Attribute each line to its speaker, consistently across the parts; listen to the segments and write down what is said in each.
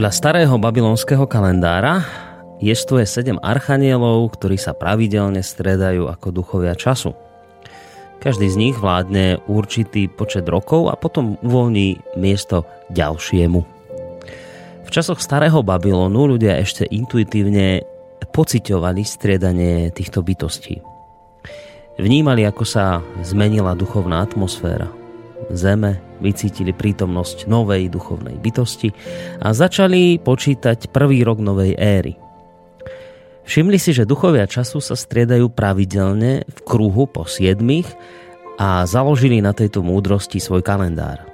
Speaker 1: Podľa starého babylonského kalendára jestuje sedem archanielov, ktorí sa pravidelne stredajú ako duchovia času. Každý z nich vládne určitý počet rokov a potom uvoľní miesto ďalšiemu. V časoch starého Babylonu ľudia ešte intuitívne pociťovali striedanie týchto bytostí. Vnímali, ako sa zmenila duchovná atmosféra, zeme, vycítili prítomnosť novej duchovnej bytosti a začali počítať prvý rok novej éry. Všimli si, že duchovia času sa striedajú pravidelne v kruhu po siedmých a založili na tejto múdrosti svoj kalendár.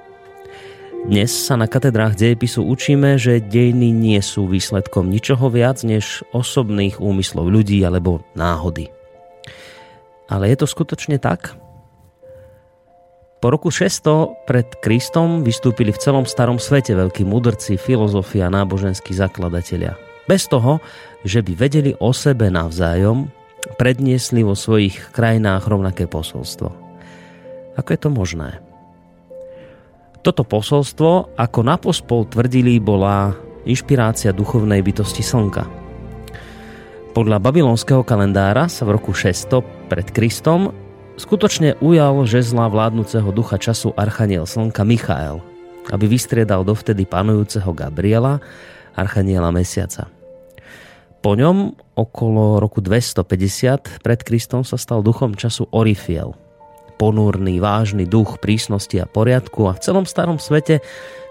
Speaker 1: Dnes sa na katedrách dejepisu učíme, že dejiny nie sú výsledkom ničoho viac než osobných úmyslov ľudí alebo náhody. Ale je to skutočne tak? Po roku 600 pred Kristom vystúpili v celom starom svete veľkí mudrci, filozofia a náboženskí zakladatelia. Bez toho, že by vedeli o sebe navzájom, predniesli vo svojich krajinách rovnaké posolstvo. Ako je to možné? Toto posolstvo, ako napospol tvrdili, bola inšpirácia duchovnej bytosti slnka. Podľa babylonského kalendára sa v roku 600 pred Kristom skutočne ujal žezla vládnúceho ducha času Archaniel Slnka Michael, aby vystriedal dovtedy panujúceho Gabriela, Archaniela Mesiaca. Po ňom okolo roku 250 pred Kristom sa stal duchom času Orifiel, ponúrny, vážny duch prísnosti a poriadku a v celom starom svete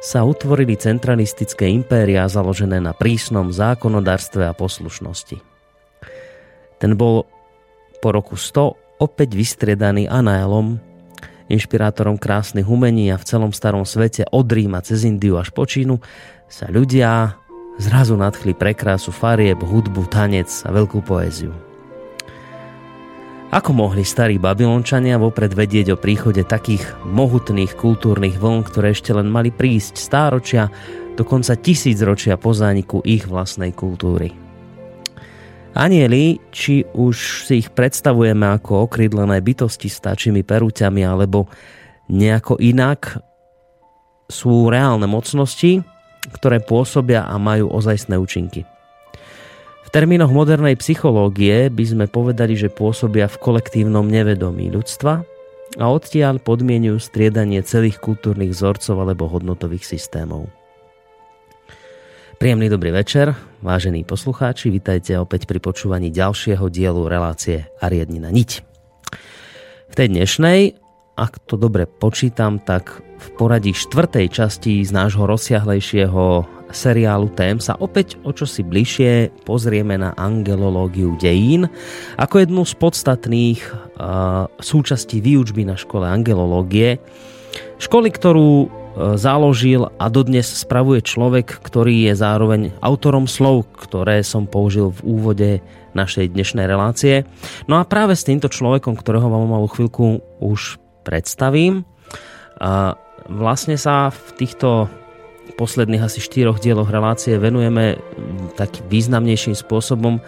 Speaker 1: sa utvorili centralistické impéria založené na prísnom zákonodárstve a poslušnosti. Ten bol po roku 100 opäť vystriedaný Anaelom, inšpirátorom krásnych umení a v celom starom svete od Ríma cez Indiu až po Čínu, sa ľudia zrazu nadchli pre krásu farieb, hudbu, tanec a veľkú poéziu. Ako mohli starí babylončania vopred vedieť o príchode takých mohutných kultúrnych vln, ktoré ešte len mali prísť stáročia, dokonca tisícročia po zániku ich vlastnej kultúry? Anieli, či už si ich predstavujeme ako okrydlené bytosti s tačimi perúťami alebo nejako inak, sú reálne mocnosti, ktoré pôsobia a majú ozajstné účinky. V termínoch modernej psychológie by sme povedali, že pôsobia v kolektívnom nevedomí ľudstva a odtiaľ podmienujú striedanie celých kultúrnych vzorcov alebo hodnotových systémov. Príjemný dobrý večer, vážení poslucháči, vitajte opäť pri počúvaní ďalšieho dielu relácie Ariadnina niť. V tej dnešnej, ak to dobre počítam, tak v poradí štvrtej časti z nášho rozsiahlejšieho seriálu tém sa opäť o čosi bližšie pozrieme na angelológiu dejín ako jednu z podstatných uh, súčastí výučby na škole angelológie. Školy, ktorú založil a dodnes spravuje človek, ktorý je zároveň autorom slov, ktoré som použil v úvode našej dnešnej relácie. No a práve s týmto človekom, ktorého vám malú chvíľku už predstavím, a vlastne sa v týchto posledných asi štyroch dieloch relácie venujeme takým významnejším spôsobom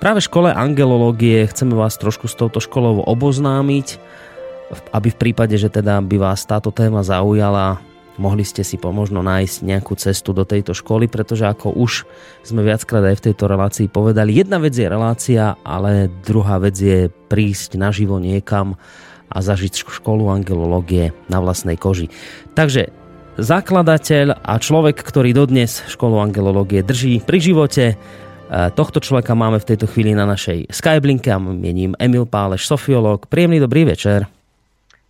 Speaker 1: práve škole angelológie. Chceme vás trošku s touto školou oboznámiť, aby v prípade, že teda by vás táto téma zaujala, mohli ste si možno nájsť nejakú cestu do tejto školy, pretože ako už sme viackrát aj v tejto relácii povedali, jedna vec je relácia, ale druhá vec je prísť naživo niekam a zažiť školu angelológie na vlastnej koži. Takže zakladateľ a človek, ktorý dodnes školu angelológie drží pri živote, e, tohto človeka máme v tejto chvíli na našej Skyblinke a mením Emil Páleš, sofiológ. Príjemný dobrý večer.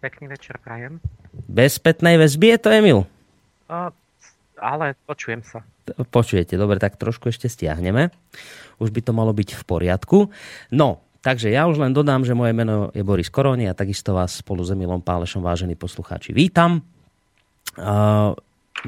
Speaker 2: Pekný večer, prajem.
Speaker 1: Bez spätnej väzby je to, Emil?
Speaker 2: O, ale počujem sa.
Speaker 1: Počujete, dobre, tak trošku ešte stiahneme. Už by to malo byť v poriadku. No, takže ja už len dodám, že moje meno je Boris Koroni a takisto vás spolu s Emilom Pálešom, vážení poslucháči, vítam. Uh,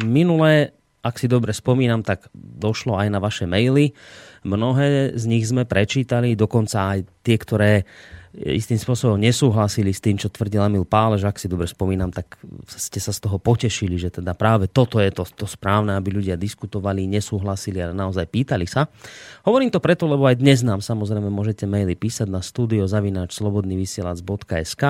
Speaker 1: minulé, ak si dobre spomínam, tak došlo aj na vaše maily. Mnohé z nich sme prečítali, dokonca aj tie, ktoré istým spôsobom nesúhlasili s tým, čo tvrdil Emil Pálež, ak si dobre spomínam, tak ste sa z toho potešili, že teda práve toto je to, to správne, aby ľudia diskutovali, nesúhlasili, ale naozaj pýtali sa. Hovorím to preto, lebo aj dnes nám samozrejme môžete maily písať na studio zavináč slobodnyvysielac.sk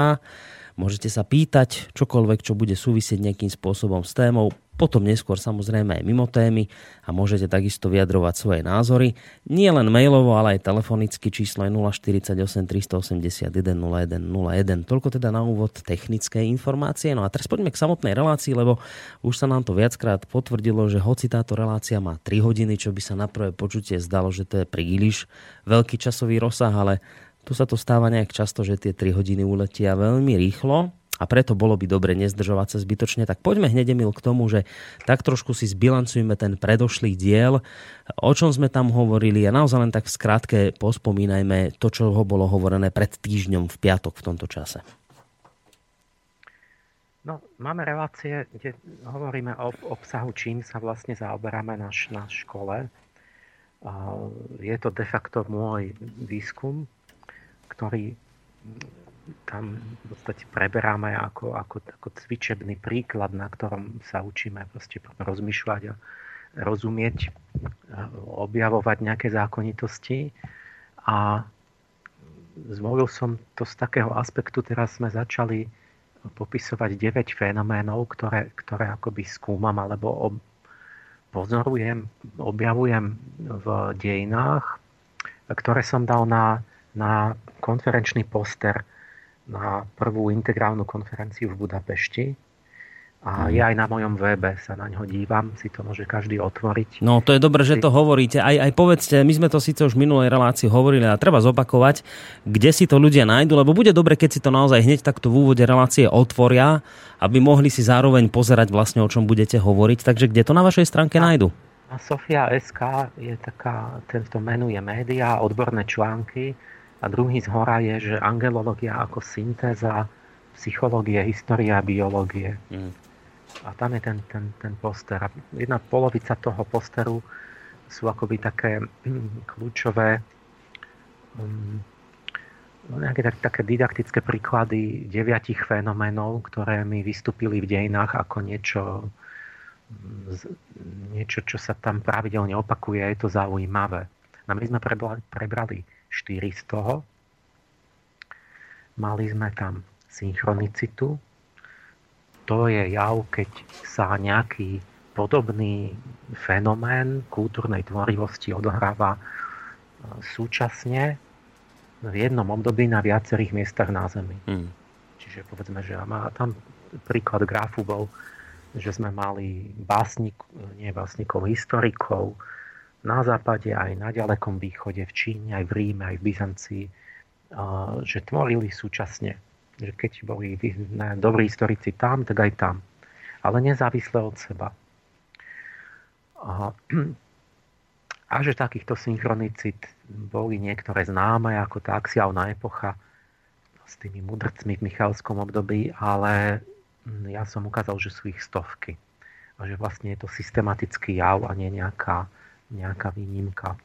Speaker 1: Môžete sa pýtať čokoľvek, čo bude súvisieť nejakým spôsobom s témou potom neskôr samozrejme aj mimo témy a môžete takisto vyjadrovať svoje názory. Nie len mailovo, ale aj telefonicky číslo je 048 381 01 01. Toľko teda na úvod technické informácie. No a teraz poďme k samotnej relácii, lebo už sa nám to viackrát potvrdilo, že hoci táto relácia má 3 hodiny, čo by sa na prvé počutie zdalo, že to je príliš veľký časový rozsah, ale tu sa to stáva nejak často, že tie 3 hodiny uletia veľmi rýchlo a preto bolo by dobre nezdržovať sa zbytočne, tak poďme hneď Emil k tomu, že tak trošku si zbilancujeme ten predošlý diel, o čom sme tam hovorili a naozaj len tak v skratke pospomínajme to, čo ho bolo hovorené pred týždňom v piatok v tomto čase.
Speaker 2: No, máme relácie, kde hovoríme o obsahu, čím sa vlastne zaoberáme na, na škole. Je to de facto môj výskum, ktorý tam v podstate preberáme ako, ako, ako cvičebný príklad, na ktorom sa učíme rozmýšľať a rozumieť, objavovať nejaké zákonitosti. A zvolil som to z takého aspektu, teraz sme začali popisovať 9 fenoménov, ktoré, ktoré akoby skúmam alebo ob, pozorujem, objavujem v dejinách, ktoré som dal na, na konferenčný poster na prvú integrálnu konferenciu v Budapešti. A mhm. ja aj na mojom webe sa na ňo dívam, si to môže každý otvoriť.
Speaker 1: No to je dobré, že to hovoríte. Aj, aj povedzte, my sme to síce už v minulej relácii hovorili a treba zopakovať, kde si to ľudia nájdu, lebo bude dobre, keď si to naozaj hneď takto v úvode relácie otvoria, aby mohli si zároveň pozerať vlastne, o čom budete hovoriť. Takže kde to na vašej stránke nájdu?
Speaker 2: A Sofia SK je taká, tento menuje média, odborné články, a druhý z hora je, že angelológia ako syntéza psychológie, história biológie. Mm. A tam je ten, ten, ten poster. A jedna polovica toho posteru sú akoby také mm, kľúčové um, nejaké tak, také didaktické príklady deviatich fenoménov, ktoré mi vystúpili v dejinách ako niečo, niečo, čo sa tam pravidelne opakuje. Je to zaujímavé. No my sme prebrali, prebrali 4 z toho. Mali sme tam synchronicitu. To je jav, keď sa nejaký podobný fenomén kultúrnej tvorivosti odohráva e, súčasne v jednom období na viacerých miestach na Zemi. Hmm. Čiže povedzme, že má tam príklad grafu bol, že sme mali básnik, nie básnikov, historikov, na západe, aj na ďalekom východe, v Číne, aj v Ríme, aj v Byzancii, že tvorili súčasne Že keď boli dobrí historici tam, tak aj tam. Ale nezávisle od seba. A, že takýchto synchronicit boli niektoré známe, ako tá axiálna epocha s tými mudrcmi v Michalskom období, ale ja som ukázal, že sú ich stovky. A že vlastne je to systematický jav a nie nejaká, nejaká výnimka.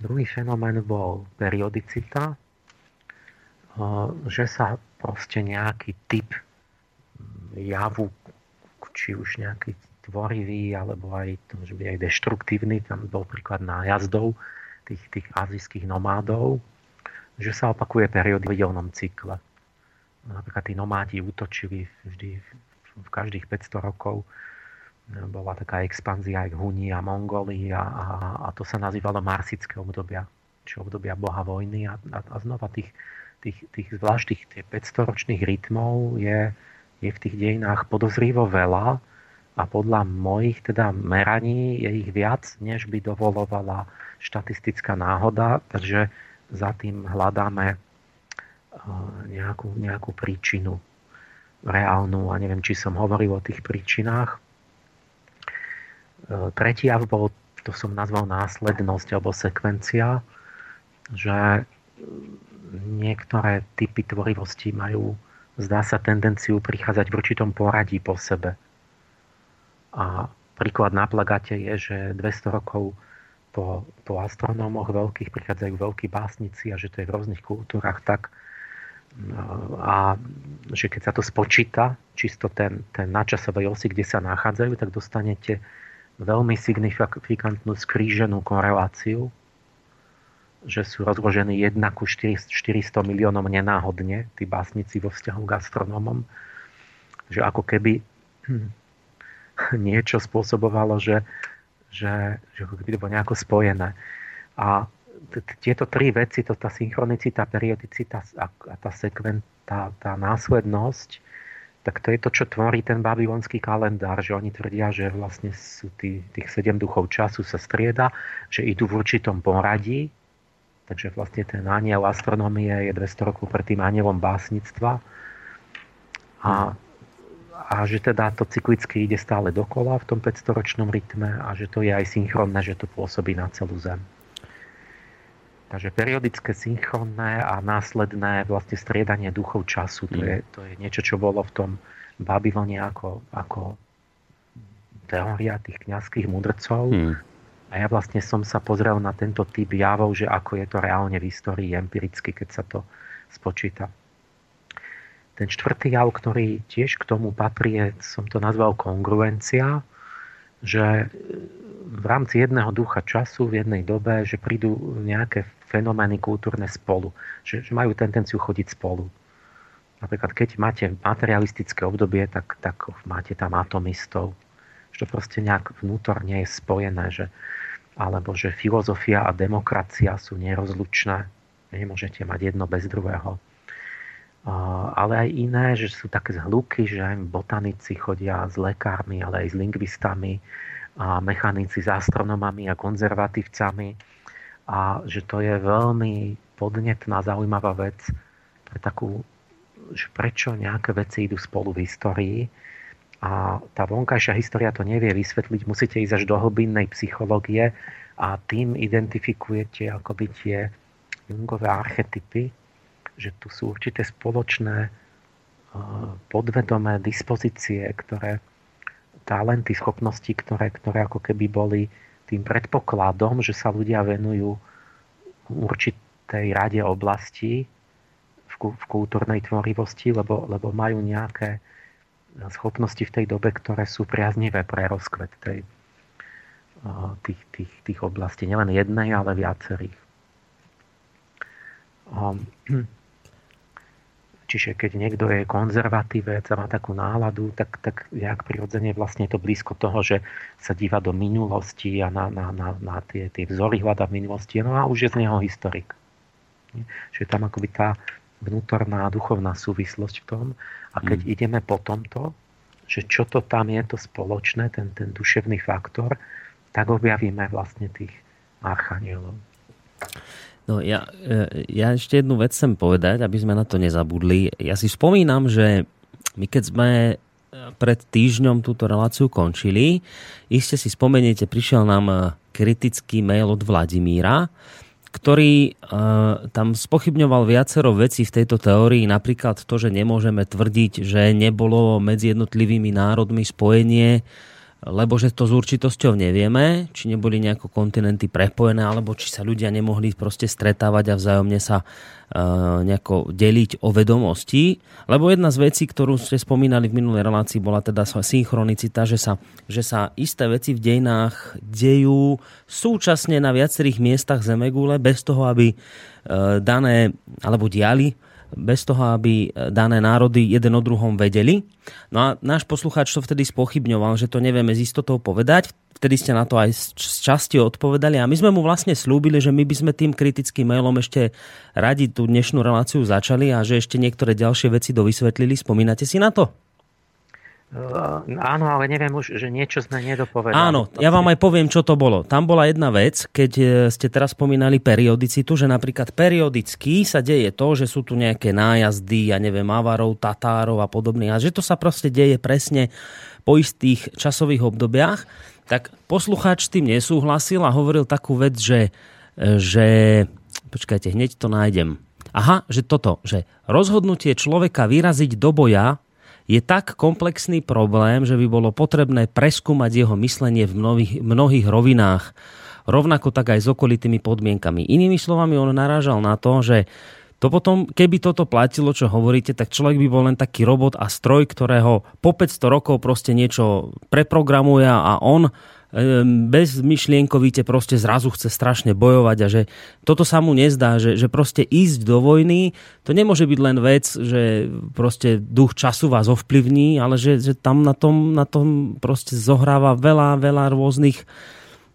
Speaker 2: Druhý fenomén bol periodicita, že sa proste nejaký typ javu, či už nejaký tvorivý, alebo aj, to môže byť aj deštruktívny, tam bol príklad nájazdov tých, tých azijských nomádov, že sa opakuje periodidelnom cykle. Napríklad tí nomádi útočili vždy v každých 500 rokov bola taká expanzia aj k Hunii a Mongolii a, a, a to sa nazývalo marsické obdobia, či obdobia boha vojny a, a, a znova tých, tých, tých zvlášť tých 500 ročných rytmov je, je v tých dejinách podozrivo veľa a podľa mojich teda meraní je ich viac, než by dovolovala štatistická náhoda, takže za tým hľadáme nejakú, nejakú príčinu reálnu a neviem, či som hovoril o tých príčinách. E, tretí jav bol, to som nazval následnosť alebo sekvencia, že niektoré typy tvorivosti majú, zdá sa, tendenciu prichádzať v určitom poradí po sebe. A príklad na plagate je, že 200 rokov po, po astronómoch veľkých prichádzajú veľkí básnici a že to je v rôznych kultúrach tak, a že keď sa to spočíta, čisto ten, ten načasovej osi, kde sa nachádzajú, tak dostanete veľmi signifikantnú skríženú koreláciu, že sú rozložení 1 ku 400 miliónom nenáhodne, tí básnici vo vzťahu k astronómom, že ako keby niečo spôsobovalo, že, že, že ako keby to bolo nejako spojené. A tieto tri veci, to tá synchronicita, periodicita a tá sekvent, tá, tá následnosť, tak to je to, čo tvorí ten babylonský kalendár, že oni tvrdia, že vlastne sú tí, tých sedem duchov času sa strieda, že idú v určitom poradí, takže vlastne ten aniel astronomie je 200 rokov pred tým anielom básnictva a, a že teda to cyklicky ide stále dokola v tom 500-ročnom rytme a že to je aj synchronné, že to pôsobí na celú Zem. Takže periodické, synchronné a následné vlastne striedanie duchov času, to, je, to je niečo, čo bolo v tom Babylone ako, ako teória tých kňazských mudrcov. Mm. A ja vlastne som sa pozrel na tento typ javov, že ako je to reálne v histórii empiricky, keď sa to spočíta. Ten štvrtý jav, ktorý tiež k tomu patrí, je, som to nazval kongruencia, že v rámci jedného ducha času v jednej dobe, že prídu nejaké fenomény kultúrne spolu, že, že majú tendenciu chodiť spolu. Napríklad, keď máte materialistické obdobie, tak, tak máte tam atomistov, že to proste nejak vnútorne je spojené, že, alebo že filozofia a demokracia sú nerozlučné. Nemôžete mať jedno bez druhého. Ale aj iné, že sú také zhluky, že botanici chodia s lekármi, ale aj s lingvistami, a mechanici s astronomami a konzervatívcami a že to je veľmi podnetná, zaujímavá vec pre takú, že prečo nejaké veci idú spolu v histórii. A tá vonkajšia história to nevie vysvetliť, musíte ísť až do hlbinnej psychológie a tým identifikujete akoby tie Jungové archetypy, že tu sú určité spoločné eh, podvedomé dispozície, ktoré talenty, schopnosti, ktoré, ktoré ako keby boli tým predpokladom, že sa ľudia venujú určitej rade oblastí v, kultúrnej tvorivosti, lebo, lebo majú nejaké schopnosti v tej dobe, ktoré sú priaznivé pre rozkvet tej, tých, tých, tých oblastí. Nielen jednej, ale viacerých. Um, Čiže keď niekto je konzervatívec a má takú náladu, tak, tak jak prirodzene vlastne to blízko toho, že sa díva do minulosti a na, na, na, na tie, tie vzory hľada v minulosti. No a už je z neho historik. Čiže tam akoby tá vnútorná duchovná súvislosť v tom. A keď mm. ideme po tomto, že čo to tam je to spoločné, ten, ten duševný faktor, tak objavíme vlastne tých archanielov.
Speaker 1: No ja, e, ja ešte jednu vec chcem povedať, aby sme na to nezabudli. Ja si spomínam, že my keď sme e, pred týždňom túto reláciu končili, iste si spomeniete, prišiel nám e, kritický mail od Vladimíra, ktorý uh, tam spochybňoval viacero vecí v tejto teórii, napríklad to, že nemôžeme tvrdiť, že nebolo medzi jednotlivými národmi spojenie lebo že to s určitosťou nevieme, či neboli nejako kontinenty prepojené, alebo či sa ľudia nemohli proste stretávať a vzájomne sa uh, nejako deliť o vedomosti. Lebo jedna z vecí, ktorú ste spomínali v minulej relácii, bola teda synchronicita, že sa, že sa isté veci v dejinách dejú súčasne na viacerých miestach Zemegule, bez toho, aby uh, dané, alebo diali bez toho, aby dané národy jeden o druhom vedeli. No a náš poslucháč to vtedy spochybňoval, že to nevieme s istotou povedať. Vtedy ste na to aj z časti odpovedali a my sme mu vlastne slúbili, že my by sme tým kritickým mailom ešte radi tú dnešnú reláciu začali a že ešte niektoré ďalšie veci dovysvetlili. Spomínate si na to?
Speaker 2: Eh, áno, ale neviem už, že niečo sme nedopovedali.
Speaker 1: Áno, ja vám aj poviem, čo to bolo. Tam bola jedna vec, keď eh, ste teraz spomínali periodicitu, že napríklad periodicky sa deje to, že sú tu nejaké nájazdy, ja neviem, Avarov, Tatárov a podobne, a že to sa proste deje presne po istých časových obdobiach, tak poslucháč tým nesúhlasil a hovoril takú vec, že, eh, že počkajte, hneď to nájdem. Aha, že toto, že rozhodnutie človeka vyraziť do boja je tak komplexný problém, že by bolo potrebné preskúmať jeho myslenie v mnohých, mnohých rovinách, rovnako tak aj s okolitými podmienkami. Inými slovami, on narážal na to, že to potom, keby toto platilo, čo hovoríte, tak človek by bol len taký robot a stroj, ktorého po 500 rokov proste niečo preprogramuje a on bezmyšlienkovite proste zrazu chce strašne bojovať a že toto sa mu nezdá, že, že proste ísť do vojny, to nemôže byť len vec, že proste duch času vás ovplyvní, ale že, že tam na tom, na tom proste zohráva veľa, veľa rôznych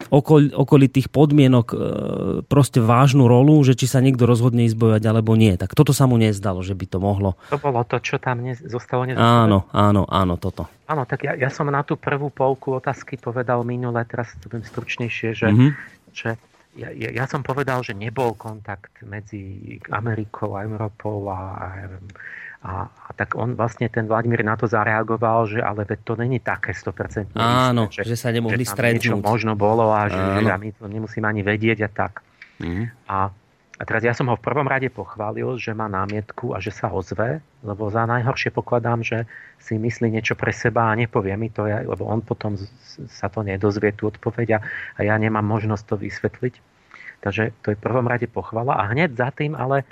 Speaker 1: okol, okolitých podmienok e, proste vážnu rolu, že či sa niekto rozhodne ísť bojovať alebo nie. Tak toto sa mu nezdalo, že by to mohlo.
Speaker 2: To bolo to, čo tam ne, zostalo
Speaker 1: nezodpovedané. Áno, áno, áno, toto.
Speaker 2: Áno, tak ja, ja som na tú prvú polku otázky povedal minule, teraz to budem stručnejšie, že, mm-hmm. že ja, ja, ja som povedal, že nebol kontakt medzi Amerikou a Európou a, a a, a tak on vlastne, ten Vladimír na to zareagoval, že ale veď to není také 100%
Speaker 1: Áno, isté, že, že sa nemohli že stretnúť.
Speaker 2: možno bolo a že, že my to nemusíme ani vedieť a tak. Mm. A, a teraz ja som ho v prvom rade pochválil, že má námietku a že sa ozve, lebo za najhoršie pokladám, že si myslí niečo pre seba a nepovie mi to, lebo on potom sa to nedozvie, tú odpoveď a, a ja nemám možnosť to vysvetliť. Takže to je v prvom rade pochvala a hneď za tým ale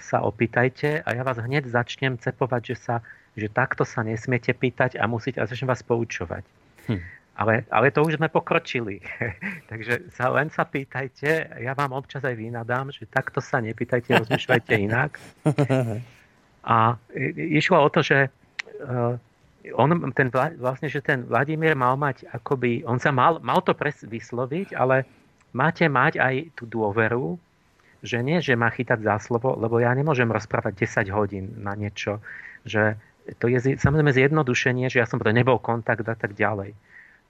Speaker 2: sa opýtajte a ja vás hneď začnem cepovať, že, sa, že takto sa nesmiete pýtať a musíte, a začnem vás poučovať. Hm. Ale, ale to už sme pokročili. Takže sa len sa pýtajte, ja vám občas aj vynadám, že takto sa nepýtajte, rozmýšľajte inak. A išlo o to, že eh, on, ten, vlastne, že ten Vladimír mal mať akoby, on sa mal, mal to pres vysloviť, ale máte mať aj tú dôveru, že nie, že má chytať za slovo, lebo ja nemôžem rozprávať 10 hodín na niečo, že to je samozrejme zjednodušenie, že ja som to nebol kontakt a tak ďalej.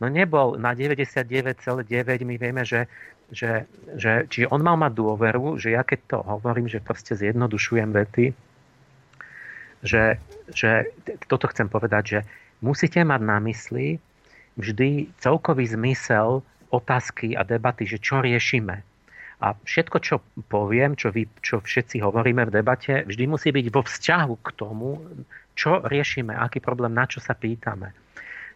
Speaker 2: No nebol na 99,9, my vieme, že, že, že čiže on mal mať dôveru, že ja keď to hovorím, že proste zjednodušujem vety, že, že toto chcem povedať, že musíte mať na mysli vždy celkový zmysel otázky a debaty, že čo riešime a všetko, čo poviem, čo, vy, čo všetci hovoríme v debate, vždy musí byť vo vzťahu k tomu, čo riešime, aký problém, na čo sa pýtame.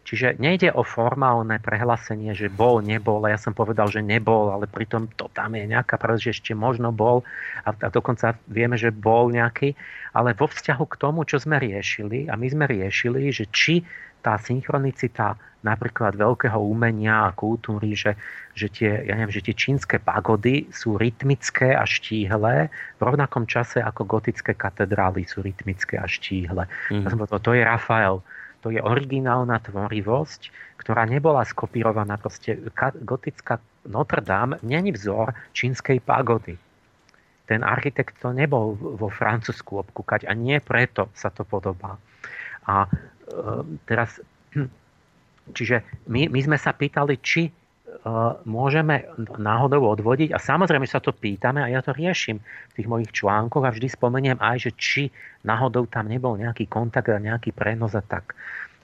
Speaker 2: Čiže nejde o formálne prehlásenie, že bol, nebol, a ja som povedal, že nebol, ale pritom to tam je nejaká pravda, že ešte možno bol a, a dokonca vieme, že bol nejaký, ale vo vzťahu k tomu, čo sme riešili, a my sme riešili, že či tá synchronicita napríklad veľkého umenia a kultúry, že, že, tie, ja neviem, že tie čínske pagody sú rytmické a štíhle v rovnakom čase ako gotické katedrály sú rytmické a štíhle. Mm. Povedal, to je Rafael, to je originálna tvorivosť, ktorá nebola skopírovaná. Proste gotická Notre Dame není vzor čínskej pagody. Ten architekt to nebol vo Francúzsku obkúkať a nie preto sa to podobá. A Ehm, teraz, čiže my, my sme sa pýtali, či môžeme náhodou odvodiť a samozrejme sa to pýtame a ja to riešim v tých mojich článkoch a vždy spomeniem aj, že či náhodou tam nebol nejaký kontakt a nejaký prenos a tak.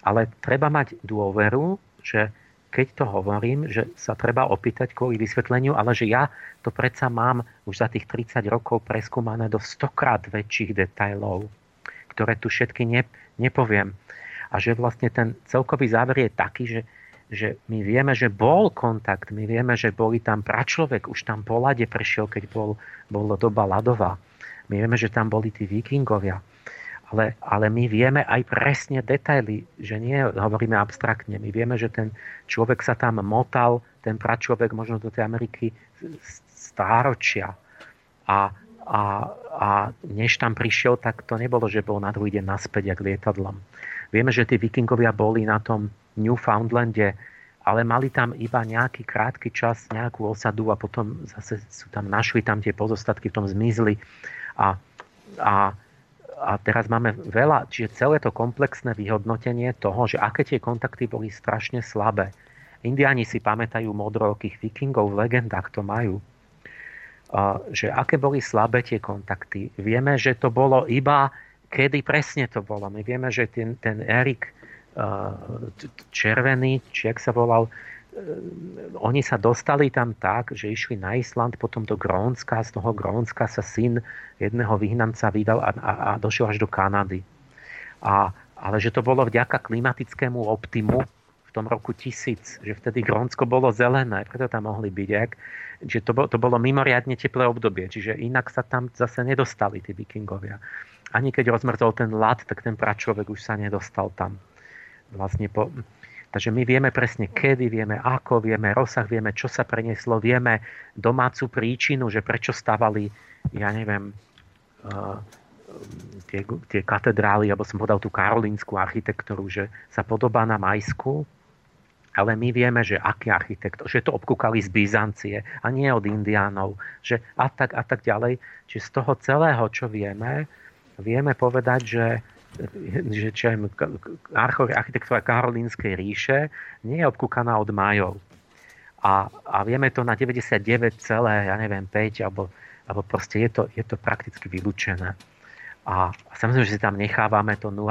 Speaker 2: Ale treba mať dôveru, že keď to hovorím, že sa treba opýtať kvôli vysvetleniu, ale že ja to predsa mám už za tých 30 rokov preskúmané do stokrát väčších detajlov, ktoré tu všetky ne, nepoviem. A že vlastne ten celkový záver je taký, že že my vieme, že bol kontakt, my vieme, že boli tam pračlovek, už tam po lade prešiel, keď bol, bola doba ľadová. My vieme, že tam boli tí vikingovia. Ale, ale my vieme aj presne detaily, že nie hovoríme abstraktne. My vieme, že ten človek sa tam motal, ten pračlovek možno do tej Ameriky stáročia. A, a, a než tam prišiel, tak to nebolo, že bol na druhý deň naspäť, jak lietadlom. Vieme, že tí vikingovia boli na tom Newfoundlande, ale mali tam iba nejaký krátky čas, nejakú osadu a potom zase sú tam, našli tam tie pozostatky, v tom zmizli. A, a, a teraz máme veľa, čiže celé to komplexné vyhodnotenie toho, že aké tie kontakty boli strašne slabé. Indiáni si pamätajú modrokých vikingov, v legendách to majú. Že aké boli slabé tie kontakty. Vieme, že to bolo iba, kedy presne to bolo. My vieme, že ten, ten Erik červený, či ak sa volal, e, oni sa dostali tam tak, že išli na Island, potom do Grónska, z toho Grónska sa syn jedného vyhnanca vydal a, a, a došiel až do Kanady. A, ale že to bolo vďaka klimatickému optimu v tom roku tisíc, že vtedy Grónsko bolo zelené, preto tam mohli byť, ak, že to, bolo, to bolo mimoriadne teplé obdobie, čiže inak sa tam zase nedostali tí vikingovia. Ani keď rozmrzol ten lat, tak ten pračovek už sa nedostal tam vlastne po, Takže my vieme presne kedy, vieme ako, vieme rozsah, vieme čo sa prenieslo, vieme domácu príčinu, že prečo stavali, ja neviem, uh, tie, tie katedrály, alebo som povedal tú karolínsku architektúru, že sa podobá na majskú, ale my vieme, že aký architekt, že to obkúkali z Byzancie a nie od Indiánov, že a tak a tak ďalej. Čiže z toho celého, čo vieme, vieme povedať, že že čo je, architektúra Karolínskej ríše nie je obkúkaná od majov. A, a vieme to na 99, ja neviem, 5, alebo, alebo proste je to, je to prakticky vylúčené. A, a samozrejme, že si tam nechávame to 0,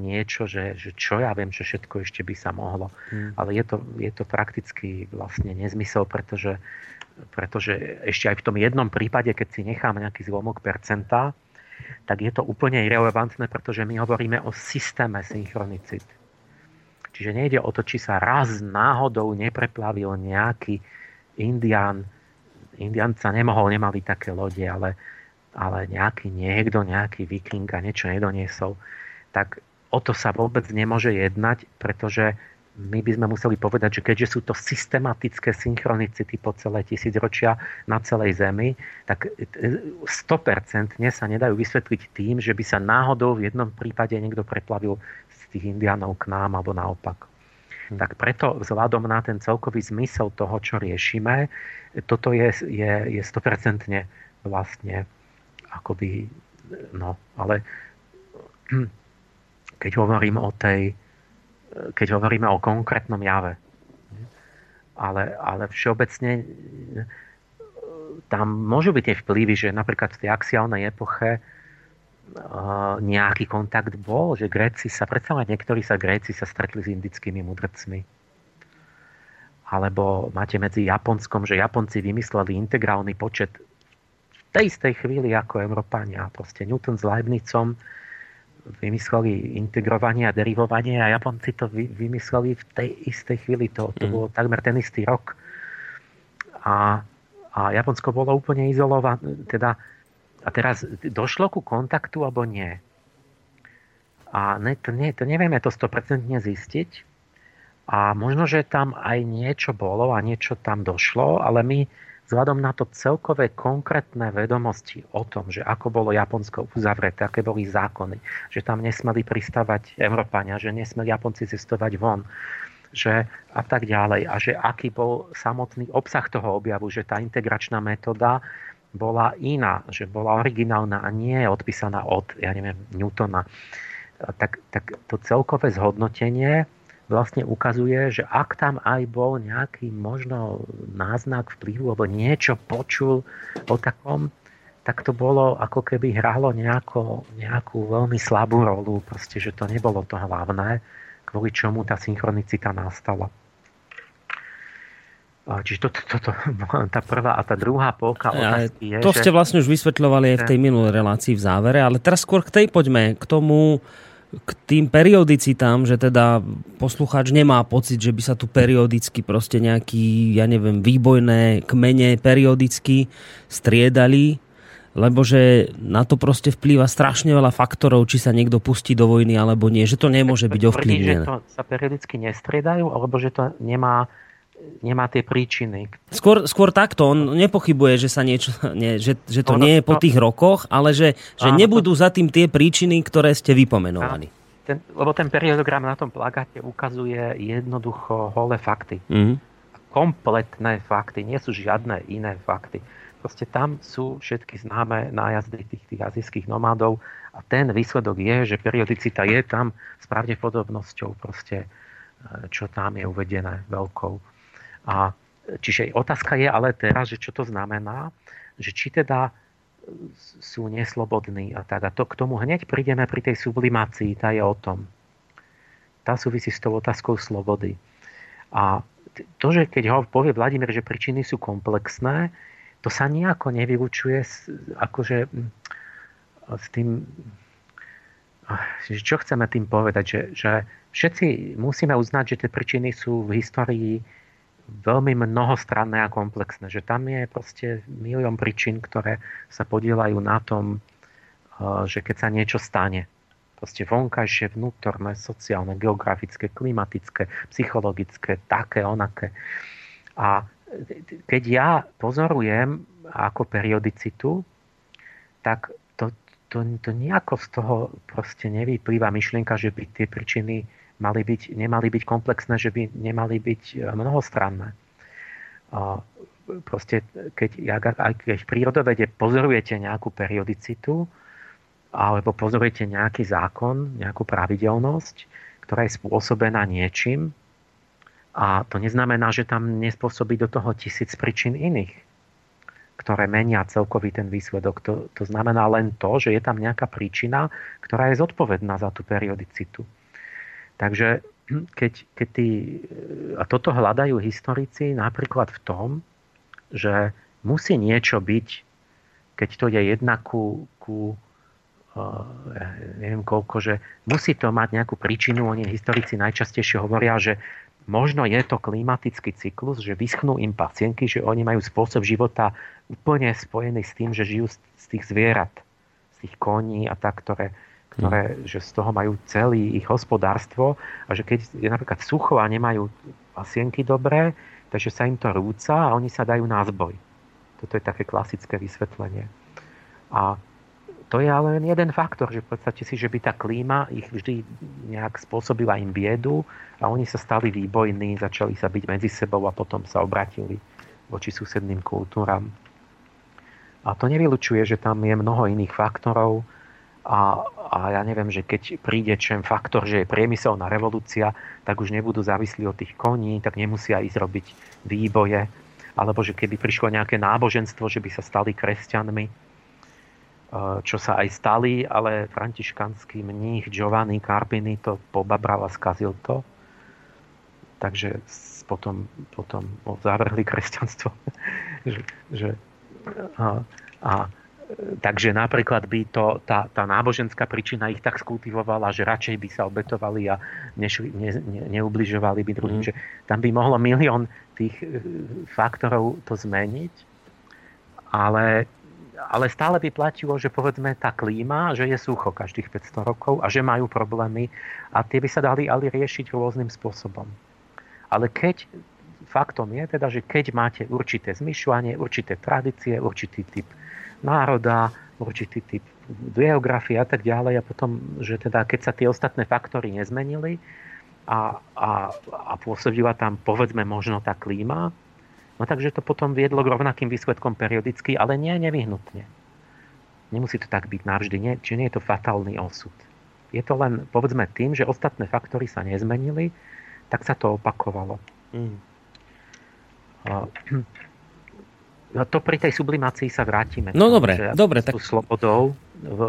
Speaker 2: niečo, že, že čo ja viem, čo všetko ešte by sa mohlo. Hmm. Ale je to, je to prakticky vlastne nezmysel, pretože, pretože ešte aj v tom jednom prípade, keď si nechám nejaký zlomok percenta, tak je to úplne irrelevantné, pretože my hovoríme o systéme synchronicit. Čiže nejde o to, či sa raz náhodou nepreplavil nejaký indián. Indián sa nemohol, nemali také lode, ale, ale nejaký niekto, nejaký viking a niečo nedoniesol. Tak o to sa vôbec nemôže jednať, pretože my by sme museli povedať, že keďže sú to systematické synchronicity po celé tisícročia na celej Zemi, tak 100% sa nedajú vysvetliť tým, že by sa náhodou v jednom prípade niekto preplavil z tých indiánov k nám alebo naopak. Hm. Tak preto vzhľadom na ten celkový zmysel toho, čo riešime, toto je, je, je 100% vlastne akoby, no, ale keď hovorím o tej, keď hovoríme o konkrétnom jave. Ale, ale všeobecne e, tam môžu byť tie vplyvy, že napríklad v tej axiálnej epoche e, nejaký kontakt bol, že Gréci sa, predsa len niektorí sa Gréci sa stretli s indickými mudrcmi. Alebo máte medzi Japonskom, že Japonci vymysleli integrálny počet v tej istej chvíli ako Európania. Proste Newton s Leibnicom vymysleli integrovanie a derivovanie a Japonci to vymysleli v tej istej chvíli. To, to mm. bolo takmer ten istý rok. A, a Japonsko bolo úplne izolované. Teda, a teraz došlo ku kontaktu alebo nie? A ne, to, nie, to nevieme to 100% zistiť. A možno, že tam aj niečo bolo a niečo tam došlo, ale my vzhľadom na to celkové konkrétne vedomosti o tom, že ako bolo Japonsko uzavreté, aké boli zákony, že tam nesmeli pristávať Európania, že nesmeli Japonci cestovať von, že a tak ďalej. A že aký bol samotný obsah toho objavu, že tá integračná metóda bola iná, že bola originálna a nie odpísaná od, ja neviem, Newtona. Tak, tak to celkové zhodnotenie vlastne ukazuje, že ak tam aj bol nejaký možno náznak vplyvu alebo niečo počul o takom, tak to bolo ako keby hralo nejako, nejakú veľmi slabú rolu, proste, že to nebolo to hlavné, kvôli čomu tá synchronicita nastala. Čiže toto to, to, tá prvá a tá druhá polka
Speaker 1: otázky je, To že... ste vlastne už vysvetľovali aj v tej minulej relácii v závere, ale teraz skôr k tej poďme, k tomu, k tým periodicitám, že teda poslucháč nemá pocit, že by sa tu periodicky proste nejaký, ja neviem, výbojné kmene periodicky striedali, lebo že na to proste vplýva strašne veľa faktorov, či sa niekto pustí do vojny alebo nie, že to nemôže byť ovplyvnené.
Speaker 2: Že to sa periodicky nestriedajú, alebo že to nemá nemá tie príčiny.
Speaker 1: Skôr, skôr takto, on nepochybuje, že, sa niečo, nie, že, že to ono, nie je po tých rokoch, ale že, že áno, nebudú to... za tým tie príčiny, ktoré ste vypomenovali.
Speaker 2: Ten, lebo ten periodogram na tom plagáte ukazuje jednoducho holé fakty. Mm-hmm. Kompletné fakty, nie sú žiadne iné fakty. Proste tam sú všetky známe nájazdy tých, tých azijských nomádov a ten výsledok je, že periodicita je tam s pravdepodobnosťou proste, e, čo tam je uvedené veľkou. A čiže otázka je ale teraz, že čo to znamená, že či teda sú neslobodní a tak. A to k tomu hneď prídeme pri tej sublimácii, tá je o tom. Tá súvisí s tou otázkou slobody. A to, že keď ho povie Vladimír, že príčiny sú komplexné, to sa nejako nevylučuje s, akože s tým, čo chceme tým povedať, že, že všetci musíme uznať, že tie príčiny sú v histórii veľmi mnohostranné a komplexné. Že tam je proste milión príčin, ktoré sa podielajú na tom, eh, že keď sa niečo stane, proste vonkajšie, vnútorné, sociálne, geografické, klimatické, psychologické, také, onaké. A keď ja pozorujem ako periodicitu, tak to, to, to nejako z toho proste nevyplýva myšlienka, že by tie príčiny mali byť, nemali byť komplexné, že by nemali byť e, mnohostranné. Proste, keď, keď v prírodovede pozorujete nejakú periodicitu, alebo pozorujete nejaký zákon, nejakú pravidelnosť, ktorá je spôsobená niečím, a to neznamená, že tam nespôsobí do toho tisíc príčin iných, ktoré menia celkový ten výsledok. To, to znamená len to, že je tam nejaká príčina, ktorá je zodpovedná za tú periodicitu. Takže keď, keď tí, a toto hľadajú historici napríklad v tom, že musí niečo byť, keď to je jedna ku, ku uh, neviem koľko, že musí to mať nejakú príčinu. Oni historici najčastejšie hovoria, že možno je to klimatický cyklus, že vyschnú im pacienky, že oni majú spôsob života úplne spojený s tým, že žijú z, tých zvierat, z tých koní a tak, ktoré, ktoré, že z toho majú celý ich hospodárstvo a že keď je napríklad sucho a nemajú pasienky dobré, takže sa im to rúca a oni sa dajú na zboj. Toto je také klasické vysvetlenie. A to je ale len jeden faktor, že podstate si, že by tá klíma ich vždy nejak spôsobila im biedu a oni sa stali výbojní, začali sa byť medzi sebou a potom sa obratili voči susedným kultúram. A to nevylučuje, že tam je mnoho iných faktorov, a, a ja neviem, že keď príde čem faktor, že je priemyselná revolúcia, tak už nebudú závislí od tých koní, tak nemusia ísť robiť výboje. Alebo že keby prišlo nejaké náboženstvo, že by sa stali kresťanmi, e, čo sa aj stali, ale františkanský mních Giovanni Carpini to pobabral a skazil to. Takže potom, potom zavrhli kresťanstvo. že, že, a, a Takže napríklad by to, tá, tá náboženská príčina ich tak skultivovala, že radšej by sa obetovali a nešli, ne, ne, neubližovali by druhým. Mm. Že tam by mohlo milión tých e, faktorov to zmeniť, ale, ale stále by platilo, že povedzme tá klíma, že je sucho každých 500 rokov a že majú problémy a tie by sa dali ale riešiť rôznym spôsobom. Ale keď faktom je teda, že keď máte určité zmyšľanie, určité tradície, určitý typ národa, určitý typ geografie a tak ďalej. A potom, že teda keď sa tie ostatné faktory nezmenili a, a, a pôsobila tam povedzme možno tá klíma, no takže to potom viedlo k rovnakým výsledkom periodicky, ale nie nevyhnutne. Nemusí to tak byť navždy, nie, či nie je to fatálny osud. Je to len povedzme tým, že ostatné faktory sa nezmenili, tak sa to opakovalo. Mm. No to pri tej sublimácii sa vrátime.
Speaker 1: No dobre, že dobre.
Speaker 2: Tak... slobodou,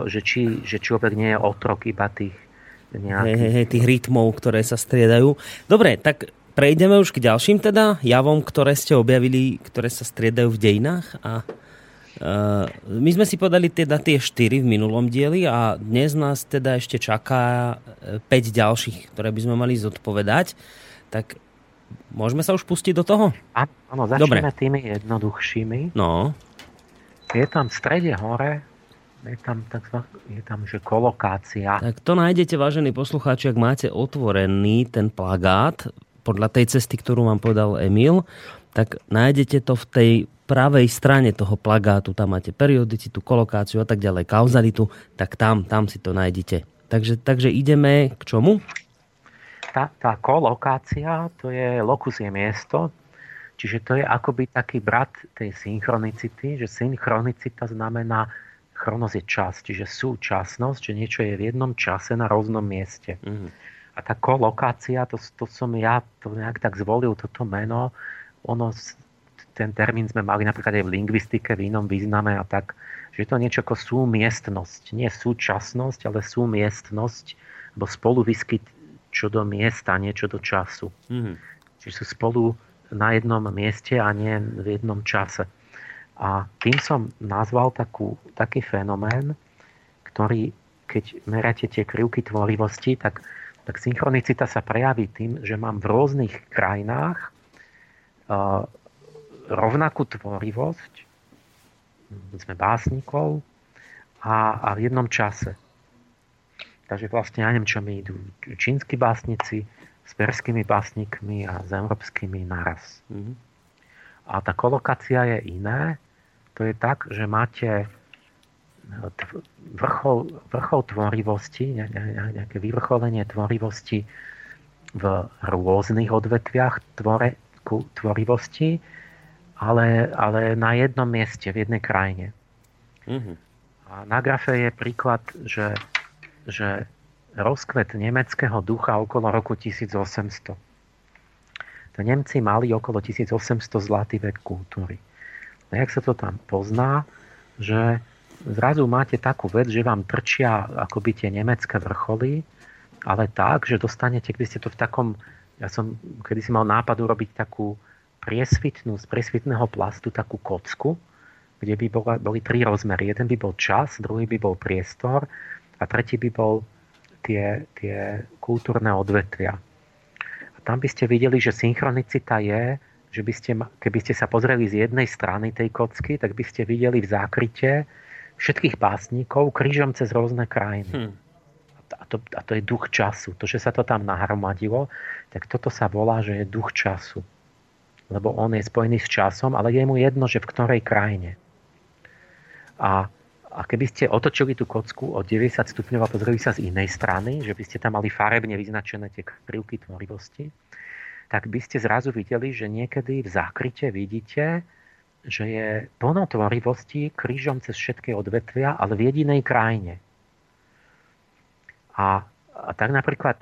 Speaker 2: že či, že človek nie je otrok iba tých
Speaker 1: nejakých... Hej, hej, tých rytmov, ktoré sa striedajú. Dobre, tak prejdeme už k ďalším teda javom, ktoré ste objavili, ktoré sa striedajú v dejinách a Uh, my sme si podali teda tie 4 v minulom dieli a dnes nás teda ešte čaká 5 e, ďalších, ktoré by sme mali zodpovedať. Tak môžeme sa už pustiť do toho?
Speaker 2: Áno, začneme Dobre. tými jednoduchšími.
Speaker 1: No.
Speaker 2: Je tam v strede hore, je tam, takzvaná, je tam že kolokácia.
Speaker 1: Tak to nájdete, vážení poslucháči, ak máte otvorený ten plagát podľa tej cesty, ktorú vám povedal Emil, tak nájdete to v tej pravej strane toho plagátu, tam máte periodicitu, kolokáciu a tak ďalej, kauzalitu, tak tam, tam si to nájdete. Takže, takže ideme k čomu?
Speaker 2: Tá, tá kolokácia, to je lokus je miesto, čiže to je akoby taký brat tej synchronicity, že synchronicita znamená chronos je čas, čiže súčasnosť, že niečo je v jednom čase na rôznom mieste. Mm. A tá kolokácia, to, to som ja to nejak tak zvolil, toto meno, ono ten termín sme mali napríklad aj v lingvistike, v inom význame a tak, že je to niečo ako súmiestnosť. Nie súčasnosť, ale súmiestnosť, alebo spolu vyskyt čo do miesta, niečo do času. Mm-hmm. Čiže sú spolu na jednom mieste a nie v jednom čase. A tým som nazval takú, taký fenomén, ktorý, keď meráte tie krivky tvorivosti, tak, tak synchronicita sa prejaví tým, že mám v rôznych krajinách uh, rovnakú tvorivosť, sme básnikov a, a v jednom čase. Takže vlastne ja neviem, čo mi idú čínsky básnici s perskými básnikmi a s európskymi naraz. Mm-hmm. A tá kolokácia je iné. To je tak, že máte vrchol, vrchol tvorivosti, nejaké vyvrcholenie tvorivosti v rôznych odvetviach tvore, tvorivosti ale, ale na jednom mieste, v jednej krajine. Mm-hmm. A na grafe je príklad, že, že rozkvet nemeckého ducha okolo roku 1800. To Nemci mali okolo 1800 zlatý vek kultúry. A jak sa to tam pozná, že zrazu máte takú vec, že vám trčia akoby tie nemecké vrcholy, ale tak, že dostanete, keď ste to v takom, ja som kedy si mal nápad urobiť takú, priesvitnú z priesvitného plastu takú kocku, kde by bola, boli tri rozmery. Jeden by bol čas, druhý by bol priestor a tretí by bol tie, tie kultúrne odvetvia. A tam by ste videli, že synchronicita je, že by ste, keby ste sa pozreli z jednej strany tej kocky, tak by ste videli v zákryte všetkých básnikov krížom cez rôzne krajiny. Hmm. A, to, a to je duch času. To, že sa to tam nahromadilo, tak toto sa volá, že je duch času lebo on je spojený s časom, ale je mu jedno, že v ktorej krajine. A, a keby ste otočili tú kocku o 90 stupňov a pozreli sa z inej strany, že by ste tam mali farebne vyznačené tie krivky tvorivosti, tak by ste zrazu videli, že niekedy v zákryte vidíte, že je plno tvorivosti krížom cez všetky odvetvia, ale v jedinej krajine. A, a tak napríklad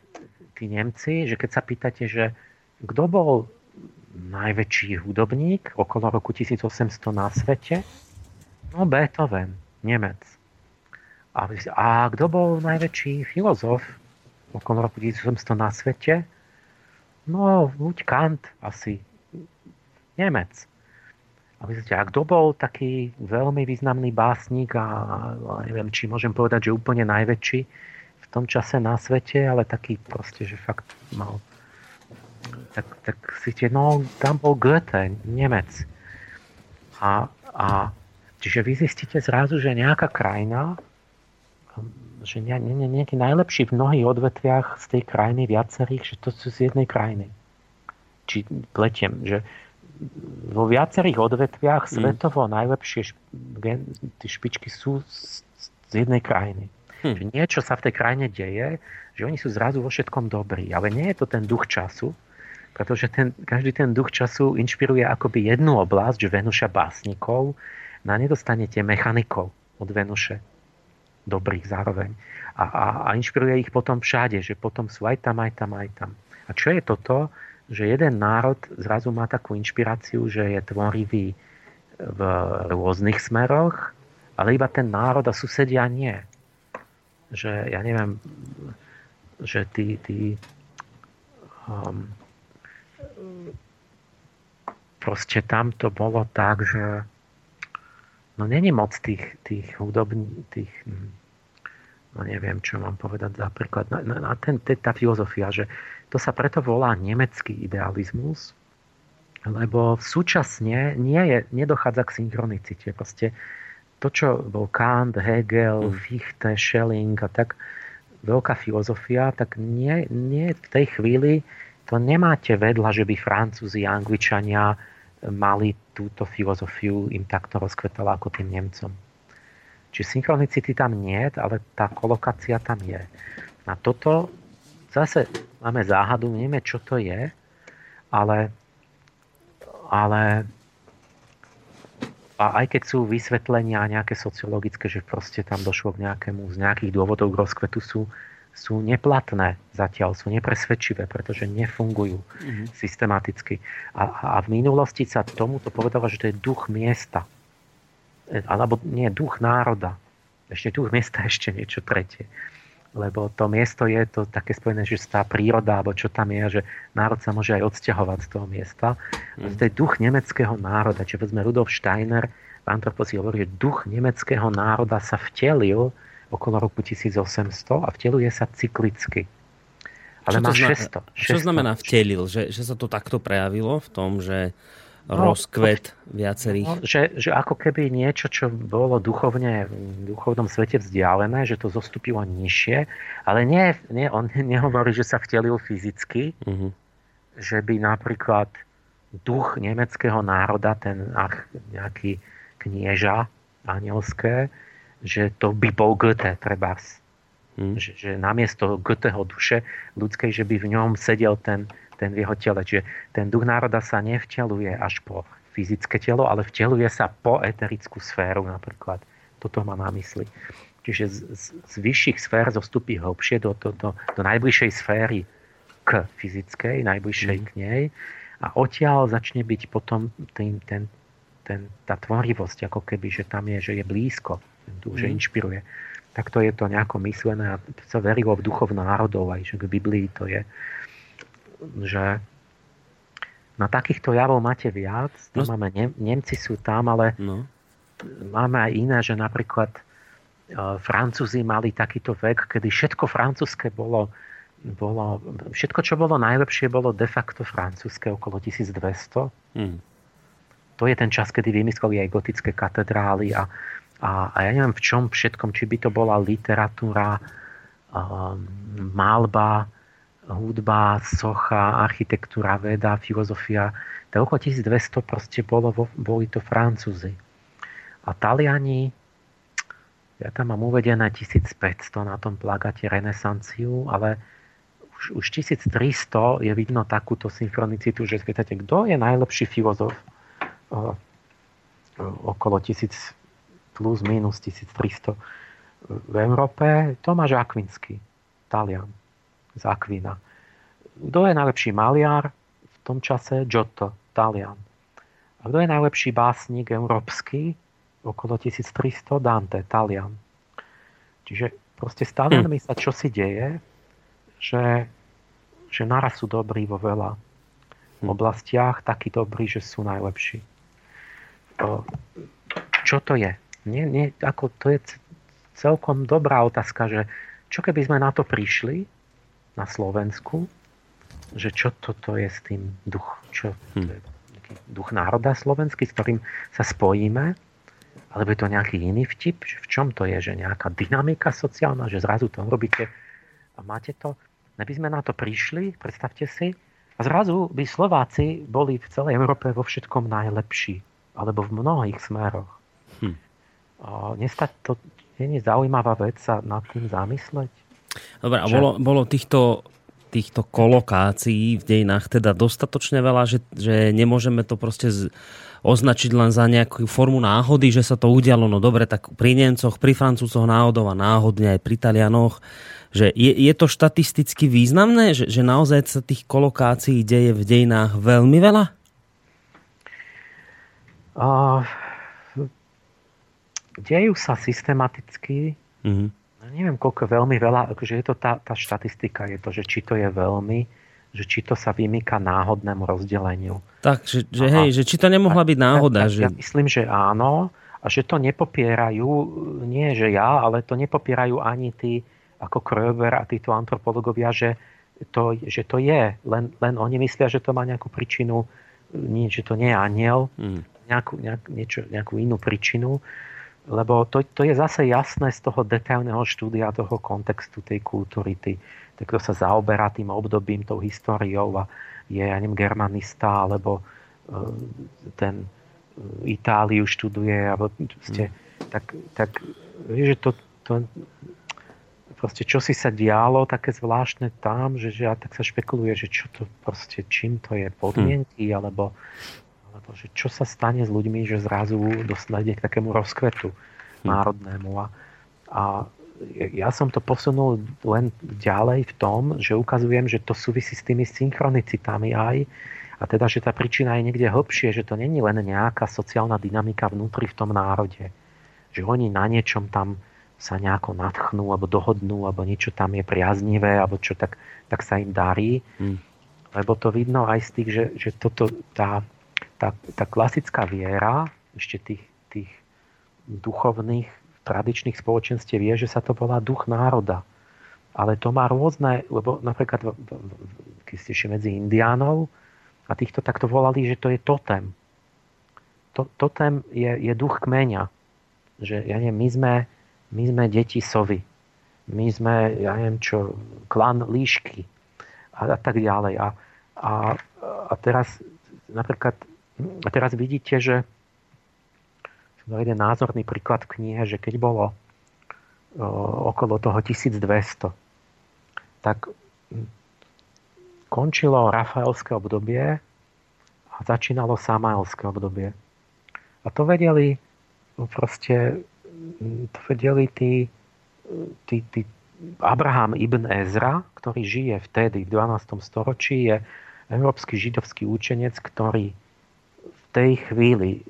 Speaker 2: tí Nemci, že keď sa pýtate, že kto bol najväčší hudobník okolo roku 1800 na svete? No Beethoven, Nemec. A, a kto bol najväčší filozof okolo roku 1800 na svete? No, buď Kant asi. Nemec. A myslíte, a kto bol taký veľmi významný básnik a, a neviem, či môžem povedať, že úplne najväčší v tom čase na svete, ale taký proste, že fakt mal tak, tak si tie, no tam bol Goethe, Nemec. A, a čiže vy zistíte zrazu, že nejaká krajina, že ne, ne, nejaký najlepší v mnohých odvetviach z tej krajiny viacerých, že to sú z jednej krajiny. Či pletiem, že vo viacerých odvetviach mm. svetovo najlepšie tie špičky sú z, z jednej krajiny. Hm. Že niečo sa v tej krajine deje, že oni sú zrazu vo všetkom dobrí. Ale nie je to ten duch času, pretože ten, každý ten duch času inšpiruje akoby jednu oblasť, že Venuša básnikov, na nedostanete mechanikov od Venuše, dobrých zároveň. A, a, a inšpiruje ich potom všade, že potom sú aj tam, aj tam, aj tam. A A čo je toto? Že jeden národ zrazu má takú inšpiráciu, že je tvorivý v rôznych smeroch, ale iba ten národ a susedia nie. Že ja neviem, že tí, tí um, proste tam to bolo tak, že no není moc tých, tých hudobných, tých, no neviem, čo mám povedať za príklad. No, no, ten, tá filozofia, že to sa preto volá nemecký idealizmus, lebo súčasne nie je, nedochádza k synchronicite. Proste to, čo bol Kant, Hegel, mm. Fichte, Schelling a tak, veľká filozofia, tak nie, nie v tej chvíli to nemáte vedľa, že by Francúzi a Angličania mali túto filozofiu, im takto rozkvetala ako tým Nemcom. Čiže synchronicity tam nie, ale tá kolokácia tam je. Na toto zase máme záhadu, nevieme, čo to je, ale, ale a aj keď sú vysvetlenia nejaké sociologické, že proste tam došlo k nejakému, z nejakých dôvodov k rozkvetu, sú, sú neplatné zatiaľ, sú nepresvedčivé, pretože nefungujú mm-hmm. systematicky. A, a v minulosti sa tomuto povedalo, že to je duch miesta. E, alebo nie, duch národa. Ešte duch miesta, ešte niečo tretie lebo to miesto je to také spojené, že tá príroda, alebo čo tam je, že národ sa môže aj odsťahovať z toho miesta. Mm. To je duch nemeckého národa. Čiže vezme Rudolf Steiner, v Antroposi hovorí, že duch nemeckého národa sa vtelil okolo roku 1800 a vteluje sa cyklicky. Ale čo má 600, 600.
Speaker 1: Čo znamená vtelil? Že, že sa to takto prejavilo v tom, že No, rozkvet viacerých. No,
Speaker 2: že, že ako keby niečo, čo bolo duchovne, v duchovnom svete vzdialené, že to zostupilo nižšie, ale nie, nie, on nehovorí, že sa vtelil fyzicky, uh-huh. že by napríklad duch nemeckého národa, ten ach, nejaký knieža anielské, že to by bol Goethe, treba. Hmm. Že, že namiesto Goetheho duše ľudskej, že by v ňom sedel ten ten v jeho tele. Čiže ten duch národa sa nevteluje až po fyzické telo, ale vteluje sa po eterickú sféru napríklad. Toto má na mysli. Čiže z, z, z vyšších sfér zostupí hlbšie do, do, do, do najbližšej sféry k fyzickej, najbližšej mm. k nej a odtiaľ začne byť potom tým, ten, ten, tá tvorivosť, ako keby, že tam je, že je blízko. Že inšpiruje. Takto je to nejako myslené a sa verilo v duchov národov, aj že v Biblii to je že na takýchto javov máte viac. No. Máme, Nem- Nemci sú tam, ale no. máme aj iné, že napríklad uh, Francúzi mali takýto vek, kedy všetko francúzske bolo, bolo, všetko, čo bolo najlepšie, bolo de facto francúzske okolo 1200. Hmm. To je ten čas, kedy vymysleli aj gotické katedrály a, a, a ja neviem v čom všetkom, či by to bola literatúra, um, malba, hudba, socha, architektúra, veda, filozofia. To okolo 1200 proste bolo, boli to Francúzi. A Taliani, ja tam mám uvedené 1500 na tom plagáte renesanciu, ale už, už 1300 je vidno takúto synchronicitu, že spýtate, kto je najlepší filozof o, okolo 1000 plus minus 1300 v Európe, Tomáš Akvinsky, Talian z Aquina. Kto je najlepší maliar v tom čase? Giotto, Talian. A kto je najlepší básnik európsky okolo 1300? Dante, Talian. Čiže proste s Talianmi hm. sa čo si deje, že, že naraz sú dobrí vo veľa hm. oblastiach, takí dobrí, že sú najlepší. Čo to je? Nie, nie, ako to je celkom dobrá otázka, že čo keby sme na to prišli, na Slovensku, že čo toto je s tým duch, čo hm. to je duch národa slovenský, s ktorým sa spojíme, alebo je to nejaký iný vtip, že v čom to je, že nejaká dynamika sociálna, že zrazu to robíte a máte to. Neby sme na to prišli, predstavte si, a zrazu by Slováci boli v celej Európe vo všetkom najlepší, alebo v mnohých smeroch. Nestať to, nie je zaujímavá vec sa nad tým zamysleť?
Speaker 1: Dobre, a bolo, bolo týchto týchto kolokácií v dejinách teda dostatočne veľa, že, že nemôžeme to proste z, označiť len za nejakú formu náhody, že sa to udialo, no dobre, tak pri Nemcoch, pri Francúzoch náhodou a náhodne aj pri Talianoch, že je, je to štatisticky významné, že, že naozaj sa tých kolokácií deje v dejinách veľmi veľa?
Speaker 2: Uh, dejú sa systematicky. Mm-hmm neviem, koľko veľmi veľa, akože je to tá, tá štatistika, je to, že či to je veľmi, že či to sa vymýka náhodnému rozdeleniu.
Speaker 1: Tak, že, že hej, že či to nemohla byť náhoda.
Speaker 2: Ja,
Speaker 1: že...
Speaker 2: ja myslím, že áno a že to nepopierajú, nie že ja, ale to nepopierajú ani tí ako Kröber a títo antropologovia, že to, že to je. Len, len oni myslia, že to má nejakú príčinu, nie, že to nie je aniel, mm. nejakú, nejak, niečo, nejakú inú príčinu lebo to, to je zase jasné z toho detailného štúdia toho kontextu tej kultúry. Tý, tak kto sa zaoberá tým obdobím, tou históriou a je, ja neviem, germanista, alebo uh, ten uh, Itáliu študuje, alebo ste, mm. tak, tak vieš, že to, to proste čo si sa dialo také zvláštne tam, že, že a tak sa špekuluje, že čo to proste, čím to je podmienky, mm. alebo alebo že čo sa stane s ľuďmi, že zrazu dosledne k takému rozkvetu hm. národnému. A, a ja som to posunul len ďalej v tom, že ukazujem, že to súvisí s tými synchronicitami aj, a teda, že tá príčina je niekde hlbšie, že to není len nejaká sociálna dynamika vnútri v tom národe. Že oni na niečom tam sa nejako nadchnú, alebo dohodnú, alebo niečo tam je priaznivé, alebo čo, tak, tak sa im darí. Hmm. Lebo to vidno aj z tých, že, že toto, tá, tá, tá klasická viera ešte tých, tých duchovných tradičných spoločenstiev je, že sa to volá duch národa. Ale to má rôzne, lebo napríklad keď ste ešte medzi indiánov a týchto takto volali, že to je totem. To, totem je, je duch kmeňa. Že, ja neviem, my sme, my sme deti sovy. My sme, ja neviem čo, klan líšky a, a tak ďalej. A, a, a teraz napríklad a teraz vidíte, že som jeden názorný príklad v knihe, že keď bolo o, okolo toho 1200, tak končilo Rafaelské obdobie a začínalo Samaelské obdobie. A to vedeli proste, to vedeli tí, tí, tí Abraham ibn Ezra, ktorý žije vtedy v 12. storočí, je európsky židovský učenec, ktorý tej chvíli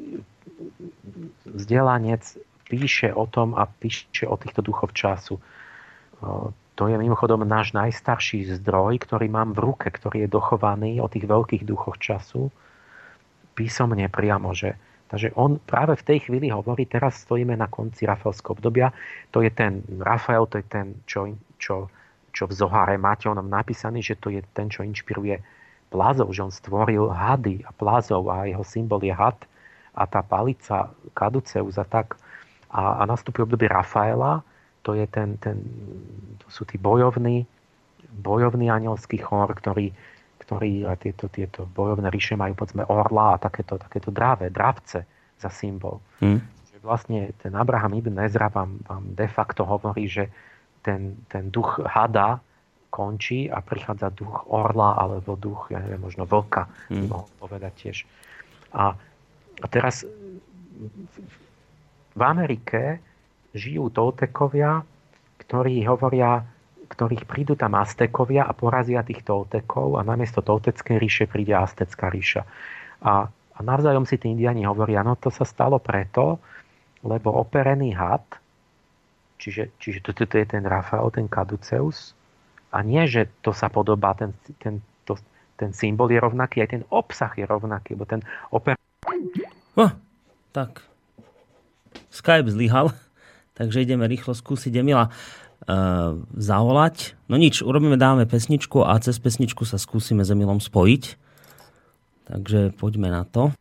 Speaker 2: vzdelanec píše o tom a píše o týchto duchov času. To je mimochodom náš najstarší zdroj, ktorý mám v ruke, ktorý je dochovaný o tých veľkých duchoch času písomne priamo, že Takže on práve v tej chvíli hovorí, teraz stojíme na konci Rafaelského obdobia, to je ten, Rafael to je ten, čo, čo, čo v Zohare máte onom napísaný, že to je ten, čo inšpiruje plázov, že on stvoril hady a plázov a jeho symbol je had a tá palica Kaduceus a tak. A, a nastupuje obdobie Rafaela, to, je ten, ten, to sú tí bojovní, bojovný anielský chor, ktorý, ktorý a tieto, tieto bojovné ríše majú povedzme orla a takéto, takéto dráve, dravce za symbol. Hmm. Vlastne ten Abraham ibn Ezra vám, vám de facto hovorí, že ten, ten duch hada končí a prichádza duch orla alebo duch, ja neviem, možno vlka, hmm. mohol povedať tiež. A, a teraz v Amerike žijú Toltekovia, ktorí hovoria, ktorých prídu tam Aztekovia a porazia tých Toltekov a namiesto Tolteckej ríše príde Aztecká ríša. A, a navzájom si tí indiani hovoria, no to sa stalo preto, lebo operený had, čiže, čiže toto to je ten Rafael, ten Caduceus, a nie, že to sa podobá, ten, ten, to, ten symbol je rovnaký, aj ten obsah je rovnaký, lebo ten oper...
Speaker 1: Oh, tak. Skype zlyhal, takže ideme rýchlo skúsiť Emila uh, zavolať. No nič, urobíme, dáme pesničku a cez pesničku sa skúsime s Emilom spojiť. Takže poďme na to.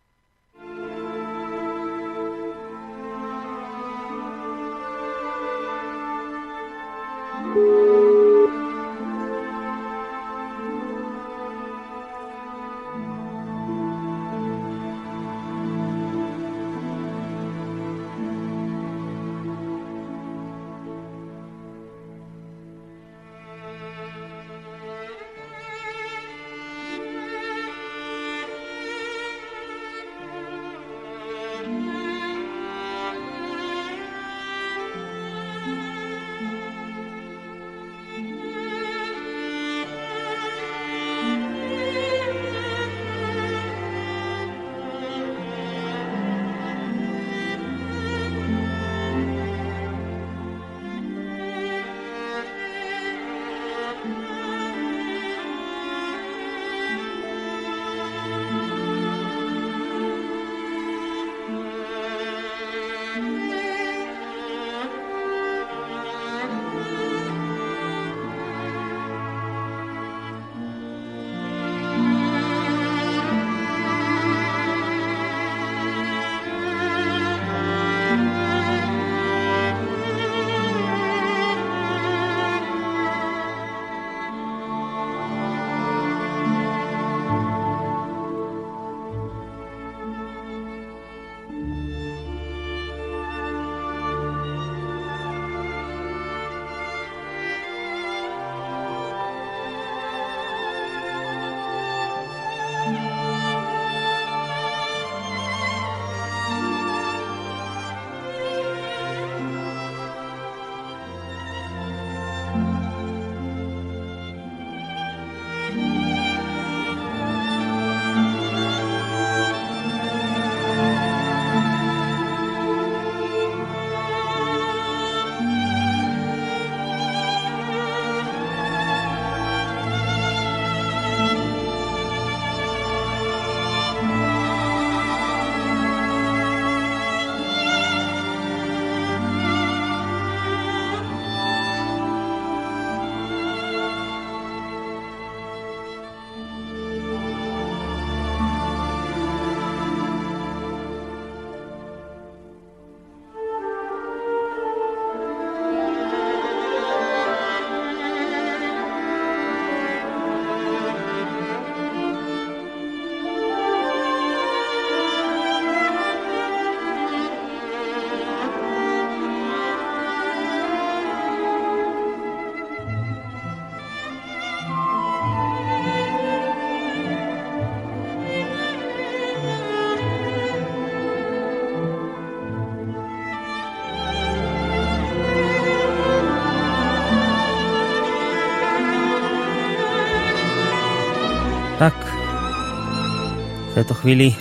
Speaker 1: Tejto chvíli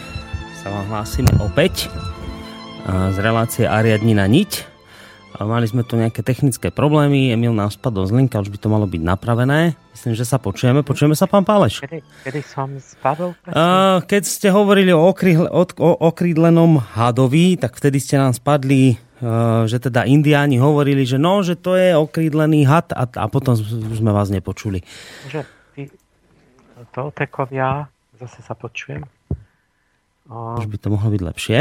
Speaker 1: sa vám hlásime opäť z relácie Ariadnina niť. Mali sme tu nejaké technické problémy, Emil nám spadol z linka, už by to malo byť napravené. Myslím, že sa počujeme. Počujeme sa, pán Páleš?
Speaker 2: Kedy, kedy som spadol?
Speaker 1: Keď ste hovorili o, okryhle, o, o okrídlenom hadovi, tak vtedy ste nám spadli, uh, že teda indiáni hovorili, že no, že to je okrídlený had a, a potom sme vás nepočuli.
Speaker 2: Že tí tekovia, zase sa počujem.
Speaker 1: Už by to mohlo byť lepšie.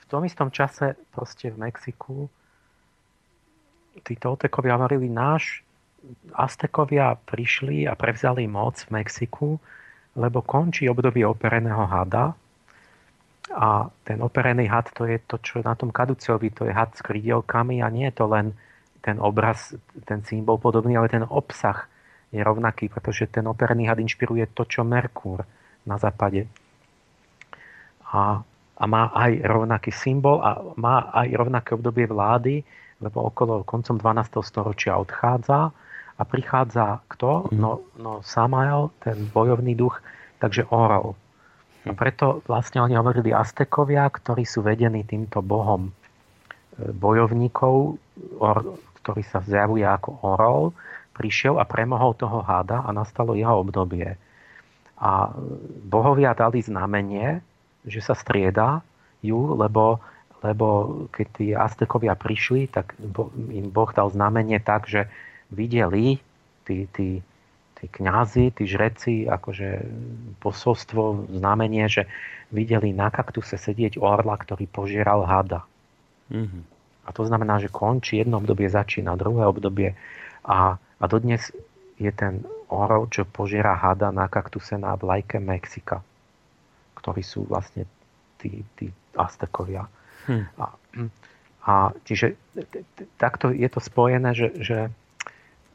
Speaker 2: V tom istom čase proste v Mexiku tí Toltekovia hovorili, náš Aztekovia prišli a prevzali moc v Mexiku, lebo končí obdobie opereného hada a ten operený had to je to, čo na tom kaducovi, to je had s krydielkami a nie je to len ten obraz, ten symbol podobný, ale ten obsah je rovnaký, pretože ten operený had inšpiruje to, čo Merkúr na západe. A, a má aj rovnaký symbol a má aj rovnaké obdobie vlády, lebo okolo koncom 12. storočia odchádza a prichádza kto? Mhm. No, no Samael, ten bojovný duch, takže orol. A preto vlastne oni hovorili Aztekovia, ktorí sú vedení týmto bohom e, bojovníkov, or, ktorý sa zjavuje ako orol, prišiel a premohol toho hada a nastalo jeho obdobie. A bohovia dali znamenie, že sa strieda ju, lebo lebo keď tí Aztekovia prišli, tak im Boh dal znamenie tak, že videli tí, tí, tí kňazi, tí žreci, akože posolstvo, znamenie, že videli na kaktuse sedieť orla, ktorý požieral hada. Mm-hmm. A to znamená, že končí jedno obdobie, začína druhé obdobie a, a dodnes je ten orol, čo požiera hada na kaktuse na vlajke Mexika, ktorí sú vlastne tí, tí Aztekovia. Hmm. A, a čiže takto je to spojené, že, že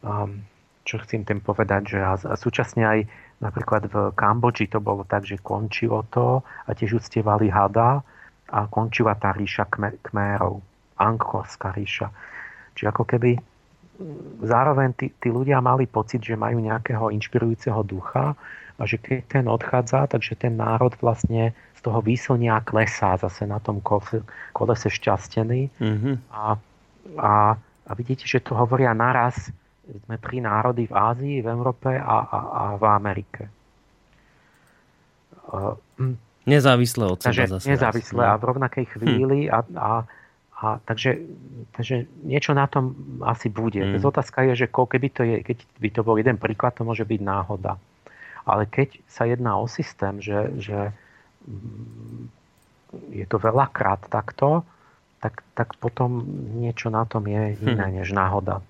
Speaker 2: um, čo chcem tým povedať, že a, a súčasne aj napríklad v Kambodži to bolo tak, že končilo to a tiež uctievali hada a končila tá ríša kmérov, angkorská ríša. Čiže ako keby zároveň tí, tí ľudia mali pocit, že majú nejakého inšpirujúceho ducha a že keď ten odchádza, takže ten národ vlastne toho výslnia klesá zase na tom kolese šťastený. Mm-hmm. A, a, a vidíte, že to hovoria naraz. Sme tri národy v Ázii, v Európe a, a, a v Amerike.
Speaker 1: Nezávisle od
Speaker 2: seba zase. Nezávisle a v rovnakej chvíli. Hm. A, a, a takže, takže niečo na tom asi bude. Mm. Otázka je, že keby to je, keď by to bol jeden príklad, to môže byť náhoda. Ale keď sa jedná o systém, že, že je to veľakrát takto, tak, tak potom niečo na tom je iné hm. než náhoda.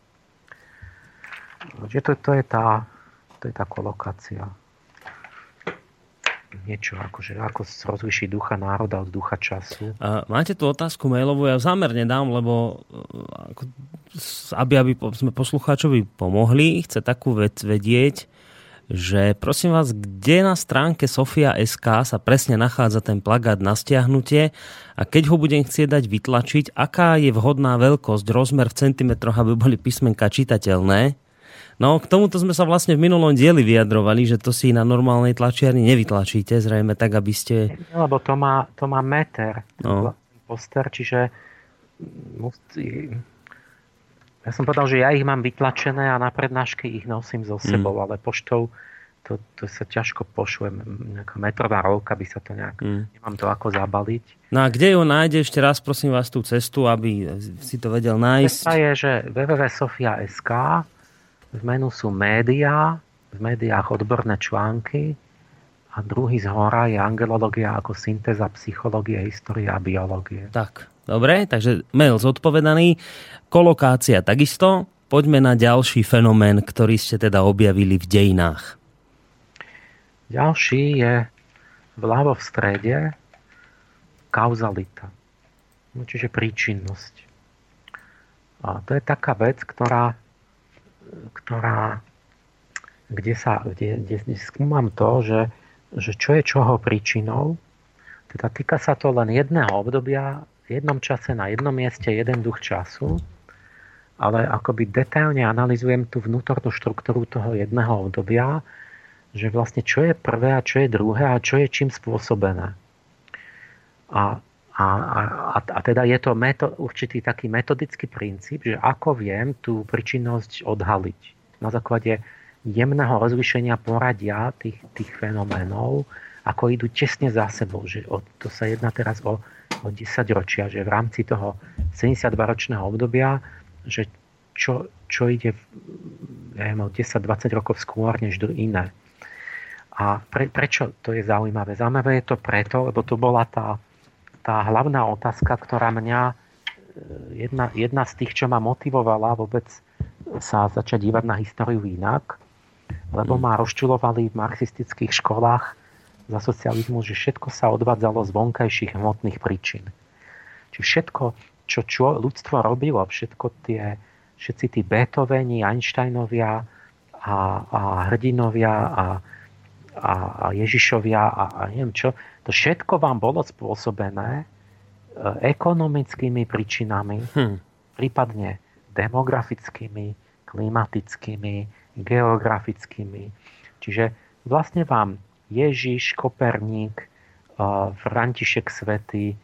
Speaker 2: Že to, to, je tá, to je tá kolokácia. Niečo akože, ako rozlišiť ducha národa od ducha času.
Speaker 1: A máte tu otázku mailovú, ja zámerne dám, lebo ako, aby, aby sme poslucháčovi pomohli, chce takú vec vedieť, že prosím vás, kde na stránke Sofia SK sa presne nachádza ten plagát na stiahnutie a keď ho budem chcieť dať vytlačiť, aká je vhodná veľkosť, rozmer v centimetroch, aby boli písmenka čitateľné. No, k tomuto sme sa vlastne v minulom dieli vyjadrovali, že to si na normálnej tlačiarni nevytlačíte, zrejme tak, aby ste...
Speaker 2: Lebo to má, to má meter, no. poster, čiže ja som povedal, že ja ich mám vytlačené a na prednášky ich nosím so mm. sebou, mm. ale poštou to, to sa ťažko pošle. Nejaká metrová rolka by sa to nejak... Mm. Nemám to ako zabaliť.
Speaker 1: No a kde ju nájde ešte raz, prosím vás, tú cestu, aby si to vedel nájsť?
Speaker 2: Cesta je, že www.sofia.sk v menu sú médiá, v médiách odborné články a druhý z hora je angelológia ako syntéza psychológie, histórie a biológie.
Speaker 1: Tak, dobre, takže mail zodpovedaný. Kolokácia takisto. Poďme na ďalší fenomén, ktorý ste teda objavili v dejinách.
Speaker 2: Ďalší je vľavo v strede kauzalita, no, čiže príčinnosť. A to je taká vec, ktorá, ktorá kde, sa, kde, kde, kde skúmam to, že, že čo je čoho príčinou. Teda týka sa to len jedného obdobia, v jednom čase na jednom mieste jeden duch času ale akoby detailne analizujem tú vnútornú štruktúru toho jedného obdobia, že vlastne čo je prvé a čo je druhé a čo je čím spôsobené. A, a, a, a teda je to meto, určitý taký metodický princíp, že ako viem tú príčinnosť odhaliť na základe jemného rozlišenia poradia tých, tých fenoménov, ako idú tesne za sebou. Že o, to sa jedná teraz o, o 10 ročia, že v rámci toho 72-ročného obdobia, že čo, čo ide neviem, 10-20 rokov skôr než iné. A pre, prečo to je zaujímavé? Zaujímavé je to preto, lebo to bola tá, tá hlavná otázka, ktorá mňa, e, jedna, jedna z tých, čo ma motivovala vôbec sa začať dívať na históriu inak, lebo ma rozčulovali v marxistických školách za socializmu, že všetko sa odvádzalo z vonkajších hmotných príčin. Čiže všetko, čo, čo ľudstvo robilo, všetko tie, všetci tí Beethoveni, Einsteinovia a, a hrdinovia a, a, a Ježišovia a, a neviem čo, to všetko vám bolo spôsobené e, ekonomickými príčinami, hmm. prípadne demografickými, klimatickými, geografickými. Čiže vlastne vám Ježiš, Koperník, František Svety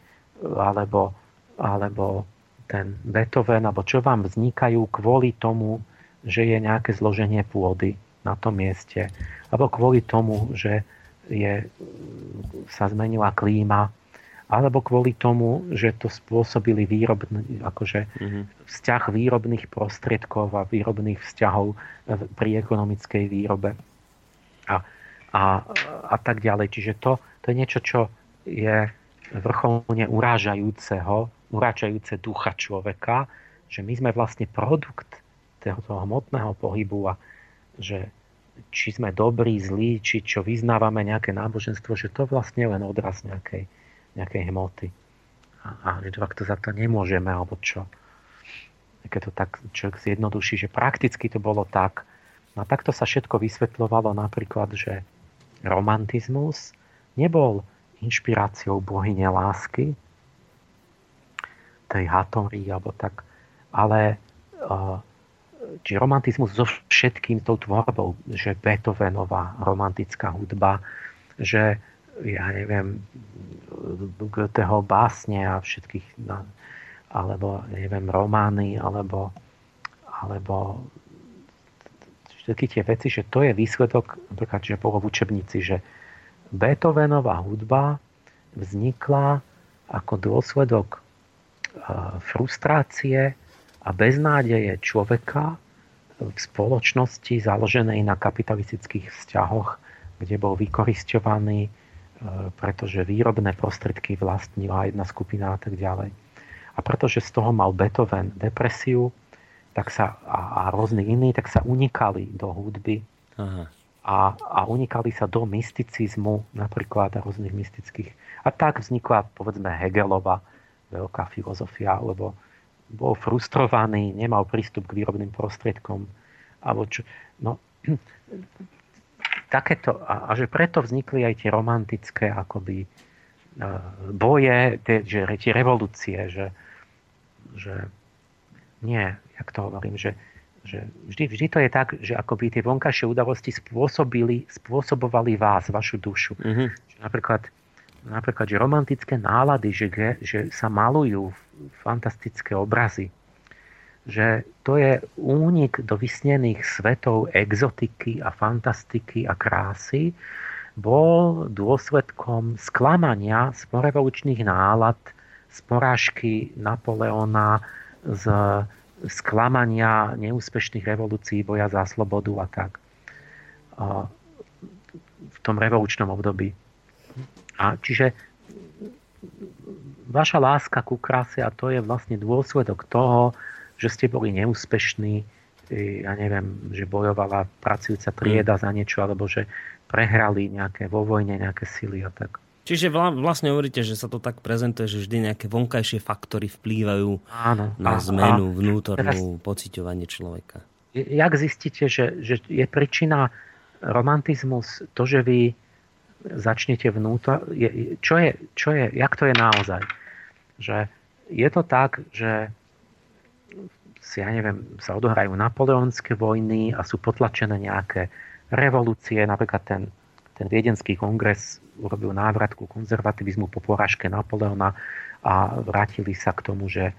Speaker 2: alebo, alebo ten Beethoven, alebo čo vám vznikajú kvôli tomu, že je nejaké zloženie pôdy na tom mieste alebo kvôli tomu, že je, sa zmenila klíma, alebo kvôli tomu, že to spôsobili výrobný, akože mm-hmm. vzťah výrobných prostriedkov a výrobných vzťahov pri ekonomickej výrobe a, a, a tak ďalej. Čiže to, to je niečo, čo je vrcholne urážajúceho, urážajúce ducha človeka, že my sme vlastne produkt tohoto hmotného pohybu a že či sme dobrí, zlí, či čo vyznávame nejaké náboženstvo, že to vlastne len odraz nejakej, nejakej hmoty. A, a že to za to nemôžeme, alebo čo. Keď to tak človek zjednoduší, že prakticky to bolo tak. No a takto sa všetko vysvetľovalo napríklad, že romantizmus nebol inšpiráciou bohyne lásky, tej Hatori, alebo tak, ale uh, či romantizmus so všetkým tou tvorbou, že Beethovenová romantická hudba, že ja neviem, Goetheho básne a všetkých, no, alebo neviem, romány, alebo, alebo všetky tie veci, že to je výsledok, napríklad, že bolo v učebnici, že Beethovenová hudba vznikla ako dôsledok frustrácie a beznádeje človeka v spoločnosti založenej na kapitalistických vzťahoch, kde bol vykoristovaný, e, pretože výrobné prostriedky vlastnila jedna skupina a tak ďalej. A pretože z toho mal Beethoven depresiu tak sa, a, a rôzny iní, tak sa unikali do hudby Aha. A, a unikali sa do mysticizmu, napríklad a rôznych mystických. A tak vznikla, povedzme, Hegelova veľká filozofia, lebo bol frustrovaný, nemal prístup k výrobným prostriedkom. Alebo čo, no, takéto, a, a že preto vznikli aj tie romantické akoby e, boje, tie, že, tie revolúcie, že, že nie, jak to hovorím, že, že vždy, vždy to je tak, že akoby tie vonkajšie udalosti spôsobili, spôsobovali vás, vašu dušu. Mm-hmm. Napríklad napríklad, že romantické nálady, že, že sa malujú fantastické obrazy, že to je únik do vysnených svetov exotiky a fantastiky a krásy, bol dôsledkom sklamania z porevolučných nálad, z porážky Napoleona, z sklamania neúspešných revolúcií, boja za slobodu a tak v tom revolučnom období. A čiže vaša láska ku kráse a to je vlastne dôsledok toho, že ste boli neúspešní, ja neviem, že bojovala pracujúca trieda mm. za niečo, alebo že prehrali nejaké vo vojne nejaké sily a tak.
Speaker 1: Čiže vlastne hovoríte, že sa to tak prezentuje, že vždy nejaké vonkajšie faktory vplývajú Áno, na a, zmenu a vnútornú teraz, pociťovanie človeka.
Speaker 2: Jak zistíte, že, že je príčina romantizmus to, že vy začnete vnútor, je, čo, je, čo je, jak to je naozaj. Že je to tak, že si, ja neviem, sa odohrajú napoleonské vojny a sú potlačené nejaké revolúcie, napríklad ten, ten viedenský kongres urobil návrat ku konzervativizmu po porážke Napoleona a vrátili sa k tomu, že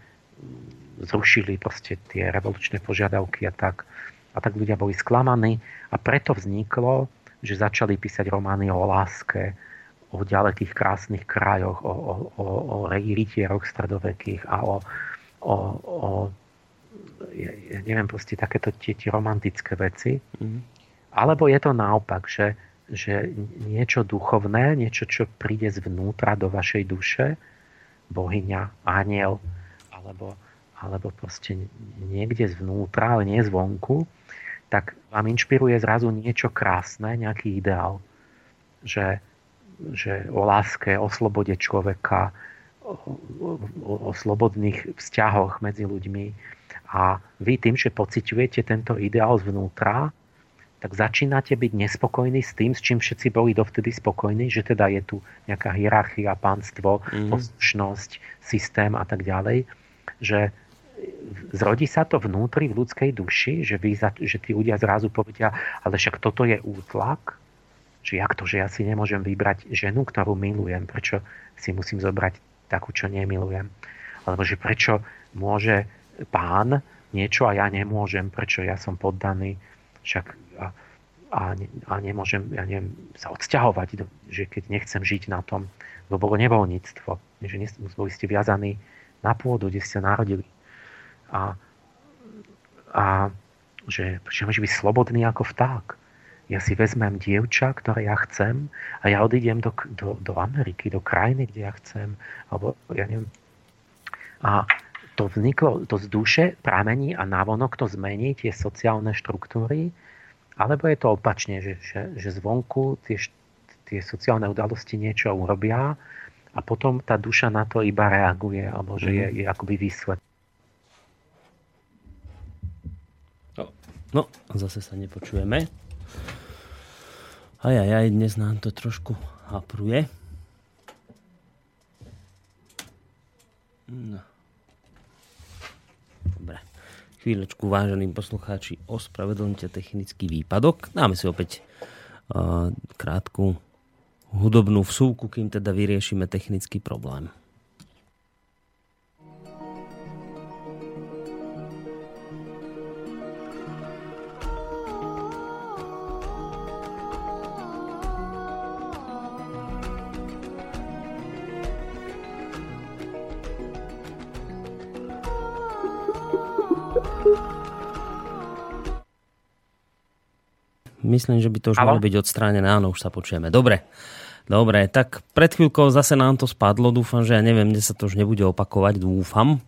Speaker 2: zrušili proste tie revolučné požiadavky a tak. A tak ľudia boli sklamaní a preto vzniklo, že začali písať romány o láske, o ďalekých krásnych krajoch, o, o, o, o rytieroch stredovekých a o, o, o ja neviem, proste takéto tie, tie romantické veci. Mm. Alebo je to naopak, že, že niečo duchovné, niečo, čo príde zvnútra do vašej duše, bohyňa, aniel, alebo, alebo proste niekde zvnútra, ale nie zvonku, tak vám inšpiruje zrazu niečo krásne, nejaký ideál. Že, že o láske, o slobode človeka, o, o, o slobodných vzťahoch medzi ľuďmi. A vy tým, že pociťujete tento ideál zvnútra, tak začínate byť nespokojní s tým, s čím všetci boli dovtedy spokojní, že teda je tu nejaká hierarchia, pánstvo, mm. poslušnosť, systém a tak ďalej, že zrodí sa to vnútri v ľudskej duši, že, vy, že tí ľudia zrazu povedia, ale však toto je útlak, že jak to, že ja si nemôžem vybrať ženu, ktorú milujem, prečo si musím zobrať takú, čo nemilujem. Alebo že prečo môže pán niečo a ja nemôžem, prečo ja som poddaný, však a, a, a nemôžem ja neviem, sa odsťahovať, že keď nechcem žiť na tom, lebo bolo nevoľníctvo, že boli ste viazaní na pôdu, kde ste narodili. A, a že, že môže byť slobodný ako vták ja si vezmem dievča, ktoré ja chcem a ja odídem do, do, do Ameriky, do krajiny, kde ja chcem, alebo ja neviem. A to vzniklo, to z duše pramení a navonok to zmení tie sociálne štruktúry, alebo je to opačne, že, že, že zvonku tie, tie sociálne udalosti niečo urobia a potom tá duša na to iba reaguje, alebo že je, mhm. je akoby výsledok.
Speaker 1: No, zase sa nepočujeme. Aj, aj, aj, dnes nám to trošku hapruje. No. Chvíľočku, vážení poslucháči, ospravedlňte technický výpadok. Dáme si opäť uh, krátku hudobnú vsúku, kým teda vyriešime technický problém. Myslím, že by to už Halo? malo byť odstránené. Áno, už sa počujeme. Dobre. Dobre, tak pred chvíľkou zase nám to spadlo. Dúfam, že ja neviem, kde sa to už nebude opakovať. Dúfam.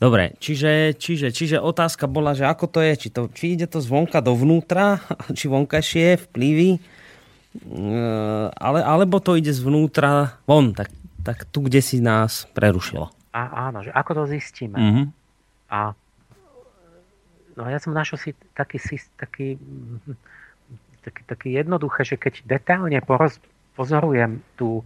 Speaker 1: Dobre, čiže, čiže, čiže otázka bola, že ako to je, či, to, či ide to zvonka dovnútra, či vonkajšie vplyvy, e, ale, alebo to ide zvnútra von, tak, tak tu, kde si nás prerušilo.
Speaker 2: A, áno, že ako to zistíme. Mm-hmm. A no ja som našiel si taký, taký také, také jednoduché, že keď detailne poroz, pozorujem tú,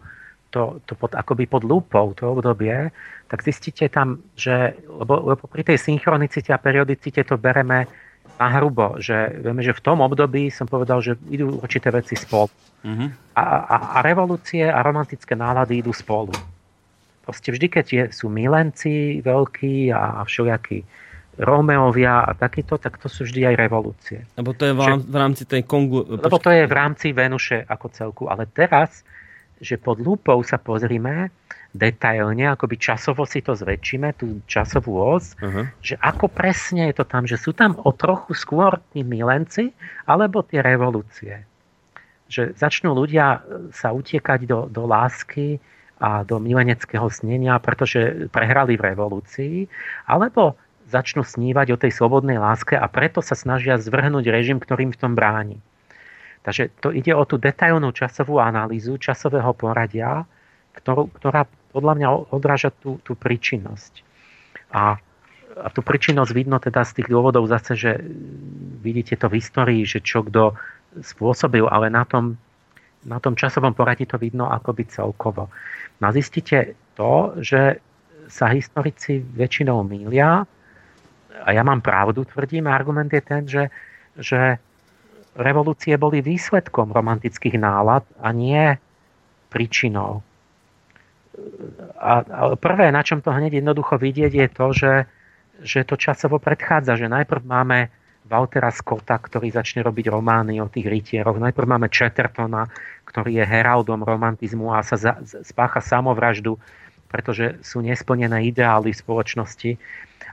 Speaker 2: to, to pod, akoby pod lúpou to obdobie, tak zistíte tam, že lebo, lebo pri tej synchronicite a periodicite to bereme na hrubo, že vieme, že v tom období som povedal, že idú určité veci spolu. Mm-hmm. A, a, a revolúcie a romantické nálady idú spolu. Proste vždy, keď je, sú milenci veľkí a, a všelijakí Romeovia a takýto, tak to sú vždy aj revolúcie.
Speaker 1: Lebo to je v rámci tej kongu...
Speaker 2: Lebo to je v rámci Venuše ako celku. Ale teraz, že pod lúpou sa pozrime detailne, akoby časovo si to zväčšíme, tú časovú os, uh-huh. že ako presne je to tam, že sú tam o trochu skôr tí milenci, alebo tie revolúcie. Že začnú ľudia sa utiekať do, do lásky a do mileneckého snenia, pretože prehrali v revolúcii, alebo začnú snívať o tej slobodnej láske a preto sa snažia zvrhnúť režim, ktorým v tom bráni. Takže to ide o tú detailnú časovú analýzu časového poradia, ktorú, ktorá podľa mňa odráža tú, tú príčinnosť. A, a tú príčinnosť vidno teda z tých dôvodov zase, že vidíte to v histórii, že čo kto spôsobil, ale na tom, na tom časovom poradí to vidno akoby celkovo. No zistíte to, že sa historici väčšinou mília a ja mám pravdu, tvrdím, argument je ten, že, že revolúcie boli výsledkom romantických nálad a nie príčinou. A, a prvé, na čom to hneď jednoducho vidieť, je to, že, že to časovo predchádza, že najprv máme Waltera Scotta, ktorý začne robiť romány o tých rytieroch. Najprv máme Chattertona, ktorý je heraldom romantizmu a sa za, spácha samovraždu, pretože sú nesplnené ideály v spoločnosti.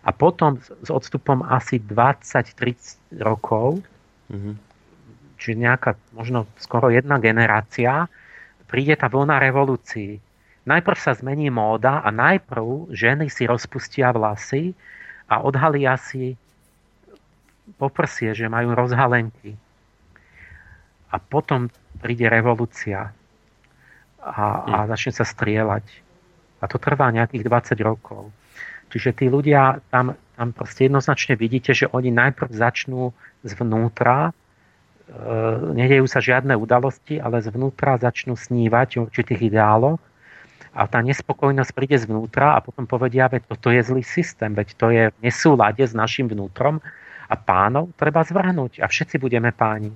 Speaker 2: A potom s odstupom asi 20-30 rokov, mm-hmm. čiže nejaká možno skoro jedna generácia, príde tá vlna revolúcií. Najprv sa zmení móda a najprv ženy si rozpustia vlasy a odhalia si poprsie, že majú rozhalenky. A potom príde revolúcia a, a hm. začne sa strieľať. A to trvá nejakých 20 rokov. Čiže tí ľudia tam, tam proste jednoznačne vidíte, že oni najprv začnú zvnútra, e, nedejú sa žiadne udalosti, ale zvnútra začnú snívať o určitých ideáloch a tá nespokojnosť príde zvnútra a potom povedia, veď toto je zlý systém, veď to je v nesúlade s našim vnútrom a pánov treba zvrhnúť a všetci budeme páni.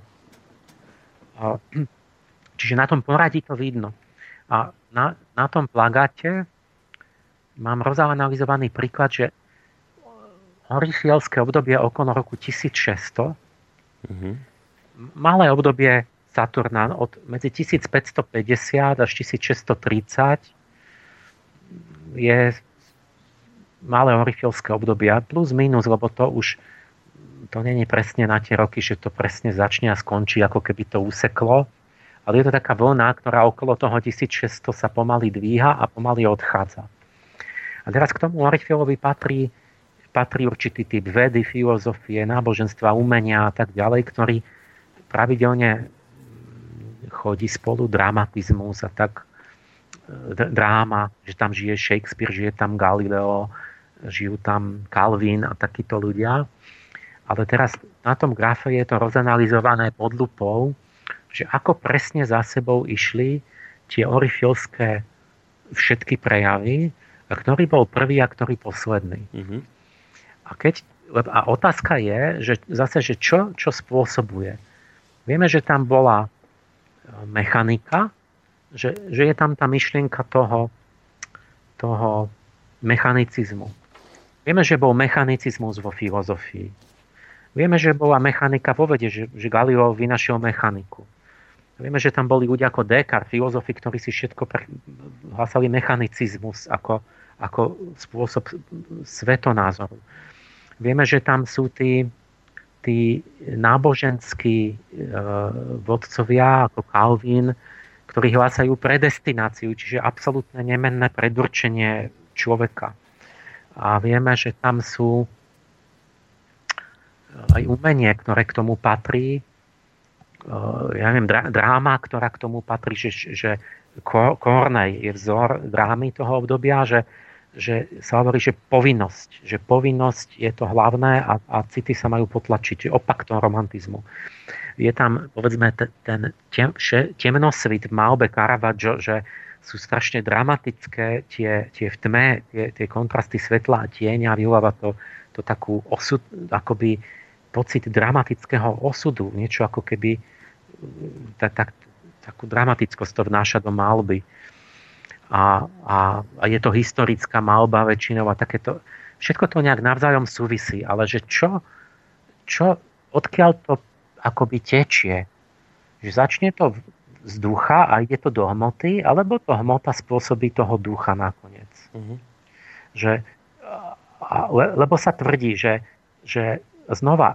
Speaker 2: Čiže na tom poradí to vidno. A na, na tom plagáte mám rozanalizovaný príklad, že horifielské obdobie okolo roku 1600, mm-hmm. malé obdobie Saturna od medzi 1550 až 1630 je malé horifielské obdobie plus minus, lebo to už to není presne na tie roky, že to presne začne a skončí, ako keby to useklo. Ale je to taká vlna, ktorá okolo toho 1600 sa pomaly dvíha a pomaly odchádza. A teraz k tomu Orifilovi patrí, patrí určitý typ vedy, filozofie, náboženstva, umenia a tak ďalej, ktorý pravidelne chodí spolu dramatizmus a tak e, dráma, že tam žije Shakespeare, žije tam Galileo, žijú tam Calvin a takíto ľudia. Ale teraz na tom grafe je to rozanalizované pod lupou, že ako presne za sebou išli tie orifilské všetky prejavy, ktorý bol prvý a ktorý posledný. Mm-hmm. A, keď, a otázka je, že zase, že čo, čo spôsobuje. Vieme, že tam bola e, mechanika, že, že je tam tá myšlienka toho, toho mechanicizmu. Vieme, že bol mechanicizmus vo filozofii. Vieme, že bola mechanika vo vede, že, že Galileo vynašiel mechaniku. Vieme, že tam boli ľudia ako Descartes, filozofi, ktorí si všetko hlasali mechanicizmus ako, ako spôsob svetonázoru. Vieme, že tam sú tí, tí náboženskí e, vodcovia ako Calvin, ktorí hlasajú predestináciu, čiže absolútne nemenné predurčenie človeka. A vieme, že tam sú aj umenie, ktoré k tomu patrí, ja neviem, dráma, ktorá k tomu patrí, že, že Kornej je vzor drámy toho obdobia, že, že sa hovorí, že povinnosť, že povinnosť je to hlavné a, a city sa majú potlačiť, opak toho romantizmu. Je tam, povedzme, ten tem, temnosvit v Malbe Caravaggio, že sú strašne dramatické tie, tie v tme, tie, tie kontrasty svetla a tieňa, vyvoláva to, to takú osud, akoby pocit dramatického osudu, niečo ako keby tak, tak, takú dramatickosť to vnáša do malby. A, a, a je to historická malba väčšinou a takéto. Všetko to nejak navzájom súvisí, ale že čo, čo odkiaľ to akoby tečie, že začne to z ducha a ide to do hmoty, alebo to hmota spôsobí toho ducha nakoniec. Mm-hmm. Že, a, lebo sa tvrdí, že, že znova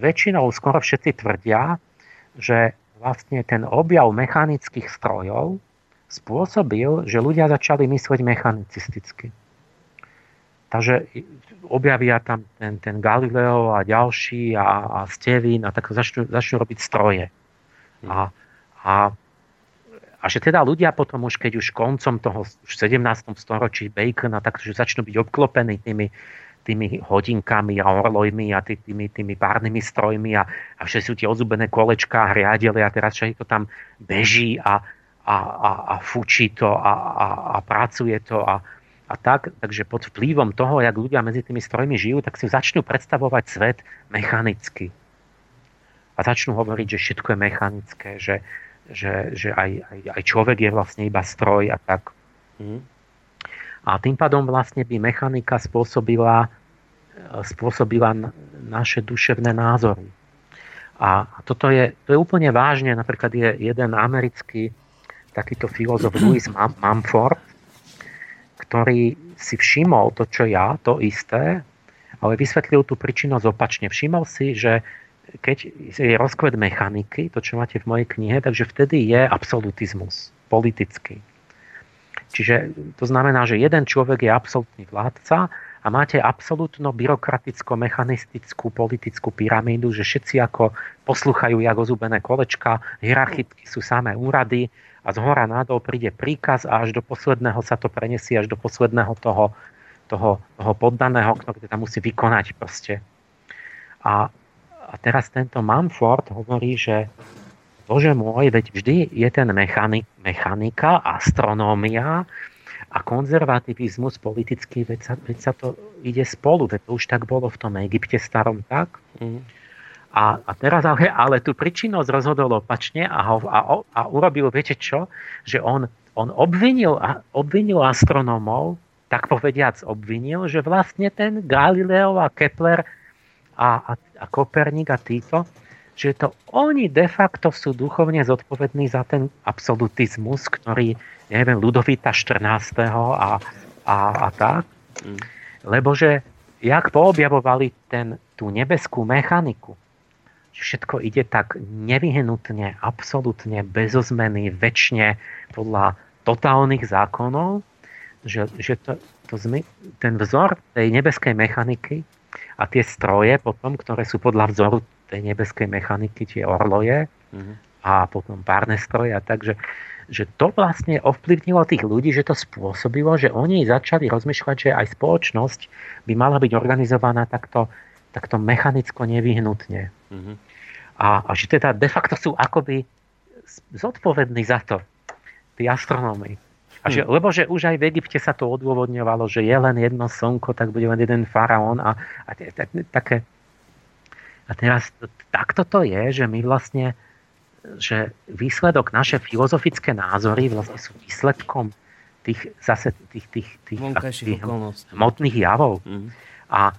Speaker 2: väčšinou skoro všetci tvrdia, že vlastne ten objav mechanických strojov spôsobil, že ľudia začali myslieť mechanicisticky. Takže objavia tam ten, ten Galileo a ďalší a, a Stevín a tak začnú, začnú robiť stroje. A, a, a že teda ľudia potom už, keď už koncom toho už 17. storočí Bacon a tak, že začnú byť obklopení tými tými hodinkami a orlojmi a tý, tými, tými párnymi strojmi a, a všetky sú tie odzubené kolečká hriadele a teraz všetko tam beží a, a, a, a fučí to a, a, a pracuje to a, a tak, takže pod vplyvom toho, jak ľudia medzi tými strojmi žijú, tak si začnú predstavovať svet mechanicky. A začnú hovoriť, že všetko je mechanické, že, že, že aj, aj, aj človek je vlastne iba stroj a tak. Mm. A tým pádom vlastne by mechanika spôsobila, spôsobila naše duševné názory. A toto je, to je úplne vážne. Napríklad je jeden americký takýto filozof Louis Mumford, ktorý si všimol to, čo ja, to isté, ale vysvetlil tú príčinu opačne. Všimol si, že keď je rozkvet mechaniky, to čo máte v mojej knihe, takže vtedy je absolutizmus politický. Čiže to znamená, že jeden človek je absolútny vládca a máte absolútno byrokraticko-mechanistickú politickú pyramídu, že všetci ako posluchajú jak ozúbené kolečka, hierarchicky sú samé úrady a z hora nadol príde príkaz a až do posledného sa to prenesie až do posledného toho, toho, toho poddaného, ktorý tam musí vykonať proste. A a teraz tento Mumford hovorí, že Bože môj, veď vždy je ten mechanik, mechanika, astronómia a konzervativizmus politický, veď sa, veď sa to ide spolu, veď to už tak bolo v tom Egypte starom tak. Mm. A, a teraz ale, ale tú príčinnosť rozhodol opačne a, ho, a, a urobil, viete čo, že on, on obvinil, obvinil astronómov, tak povediac obvinil, že vlastne ten Galileo a Kepler a, a, a Koperník a títo, že to oni de facto sú duchovne zodpovední za ten absolutizmus, ktorý, neviem, Ludovita 14. a, a, a tak. Mm. Lebo že jak poobjavovali ten, tú nebeskú mechaniku, že všetko ide tak nevyhnutne, absolútne, bezozmeny, väčšine podľa totálnych zákonov, že, že to, to zmy, ten vzor tej nebeskej mechaniky a tie stroje potom, ktoré sú podľa vzoru tej nebeskej mechaniky, tie orloje mm-hmm. a potom párne stroje takže že to vlastne ovplyvnilo tých ľudí, že to spôsobilo, že oni začali rozmýšľať, že aj spoločnosť by mala byť organizovaná takto, takto mechanicko nevyhnutne. Mm-hmm. A, a že teda de facto sú akoby zodpovední za to, tí astronómy. A že, hm. Lebo že už aj v Egypte sa to odôvodňovalo, že je len jedno slnko, tak bude len jeden faraón a, a tak, také... A teraz takto to je, že my vlastne že výsledok, naše filozofické názory vlastne sú výsledkom tých zase tých, tých, tých, tých hmotných javov. Mm. A,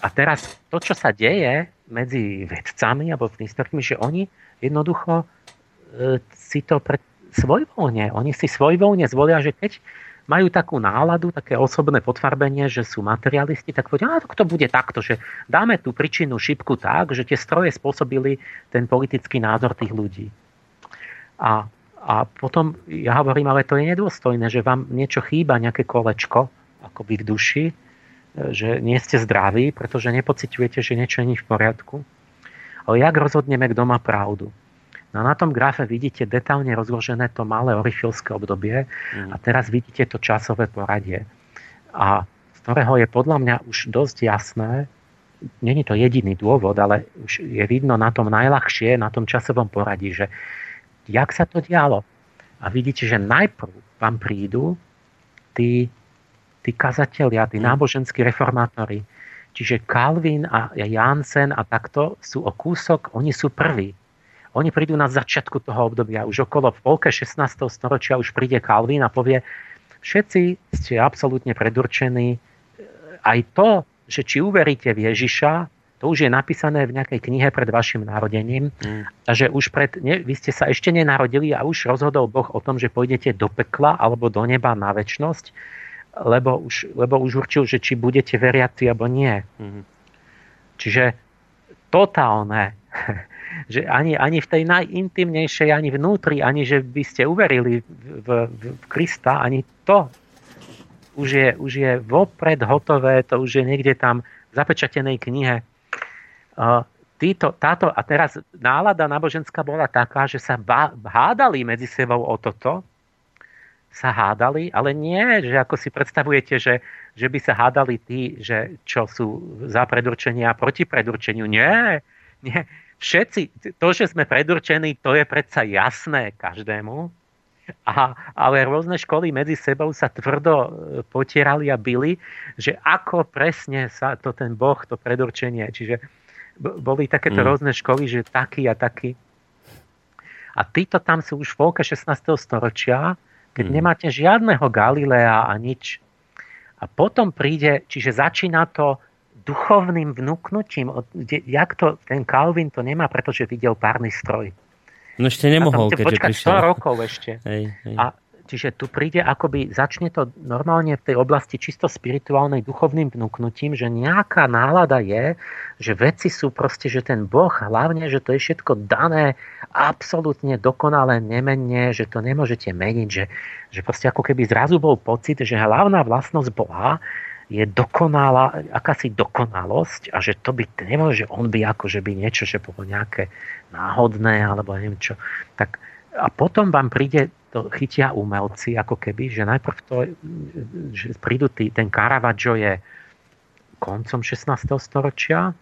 Speaker 2: a teraz to, čo sa deje medzi vedcami alebo expertmi, že oni jednoducho e, si to pred, svojvoľne. Oni si svojvoľne zvolia, že keď majú takú náladu, také osobné potfarbenie, že sú materialisti, tak povedia, a to bude takto, že dáme tú príčinu šipku tak, že tie stroje spôsobili ten politický názor tých ľudí. A, a potom ja hovorím, ale to je nedôstojné, že vám niečo chýba, nejaké kolečko, akoby v duši, že nie ste zdraví, pretože nepociťujete, že niečo nie je v poriadku. Ale jak rozhodneme, kto má pravdu? No na tom grafe vidíte detálne rozložené to malé orifilské obdobie mm. a teraz vidíte to časové poradie. A z ktorého je podľa mňa už dosť jasné, není to jediný dôvod, ale už je vidno na tom najľahšie, na tom časovom poradí, že jak sa to dialo. A vidíte, že najprv vám prídu tí, tí kazatelia, tí mm. náboženskí reformátori. Čiže Calvin a Jansen a takto sú o kúsok, oni sú prví oni prídu na začiatku toho obdobia, už okolo v polke 16. storočia už príde Calvin a povie, všetci ste absolútne predurčení. Aj to, že či uveríte v Ježiša, to už je napísané v nejakej knihe pred vašim narodením. Mm. Takže už pred, ne, vy ste sa ešte nenarodili a už rozhodol Boh o tom, že pôjdete do pekla alebo do neba na väčnosť, lebo už, lebo už určil, že či budete veriaci alebo nie. Mm. Čiže totálne že ani, ani v tej najintimnejšej, ani vnútri, ani že by ste uverili v, v, v Krista, ani to už je, už je vopred hotové, to už je niekde tam v zapečatenej knihe. Uh, títo, táto, a teraz nálada náboženská bola taká, že sa bá, hádali medzi sebou o toto, sa hádali, ale nie, že ako si predstavujete, že, že by sa hádali tí, že čo sú za predurčenie a proti predurčeniu. Nie, nie všetci, to, že sme predurčení, to je predsa jasné každému, a, ale rôzne školy medzi sebou sa tvrdo e, potierali a byli, že ako presne sa to ten Boh, to predurčenie. Čiže boli takéto mm. rôzne školy, že taký a taký. A títo tam sú už v polke 16. storočia, keď mm. nemáte žiadneho Galilea a nič. A potom príde, čiže začína to duchovným vnúknutím. Jak to, ten Calvin to nemá, pretože videl párny stroj.
Speaker 1: No ešte nemohol, keďže počkať prišiel.
Speaker 2: 100 rokov ešte. Hej, hej. A Čiže tu príde akoby, začne to normálne v tej oblasti čisto spirituálnej duchovným vnúknutím, že nejaká nálada je, že veci sú proste, že ten Boh hlavne, že to je všetko dané absolútne dokonale, nemenne, že to nemôžete meniť, že, že proste ako keby zrazu bol pocit, že hlavná vlastnosť Boha je dokonalá, akási dokonalosť a že to by nemôže, že on by ako, že by niečo, že bolo nejaké náhodné alebo neviem čo. Tak, a potom vám príde to chytia umelci, ako keby, že najprv to, že prídu tý, ten Caravaggio je koncom 16. storočia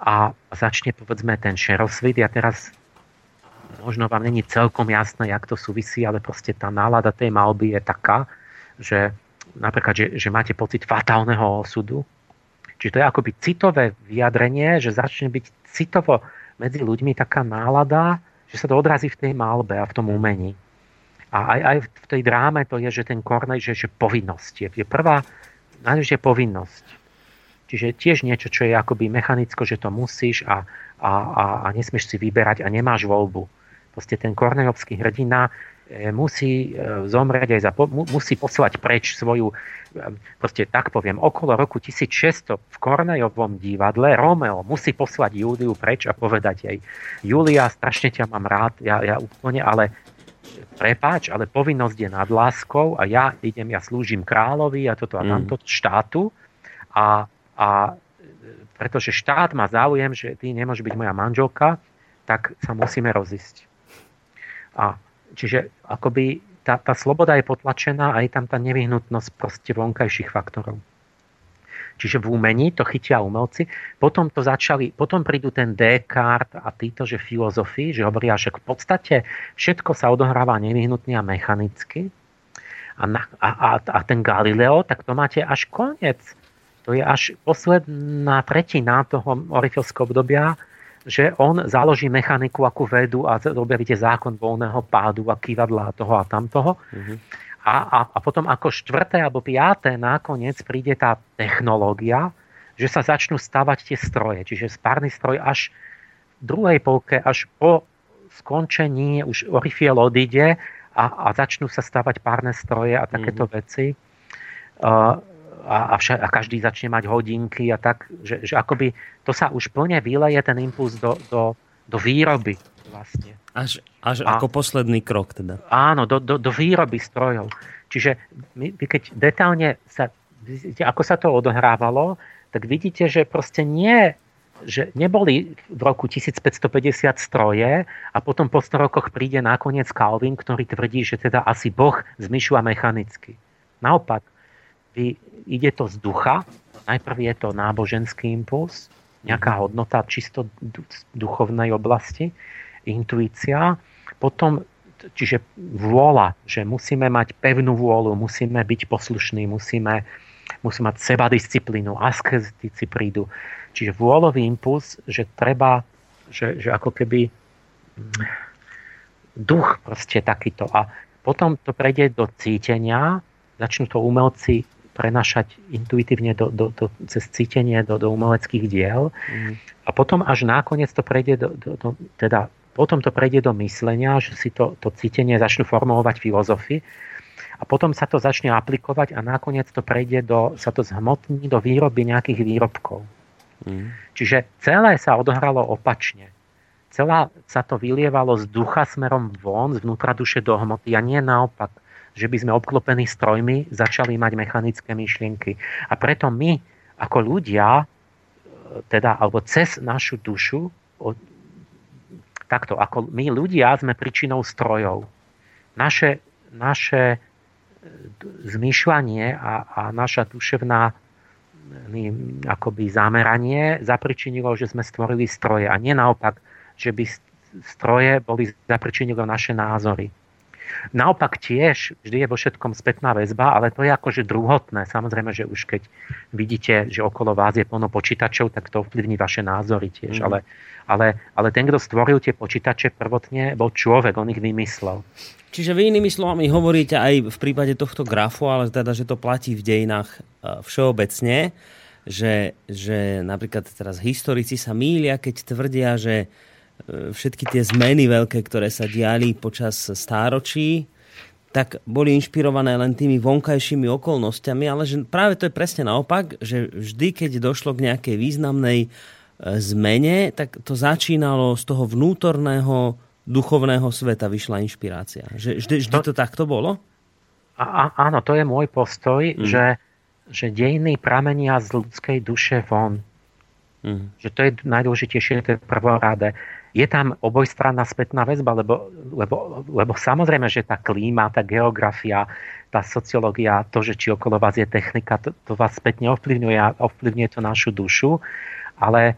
Speaker 2: a začne povedzme ten šerosvit. Ja teraz možno vám není celkom jasné, jak to súvisí, ale proste tá nálada tej malby je taká, že napríklad, že, že máte pocit fatálneho osudu. Čiže to je akoby citové vyjadrenie, že začne byť citovo medzi ľuďmi taká nálada, že sa to odrazí v tej malbe a v tom umení. A aj, aj v tej dráme to je, že ten Kornej, že, že povinnosť je, je prvá, je povinnosť. Čiže tiež niečo, čo je akoby mechanicko, že to musíš a, a, a, a nesmieš si vyberať a nemáš voľbu. Proste ten kornejovský hrdina musí e, zomrieť aj za, musí poslať preč svoju, e, proste tak poviem, okolo roku 1600 v Kornejovom divadle Romeo musí poslať Júliu preč a povedať jej, Julia, strašne ťa mám rád, ja, ja úplne, ale prepáč, ale povinnosť je nad láskou a ja idem, ja slúžim kráľovi a toto a mm. tamto štátu a, a pretože štát má záujem, že ty nemôžeš byť moja manželka, tak sa musíme rozísť. A čiže akoby tá, tá sloboda je potlačená a je tam tá nevyhnutnosť proste vonkajších faktorov. Čiže v umení to chytia umelci. Potom to začali, potom prídu ten Descartes a títo, že filozofii, že hovoria, že v podstate všetko sa odohráva nevyhnutne a mechanicky. A, na, a, a, a ten Galileo, tak to máte až koniec. To je až posledná tretina toho orifilského obdobia, že on založí mechaniku ako vedu a objavíte zákon voľného pádu a kývadla toho a tamtoho. Mm-hmm. A, a, a potom ako štvrté alebo piaté nakoniec príde tá technológia, že sa začnú stavať tie stroje. Čiže spárny stroj až v druhej polke, až po skončení už Orifiel odíde a, a začnú sa stavať párne stroje a takéto mm-hmm. veci. Uh, a, a, vša, a každý začne mať hodinky a tak, že, že akoby to sa už plne vyleje ten impuls do, do, do výroby vlastne.
Speaker 1: Až, až a, ako posledný krok teda.
Speaker 2: Áno, do, do, do výroby strojov. Čiže my, keď detálne sa, ako sa to odohrávalo, tak vidíte, že proste nie, že neboli v roku 1550 stroje a potom po 100 rokoch príde nakoniec Calvin, ktorý tvrdí, že teda asi Boh zmyšľa mechanicky. Naopak, vy, ide to z ducha, najprv je to náboženský impuls, nejaká hodnota čisto duchovnej oblasti, intuícia, potom čiže vôľa, že musíme mať pevnú vôľu, musíme byť poslušní, musíme, musíme mať seba disciplínu, asketici prídu. Čiže vôľový impuls, že treba, že, že ako keby duch proste takýto. A potom to prejde do cítenia, začnú to umelci prenašať intuitívne do, do, do, cez cítenie do, do umeleckých diel. Mm. A potom až nakoniec to prejde do, do, do, teda potom to prejde do myslenia, že si to, to cítenie začnú formovať filozofy a potom sa to začne aplikovať a nakoniec to prejde do, sa to zhmotní do výroby nejakých výrobkov. Mm. Čiže celé sa odohralo opačne. Celá sa to vylievalo z ducha smerom von, zvnútra duše do hmoty a nie naopak, že by sme obklopení strojmi začali mať mechanické myšlienky. A preto my, ako ľudia, e, teda, alebo cez našu dušu, takto, ako my ľudia sme príčinou strojov. Naše, naše e, zmýšľanie a, a naša duševná akoby zameranie zapričinilo, že sme stvorili stroje a nie naopak, že by stroje boli zapričinilo naše názory. Naopak tiež vždy je vo všetkom spätná väzba, ale to je akože druhotné. Samozrejme, že už keď vidíte, že okolo vás je plno počítačov, tak to ovplyvní vaše názory tiež. Mm. Ale, ale, ale ten, kto stvoril tie počítače prvotne, bol človek, on ich vymyslel.
Speaker 1: Čiže vy inými slovami hovoríte aj v prípade tohto grafu, ale teda, že to platí v dejinách e, všeobecne, že, že napríklad teraz historici sa mília, keď tvrdia, že všetky tie zmeny veľké, ktoré sa diali počas stáročí, tak boli inšpirované len tými vonkajšími okolnostiami, ale že práve to je presne naopak, že vždy, keď došlo k nejakej významnej e, zmene, tak to začínalo z toho vnútorného duchovného sveta vyšla inšpirácia. Že, vždy, vždy to, to takto bolo?
Speaker 2: A, áno, to je môj postoj, mm. že, že dejiny pramenia z ľudskej duše von. Mm. Že to je najdôležitejšie, to je prvoráde. Je tam obojstranná spätná väzba, lebo, lebo, lebo samozrejme, že tá klíma, tá geografia, tá sociológia, to, že či okolo vás je technika, to, to vás spätne ovplyvňuje a ovplyvňuje to našu dušu, ale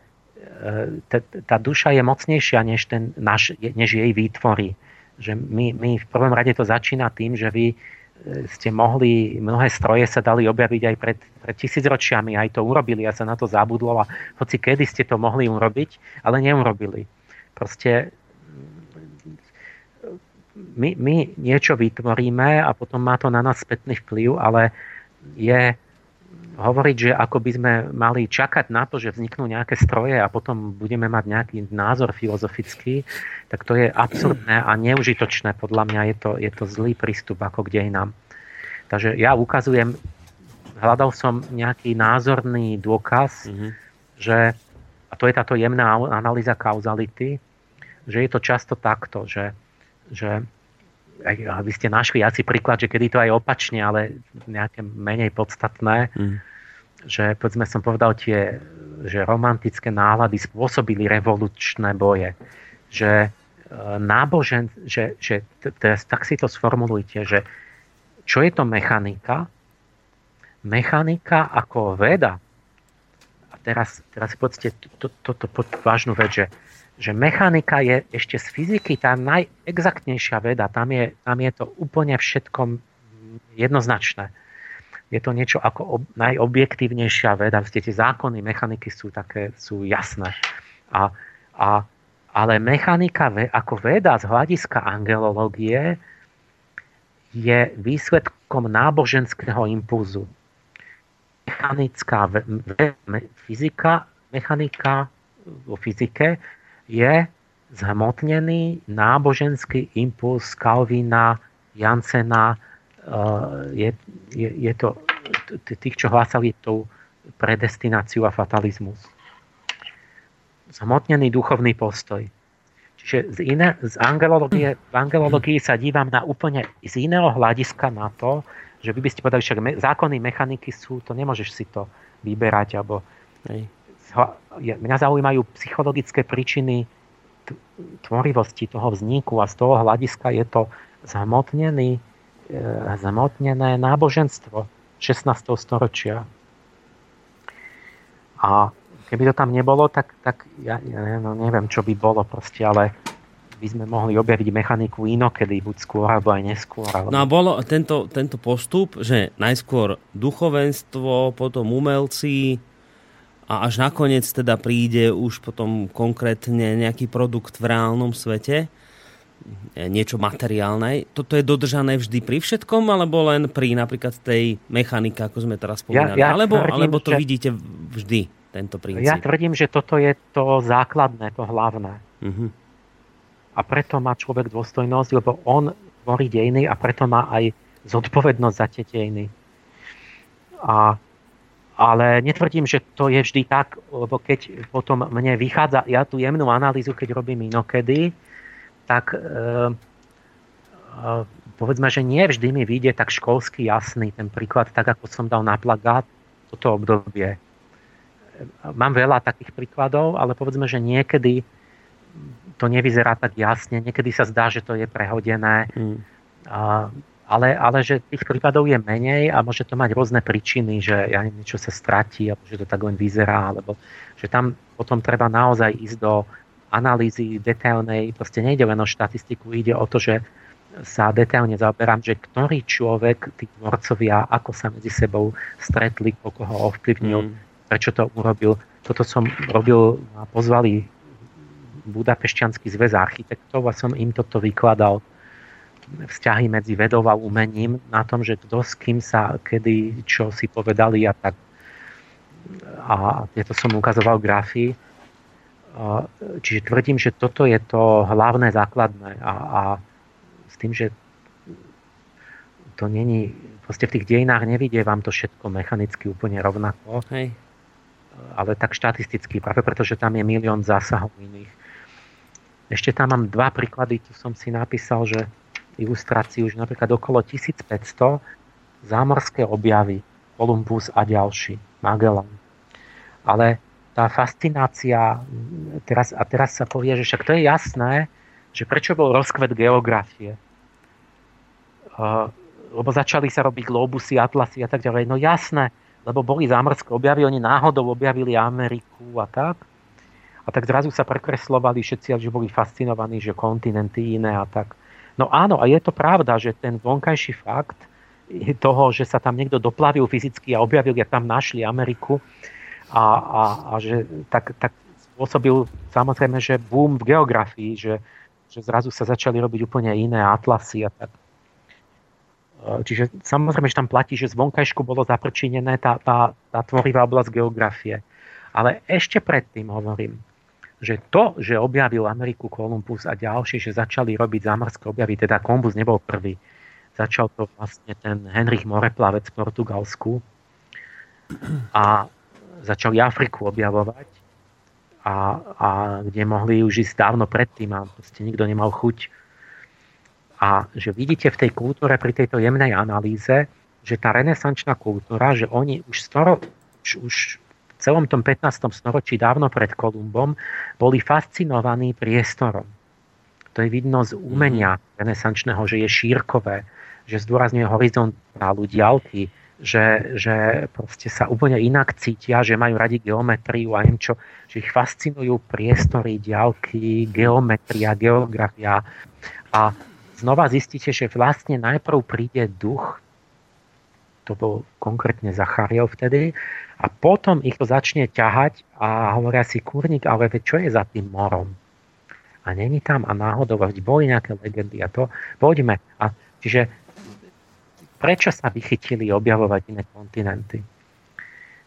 Speaker 2: tá duša je mocnejšia než, ten naš, než jej výtvory. Že my, my v prvom rade to začína tým, že vy e, ste mohli, mnohé stroje sa dali objaviť aj pred, pred tisícročiami, aj to urobili a sa na to zabudlo a hoci kedy ste to mohli urobiť, ale neurobili. Proste my, my niečo vytvoríme a potom má to na nás spätný vplyv, ale je, hovoriť, že ako by sme mali čakať na to, že vzniknú nejaké stroje a potom budeme mať nejaký názor filozofický, tak to je absurdné a neužitočné. Podľa mňa je to, je to zlý prístup ako k dejinám. Takže ja ukazujem, hľadal som nejaký názorný dôkaz, mm-hmm. že, a to je táto jemná analýza kauzality, že je to často takto, že, že vy ste našli asi príklad, že kedy to aj opačne, ale nejaké menej podstatné, mm. že povedzme som povedal tie, že romantické nálady spôsobili revolučné boje, že e, nábožen, že, že teraz tak si to sformulujte, že čo je to mechanika? Mechanika ako veda, a teraz, teraz povedzte toto to, to, to, vážnu vec, že že mechanika je ešte z fyziky tá najexaktnejšia veda. Tam je, tam je to úplne všetkom jednoznačné. Je to niečo ako ob, najobjektívnejšia veda. Tie zákony mechaniky sú také, sú jasné. A, a, ale mechanika ako veda z hľadiska angelológie je výsledkom náboženského impulzu. Mechanická ve, ve, fyzika, mechanika vo fyzike je zhmotnený náboženský impuls Kalvina, Jansena, eh, je, je, je to tých, čo hlásali tú predestináciu a fatalizmus. Zhmotnený duchovný postoj. Čiže z, iné, z angelológie, v angelológii sa dívam na úplne z iného hľadiska na to, že vy by ste povedali, že me, zákony mechaniky sú, to nemôžeš si to vyberať, alebo hej, mňa zaujímajú psychologické príčiny tvorivosti toho vzniku a z toho hľadiska je to zhmotnený, e, zhmotnené náboženstvo 16. storočia. A keby to tam nebolo, tak, tak ja, ja no, neviem, čo by bolo proste, ale by sme mohli objaviť mechaniku inokedy, buď skôr alebo aj neskôr.
Speaker 1: Ale... No a bolo tento, tento postup, že najskôr duchovenstvo, potom umelci, a až nakoniec teda príde už potom konkrétne nejaký produkt v reálnom svete, niečo materiálne. Toto je dodržané vždy pri všetkom, alebo len pri napríklad tej mechanike, ako sme teraz spomínali? Ja, ja alebo, tvrdím, alebo to že... vidíte vždy, tento princíp?
Speaker 2: Ja tvrdím, že toto je to základné, to hlavné. Uh-huh. A preto má človek dôstojnosť, lebo on tvorí dejiny a preto má aj zodpovednosť za tie dejiny. A ale netvrdím, že to je vždy tak, lebo keď potom mne vychádza, ja tú jemnú analýzu, keď robím inokedy, tak e, e, povedzme, že nie vždy mi vyjde tak školsky jasný ten príklad, tak ako som dal na plagát toto obdobie. Mám veľa takých príkladov, ale povedzme, že niekedy to nevyzerá tak jasne, niekedy sa zdá, že to je prehodené. Mm. A ale, ale že tých prípadov je menej a môže to mať rôzne príčiny, že ja neviem, niečo sa stratí, alebo že to tak len vyzerá, alebo že tam potom treba naozaj ísť do analýzy detailnej, proste nejde len o štatistiku, ide o to, že sa detailne zaoberám, že ktorý človek, tí tvorcovia, ako sa medzi sebou stretli, koho ovplyvnil, mm. prečo to urobil. Toto som robil, pozvali Budapešťanský zväz architektov a som im toto vykladal vzťahy medzi vedou a umením na tom, že kto s kým sa kedy čo si povedali a tak. A tieto som ukazoval grafy. Čiže tvrdím, že toto je to hlavné základné a, a s tým, že to není, proste v tých dejinách nevidie vám to všetko mechanicky úplne rovnako. Hej. Ale tak štatisticky, práve preto, že tam je milión zásahov iných. Ešte tam mám dva príklady, tu som si napísal, že ilustráciu, že napríklad okolo 1500 zámorské objavy, Columbus a ďalší, Magellan. Ale tá fascinácia, teraz, a teraz sa povie, že však to je jasné, že prečo bol rozkvet geografie. Uh, lebo začali sa robiť globusy, atlasy a tak ďalej. No jasné, lebo boli zámorské objavy, oni náhodou objavili Ameriku a tak. A tak zrazu sa prekreslovali všetci, že boli fascinovaní, že kontinenty iné a tak. No áno, a je to pravda, že ten vonkajší fakt toho, že sa tam niekto doplavil fyzicky a objavil, jak tam našli Ameriku a, a, a že tak, tak spôsobil samozrejme, že boom v geografii, že, že zrazu sa začali robiť úplne iné atlasy a tak. Čiže samozrejme, že tam platí, že zvonkajšku bolo zaprčinené tá, tá, tá tvorivá oblasť geografie. Ale ešte predtým hovorím, že to, že objavil Ameriku Kolumbus a ďalšie, že začali robiť zámorské objavy, teda Kolumbus nebol prvý, začal to vlastne ten Henrich Moreplavec v Portugalsku a začali Afriku objavovať a, a kde mohli už ísť dávno predtým a proste nikto nemal chuť. A že vidíte v tej kultúre, pri tejto jemnej analýze, že tá renesančná kultúra, že oni už, storo, už, už celom tom 15. storočí, dávno pred Kolumbom, boli fascinovaní priestorom. To je vidno z umenia mhm. renesančného, že je šírkové, že zdôrazňuje horizontálu, diálky, že, že proste sa úplne inak cítia, že majú radi geometriu a neviem čo, že ich fascinujú priestory, diálky, geometria, geografia. A znova zistíte, že vlastne najprv príde duch, to bol konkrétne Zachariel vtedy, a potom ich to začne ťahať a hovoria si, kurník, ale čo je za tým morom? A není tam a náhodou, veď boli nejaké legendy a to, poďme. A čiže prečo sa vychytili objavovať iné kontinenty?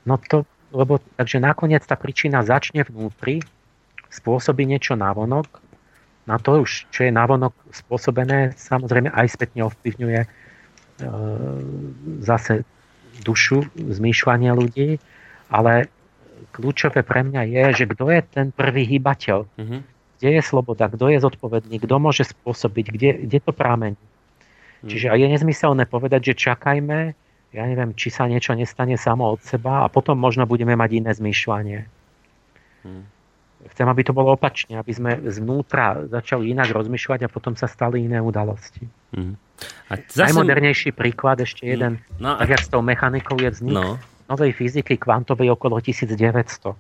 Speaker 2: No to, lebo takže nakoniec tá príčina začne vnútri, spôsobí niečo navonok, na to už, čo je navonok spôsobené, samozrejme aj spätne ovplyvňuje zase dušu, zmýšľania ľudí, ale kľúčové pre mňa je, že kto je ten prvý hýbateľ. Mm-hmm. Kde je sloboda, kto je zodpovedný, kto môže spôsobiť, kde, kde to prámení. Mm. Čiže je nezmyselné povedať, že čakajme, ja neviem, či sa niečo nestane samo od seba a potom možno budeme mať iné zmýšľanie. Mm. Chcem, aby to bolo opačne, aby sme zvnútra začali inak rozmýšľať a potom sa stali iné udalosti. Mm. A zase... Najmodernejší príklad, ešte mm. jeden, no, tak jak s tou mechanikou je vznik no. novej fyziky kvantovej okolo 1900.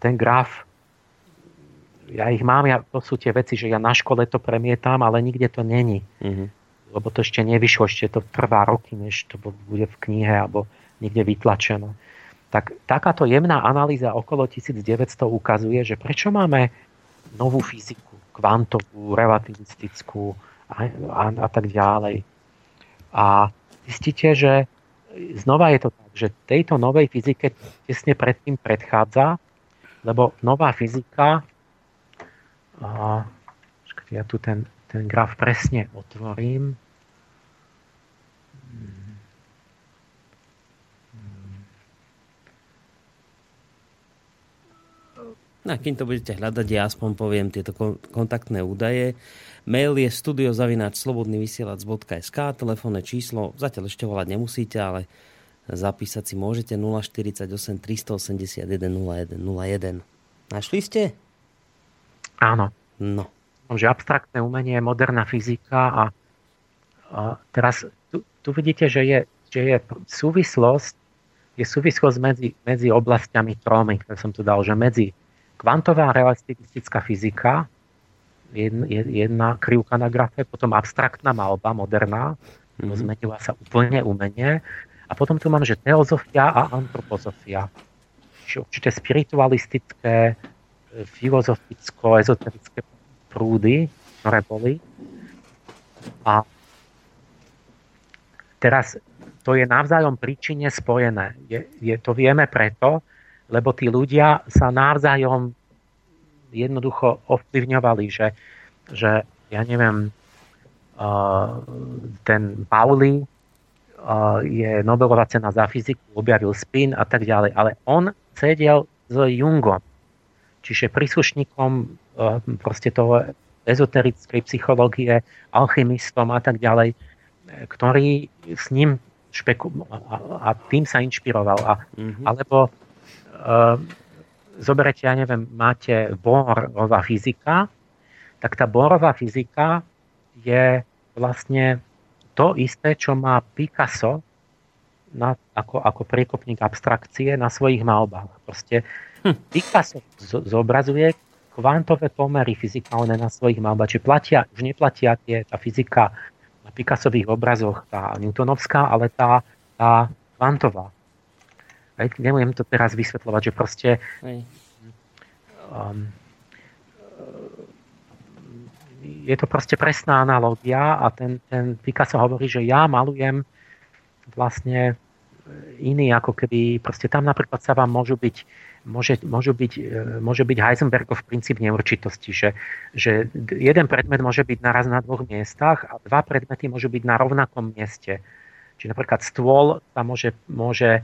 Speaker 2: Ten graf, ja ich mám, ja, to sú tie veci, že ja na škole to premietam, ale nikde to není. Mm-hmm. Lebo to ešte nevyšlo, ešte to trvá roky, než to bude v knihe alebo niekde vytlačené. Tak takáto jemná analýza okolo 1900 ukazuje, že prečo máme novú fyziku, kvantovú, relativistickú, a, a, a tak ďalej. A zistíte, že znova je to tak, že tejto novej fyzike tesne predtým predchádza, lebo nová fyzika, a, ja tu ten, ten graf presne otvorím,
Speaker 1: No, kým to budete hľadať, ja aspoň poviem tieto kontaktné údaje. Mail je studiozavináčslobodnyvysielac.sk telefónne číslo, zatiaľ ešte volať nemusíte, ale zapísať si môžete 048 381 01 01. Našli ste?
Speaker 2: Áno.
Speaker 1: No.
Speaker 2: Že abstraktné umenie je moderná fyzika a, a teraz tu, tu vidíte, že je, že je súvislosť je súvislosť medzi, medzi oblastiami tromy, ktoré som tu dal, že medzi kvantová relativistická fyzika, jedna, jedna krivka na grafe, potom abstraktná malba, moderná, mm-hmm. zmenila sa úplne umenie. A potom tu mám, že teozofia a antropozofia. Čiže určité spiritualistické, filozoficko-ezoterické prúdy, ktoré boli. A teraz to je navzájom príčine spojené. Je, je, to vieme preto, lebo tí ľudia sa navzájom jednoducho ovplyvňovali, že, že ja neviem, uh, ten Pauli uh, je Nobelová cena za fyziku, objavil spin a tak ďalej, ale on sedel s Jungom, čiže príslušníkom uh, proste toho ezoterickej psychológie, alchymistom a tak ďalej, ktorý s ním špeku- a, a tým sa inšpiroval. A, mm-hmm. Alebo zoberete, ja neviem, máte borová fyzika, tak tá borová fyzika je vlastne to isté, čo má Picasso na, ako, ako priekopník abstrakcie na svojich malbách. Proste hm. Picasso zobrazuje kvantové pomery fyzikálne na svojich malbách. Čiže platia, už neplatia tie, tá fyzika na Picassových obrazoch tá Newtonovská, ale tá, tá kvantová. Aj, nebudem to teraz vysvetľovať, že proste um, je to proste presná analogia a ten, ten Picasso hovorí, že ja malujem vlastne iný, ako keby proste tam napríklad sa vám môžu byť môže, môžu byť, e, môže byť Heisenbergov princíp neurčitosti, že, že jeden predmet môže byť naraz na dvoch miestach a dva predmety môžu byť na rovnakom mieste. Čiže napríklad stôl sa môže, môže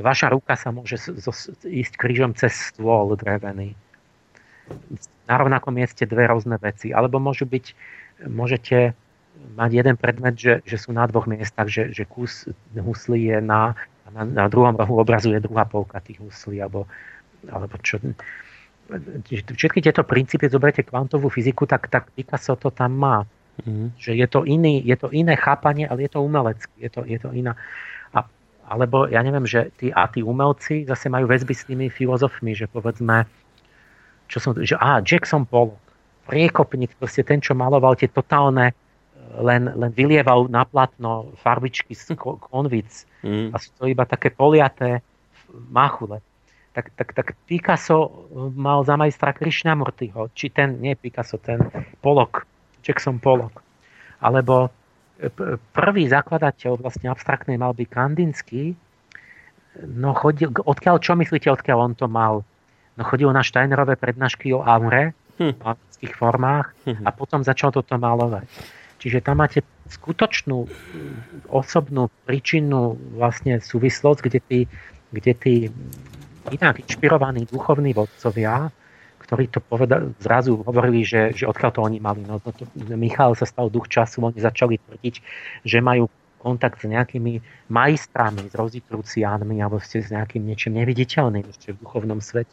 Speaker 2: vaša ruka sa môže ísť krížom cez stôl drevený. Na rovnakom mieste dve rôzne veci. Alebo môžu byť, môžete mať jeden predmet, že, že sú na dvoch miestach, že, že kus huslí je na na, na druhom rohu obrazuje druhá polka tých huslí, alebo, alebo čo. Všetky tieto princípy, zoberete kvantovú fyziku, tak, tak Picasso to tam má. Mm-hmm. Že je to, iný, je to iné chápanie, ale je to umelecké. Je to, je to iná. A, alebo ja neviem, že tí, a tí umelci zase majú väzby s tými filozofmi, že povedzme, čo som, že á, Jackson Pollock, priekopník, proste ten, čo maloval tie totálne len, len vylieval na platno farbičky z konvic mm. a sú to iba také poliaté machule. Tak, tak, tak Picasso mal za majstra Krishnamurtiho, či ten, nie Picasso, ten Pollock, Jackson Pollock. Alebo prvý zakladateľ vlastne abstraktnej malby Kandinsky, no chodil, odkiaľ, čo myslíte, odkiaľ on to mal? No chodil na Steinerové prednášky o aure, hm. v formách hm. a potom začal toto malovať. Čiže tam máte skutočnú osobnú príčinnú vlastne súvislosť, kde tí, kde tí inak inšpirovaní duchovní vodcovia, ktorí to povedali, zrazu hovorili, že, že odkiaľ to oni mali. No, to, Michal sa stal duch času, oni začali tvrdiť, že majú kontakt s nejakými majstrami, s rozitruciánmi alebo ste s nejakým niečím neviditeľným ešte v duchovnom svete.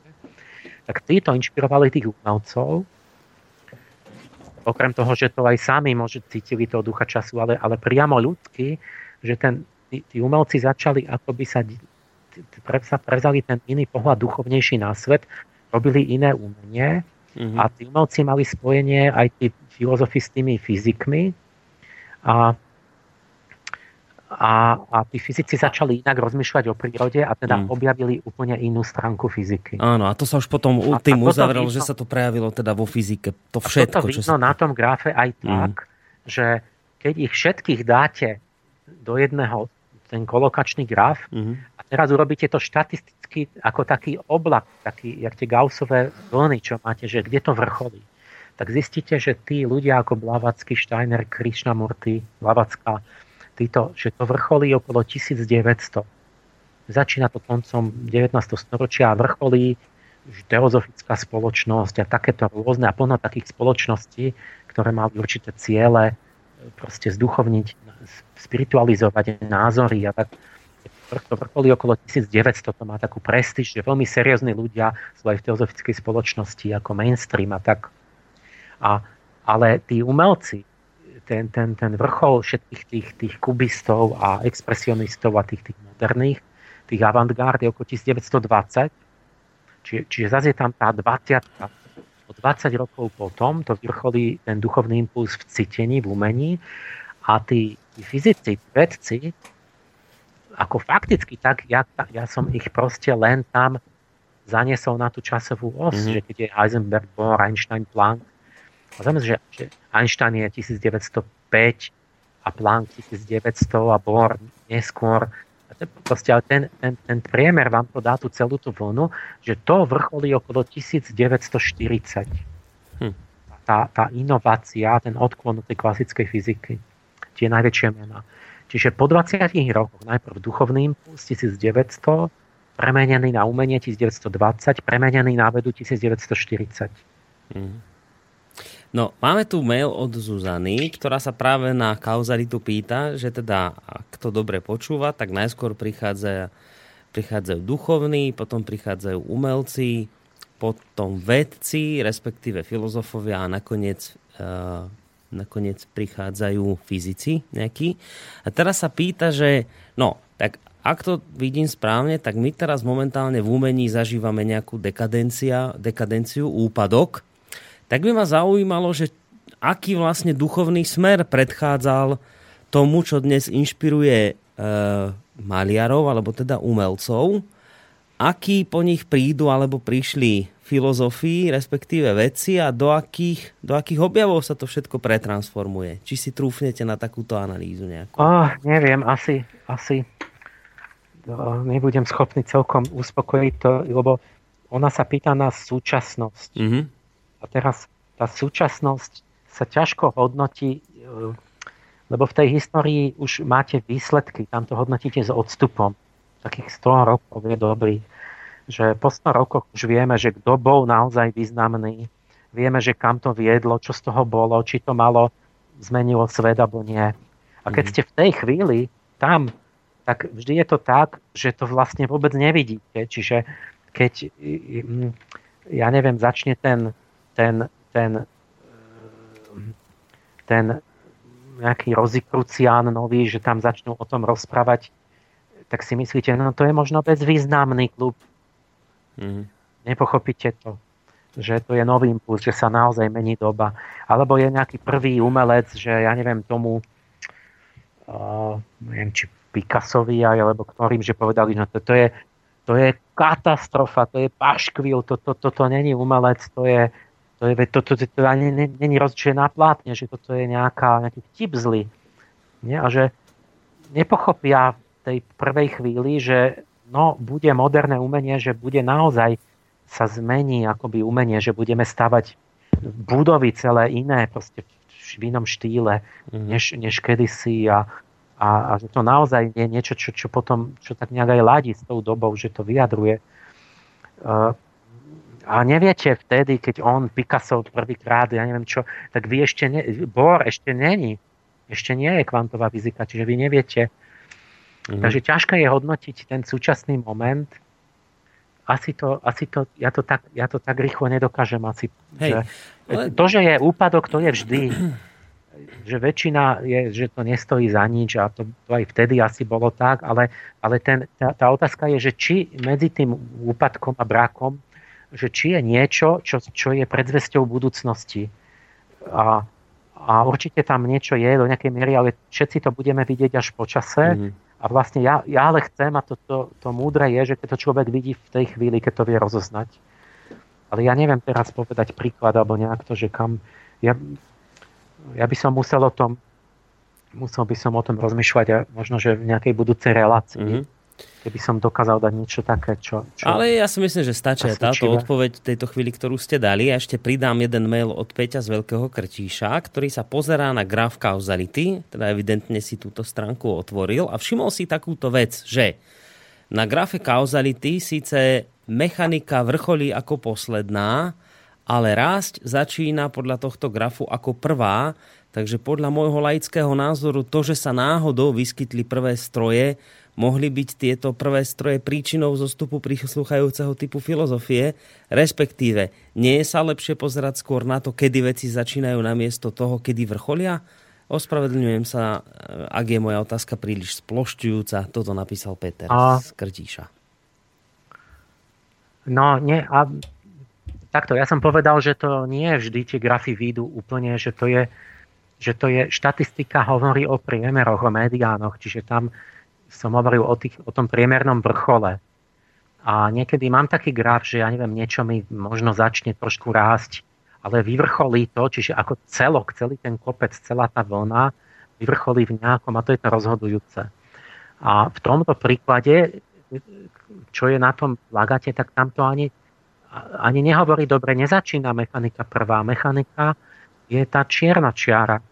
Speaker 2: Tak títo inšpirovali tých umelcov, okrem toho, že to aj sami môže cítili toho ducha času, ale, ale priamo ľudský, že ten, tí, tí umelci začali akoby sa prevzali ten iný pohľad duchovnejší na svet, robili iné umenie mm-hmm. a tí umelci mali spojenie aj tí filozofi s tými fyzikmi a a, a tí fyzici začali inak rozmýšľať o prírode a teda mm. objavili úplne inú stránku fyziky.
Speaker 1: Áno, a to sa už potom a, tým uzavrelo, že sa to prejavilo teda vo fyzike. To všetko.
Speaker 2: A toto vidno čo sa... na tom grafe aj tak, mm. že keď ich všetkých dáte do jedného, ten kolokačný graf, mm. a teraz urobíte to štatisticky ako taký oblak, taký, jak tie Gaussové vlny, čo máte, že kde to vrcholí tak zistíte, že tí ľudia ako Blavatsky, Steiner, Krishnamurti, Blavacká, títo, že to vrcholí okolo 1900. Začína to koncom 19. storočia a vrcholí teozofická spoločnosť a takéto rôzne a plno takých spoločností, ktoré mali určité ciele proste zduchovniť, spiritualizovať názory a tak to vrcholí okolo 1900, to má takú prestíž, že veľmi seriózni ľudia sú aj v teozofickej spoločnosti ako mainstream a tak. A, ale tí umelci, ten, ten, ten vrchol všetkých tých, tých kubistov a expresionistov a tých, tých moderných, tých avantgárd je okolo 1920. Čiže, čiže zase je tam tá 20 o 20 rokov potom to vrcholí ten duchovný impuls v citení, v umení a tí, tí fyzici, vedci, ako fakticky tak, ja, ja som ich proste len tam zaniesol na tú časovú os, mm-hmm. že keď je Heisenberg, Bohr, Einstein, Planck. A znamená, že, že Einstein je 1905 a Planck 1900 a Bohr neskôr proste, ale ten, ten, ten priemer vám to dá tú celú tú vlnu, že to vrcholí okolo 1940. Hm. Tá, tá inovácia, ten odklon tej klasickej fyziky. Tie najväčšie mená. Čiže po 20 rokoch najprv duchovný impuls 1900, premenený na umenie 1920, premenený na vedu 1940. Hm.
Speaker 1: No, máme tu mail od Zuzany, ktorá sa práve na kauzalitu pýta, že teda, ak to dobre počúva, tak najskôr prichádza, prichádzajú duchovní, potom prichádzajú umelci, potom vedci, respektíve filozofovia a nakoniec, uh, nakoniec prichádzajú fyzici nejakí. A teraz sa pýta, že no, tak ak to vidím správne, tak my teraz momentálne v umení zažívame nejakú dekadencia, dekadenciu, úpadok, tak by ma zaujímalo, že aký vlastne duchovný smer predchádzal tomu, čo dnes inšpiruje e, maliarov, alebo teda umelcov, akí po nich prídu alebo prišli filozofii, respektíve veci a do akých, do akých objavov sa to všetko pretransformuje. Či si trúfnete na takúto analýzu nejakú?
Speaker 2: Oh, neviem, asi, asi nebudem schopný celkom uspokojiť to, lebo ona sa pýta na súčasnosť. Mm-hmm. A teraz tá súčasnosť sa ťažko hodnotí, e, lebo v tej histórii už máte výsledky, tam to hodnotíte s odstupom. Takých 100 rokov je dobrý. Že po 100 rokoch už vieme, že kto bol naozaj významný, vieme, že kam to viedlo, čo z toho bolo, či to malo zmenilo svet alebo nie. A keď mhm. ste v tej chvíli tam, tak vždy je to tak, že to vlastne vôbec nevidíte. Čiže keď, ja neviem, začne ten ten, ten, ten nejaký rozikrucián nový, že tam začnú o tom rozprávať, tak si myslíte, no to je možno bezvýznamný klub. Mm-hmm. Nepochopíte to, že to je nový impuls, že sa naozaj mení doba. Alebo je nejaký prvý umelec, že ja neviem tomu, uh, neviem, či Picassovi, alebo ktorým, že povedali, že to, to, je, to je katastrofa, to je paškvil, to, to, to, to není umelec, to je, to je, to, to, to, to ani není rozličuje na plátne, že toto je nejaká, nejaký vtip zlý. Nie? A že nepochopia v tej prvej chvíli, že no, bude moderné umenie, že bude naozaj sa zmení akoby umenie, že budeme stavať budovy celé iné, proste v inom štýle, mm. než, než kedysi a, a, a že to naozaj je niečo, čo, čo potom, čo tak nejak aj ladí s tou dobou, že to vyjadruje. Uh, a neviete vtedy, keď on Picasso prvýkrát, ja neviem čo, tak vy ešte, ne, Bohr ešte není. Ešte nie je kvantová fyzika, čiže vy neviete. Mm-hmm. Takže ťažké je hodnotiť ten súčasný moment. Asi to, asi to, ja to tak, ja to tak rýchlo nedokážem asi. Hej, že, ale... To, že je úpadok, to je vždy. že väčšina je, že to nestojí za nič a to, to aj vtedy asi bolo tak, ale, ale ten, tá, tá otázka je, že či medzi tým úpadkom a brakom že či je niečo, čo, čo je predzvesťou budúcnosti. A, a určite tam niečo je do nejakej miery, ale všetci to budeme vidieť až po čase. Mm-hmm. A vlastne ja, ja ale chcem, a to, to, to múdre je, že keď to človek vidí v tej chvíli, keď to vie rozoznať. Ale ja neviem teraz povedať príklad, alebo nejak to, že kam... Ja, ja by som musel o tom musel by som o tom rozmýšľať a možno, že v nejakej budúcej relácii. Mm-hmm keby som dokázal dať niečo také, čo... čo
Speaker 1: Ale ja si myslím, že stačí táto odpoveď tejto chvíli, ktorú ste dali. A ešte pridám jeden mail od Peťa z Veľkého Krčíša, ktorý sa pozerá na graf kauzality, teda evidentne si túto stránku otvoril a všimol si takúto vec, že na grafe kauzality síce mechanika vrcholí ako posledná, ale rásť začína podľa tohto grafu ako prvá, takže podľa môjho laického názoru to, že sa náhodou vyskytli prvé stroje, mohli byť tieto prvé stroje príčinou zostupu prislúchajúceho typu filozofie, respektíve nie je sa lepšie pozerať skôr na to, kedy veci začínajú namiesto toho, kedy vrcholia? Ospravedlňujem sa, ak je moja otázka príliš splošťujúca. Toto napísal Peter a... z Krtíša.
Speaker 2: No, nie, a takto, ja som povedal, že to nie vždy tie grafy výjdu úplne, že to je, že to je, štatistika hovorí o priemeroch, o mediánoch, čiže tam som hovoril o, tých, o tom priemernom vrchole. A niekedy mám taký graf, že ja neviem, niečo mi možno začne trošku rásť, ale vyvrcholí to, čiže ako celok, celý ten kopec, celá tá vlna, vyvrcholí v nejakom, a to je to rozhodujúce. A v tomto príklade, čo je na tom lagate, tak tam to ani, ani nehovorí dobre, nezačína mechanika prvá. Mechanika je tá čierna čiara.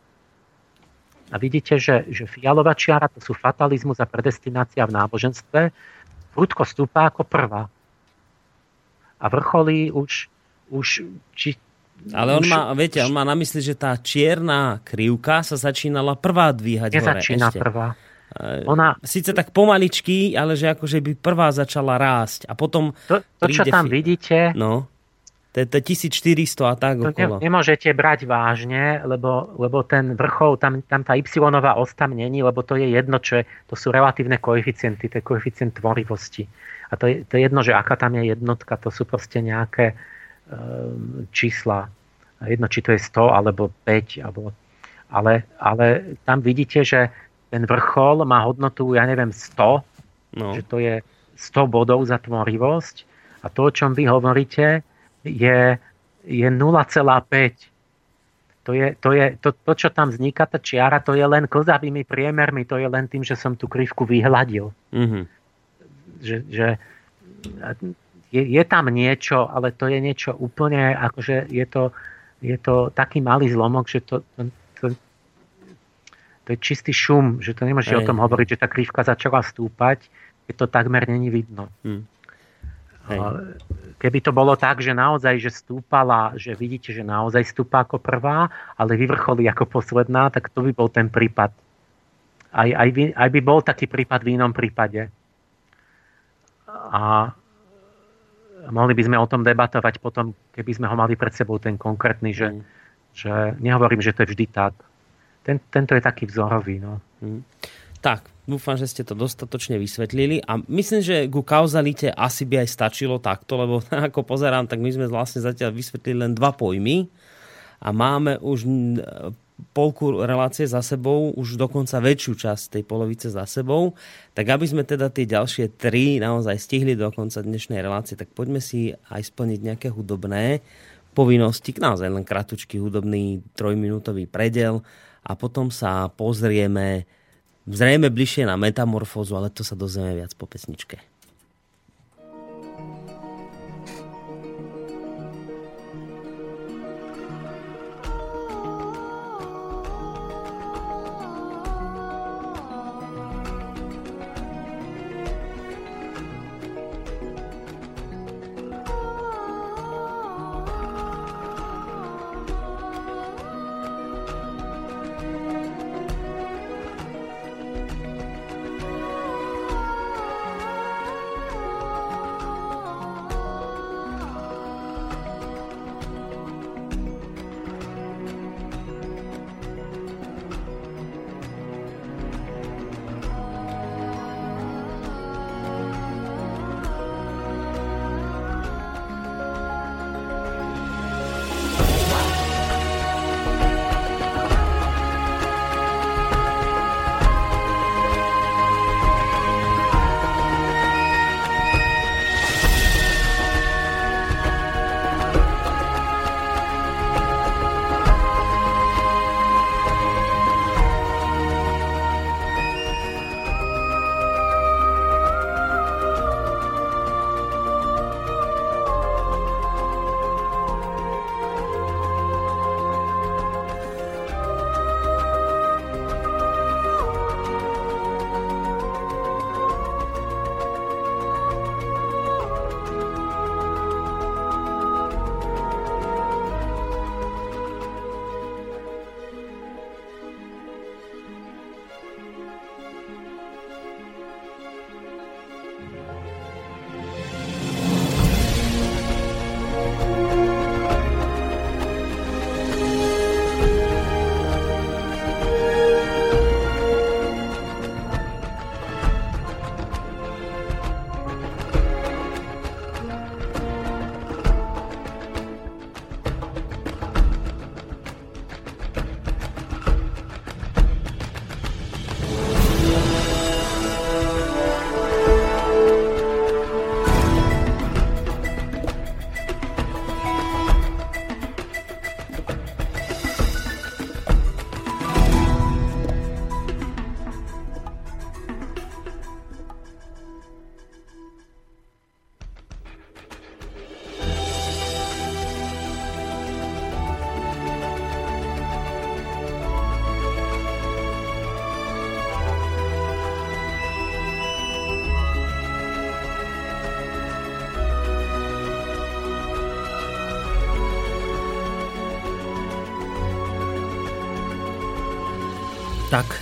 Speaker 2: A vidíte, že, že fialová čiara to sú fatalizmus a predestinácia v náboženstve, prudko stúpa ako prvá. A vrcholí už, už či,
Speaker 1: ale on má, viete, on má na mysli, že tá čierna krivka sa začínala prvá dvíhať
Speaker 2: Nezačína
Speaker 1: hore. Ešte.
Speaker 2: prvá.
Speaker 1: Ona... Sice tak pomaličky, ale že akože by prvá začala rásť a potom...
Speaker 2: To, to čo tam fi... vidíte...
Speaker 1: No, to je 1400 a tak to okolo.
Speaker 2: Ne, nemôžete brať vážne, lebo, lebo ten vrchol, tam, tam tá y os tam není, lebo to je jedno, čo je, to sú relatívne koeficienty, to je koeficient tvorivosti. A to je, to je jedno, že aká tam je jednotka, to sú proste nejaké um, čísla. Jedno, či to je 100 alebo 5, alebo, ale, ale tam vidíte, že ten vrchol má hodnotu, ja neviem, 100, no. že to je 100 bodov za tvorivosť a to, o čom vy hovoríte, je, je 0,5. To, je, to, je, to, to, čo tam vzniká, tá čiara, to je len kozavými priemermi, to je len tým, že som tú krivku vyhľadil. Mm-hmm. Že, že je, je tam niečo, ale to je niečo úplne, akože je to, je to taký malý zlomok, že to, to, to, to je čistý šum, že to nemôžete o tom hovoriť, že tá krivka začala stúpať, keď to takmer není vidno. Keby to bolo tak, že naozaj, že stúpala, že vidíte, že naozaj stúpa ako prvá, ale vyvrcholí ako posledná, tak to by bol ten prípad. Aj, aj, by, aj by bol taký prípad v inom prípade. A mohli by sme o tom debatovať potom, keby sme ho mali pred sebou ten konkrétny, že, mm. že nehovorím, že to je vždy tak. Ten, tento je taký vzorový. No. Mm.
Speaker 1: Tak, dúfam, že ste to dostatočne vysvetlili a myslím, že ku kauzalite asi by aj stačilo takto, lebo ako pozerám, tak my sme vlastne zatiaľ vysvetlili len dva pojmy a máme už polku relácie za sebou, už dokonca väčšiu časť tej polovice za sebou. Tak aby sme teda tie ďalšie tri naozaj stihli do konca dnešnej relácie, tak poďme si aj splniť nejaké hudobné povinnosti, naozaj len kratučký hudobný trojminútový predel a potom sa pozrieme zrejme bližšie na metamorfózu, ale to sa dozvieme viac po pesničke.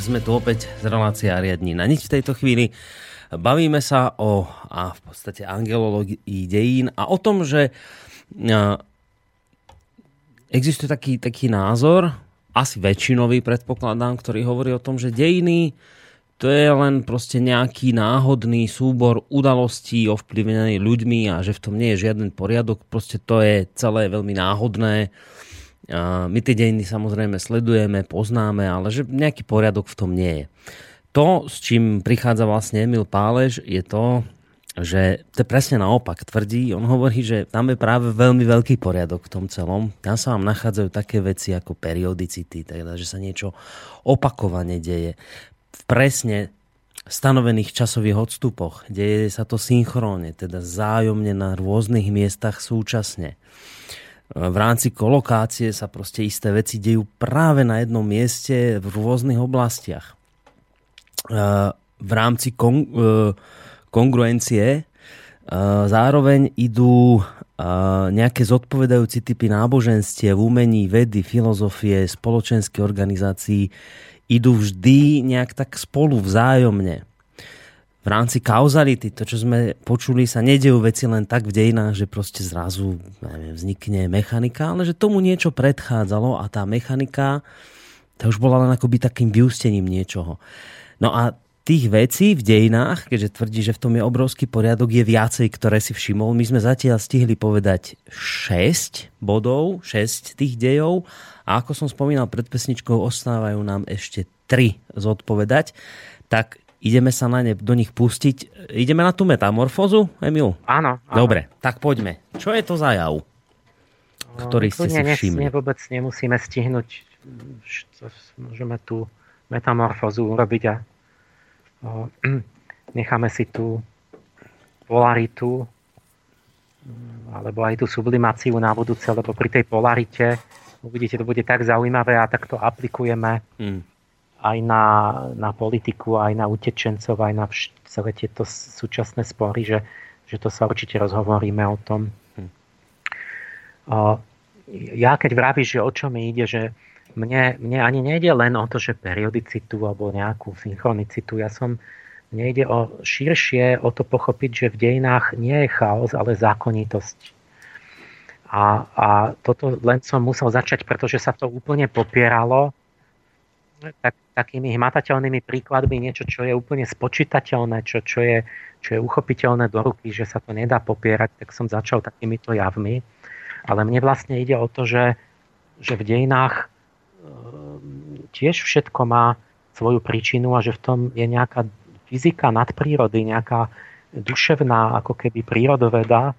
Speaker 1: Sme tu opäť z relácie Ariadní na nič v tejto chvíli. Bavíme sa o a v podstate angelológii dejín a o tom, že existuje taký, taký názor, asi väčšinový predpokladám, ktorý hovorí o tom, že dejiny to je len proste nejaký náhodný súbor udalostí ovplyvnený ľuďmi a že v tom nie je žiaden poriadok. Proste to je celé veľmi náhodné my tie dejiny samozrejme sledujeme, poznáme, ale že nejaký poriadok v tom nie je. To, s čím prichádza vlastne Emil Pálež, je to, že to je presne naopak tvrdí. On hovorí, že tam je práve veľmi veľký poriadok v tom celom. Tam sa vám nachádzajú také veci ako periodicity, teda, že sa niečo opakovane deje. V presne stanovených časových odstupoch. Deje sa to synchrónne, teda zájomne na rôznych miestach súčasne v rámci kolokácie sa proste isté veci dejú práve na jednom mieste v rôznych oblastiach. E, v rámci kon, e, kongruencie e, zároveň idú nejaké zodpovedajúci typy náboženstiev, umení, vedy, filozofie, spoločenské organizácií idú vždy nejak tak spolu vzájomne v rámci kauzality, to čo sme počuli, sa nedejú veci len tak v dejinách, že proste zrazu neviem, vznikne mechanika, ale že tomu niečo predchádzalo a tá mechanika to už bola len akoby takým vyústením niečoho. No a tých vecí v dejinách, keďže tvrdí, že v tom je obrovský poriadok, je viacej, ktoré si všimol. My sme zatiaľ stihli povedať 6 bodov, 6 tých dejov a ako som spomínal pred pesničkou, ostávajú nám ešte 3 zodpovedať. Tak Ideme sa na ne, do nich pustiť. Ideme na tú metamorfózu, Emil?
Speaker 2: Áno. áno.
Speaker 1: Dobre, tak poďme. Čo je to za jav, ktorý ste si všimli?
Speaker 2: Ne, vôbec nemusíme stihnúť. Môžeme tú metamorfózu urobiť a o, necháme si tú polaritu alebo aj tú sublimáciu na budúce, lebo pri tej polarite uvidíte, to bude tak zaujímavé a tak to aplikujeme. Hmm aj na, na politiku, aj na utečencov, aj na vš- celé tieto súčasné spory, že, že to sa určite rozhovoríme o tom. Hm. Ja keď vravíš, že o čo mi ide, že mne, mne ani nejde len o to, že periodicitu alebo nejakú synchronicitu. Ja som, mne ide o širšie o to pochopiť, že v dejinách nie je chaos, ale zákonitosť. A, a toto len som musel začať, pretože sa to úplne popieralo tak, takými hmatateľnými príkladmi niečo, čo je úplne spočítateľné, čo, čo, je, čo je uchopiteľné do ruky, že sa to nedá popierať, tak som začal takýmito javmi. Ale mne vlastne ide o to, že, že v dejinách e, tiež všetko má svoju príčinu a že v tom je nejaká fyzika nadprírody, nejaká duševná ako keby prírodoveda.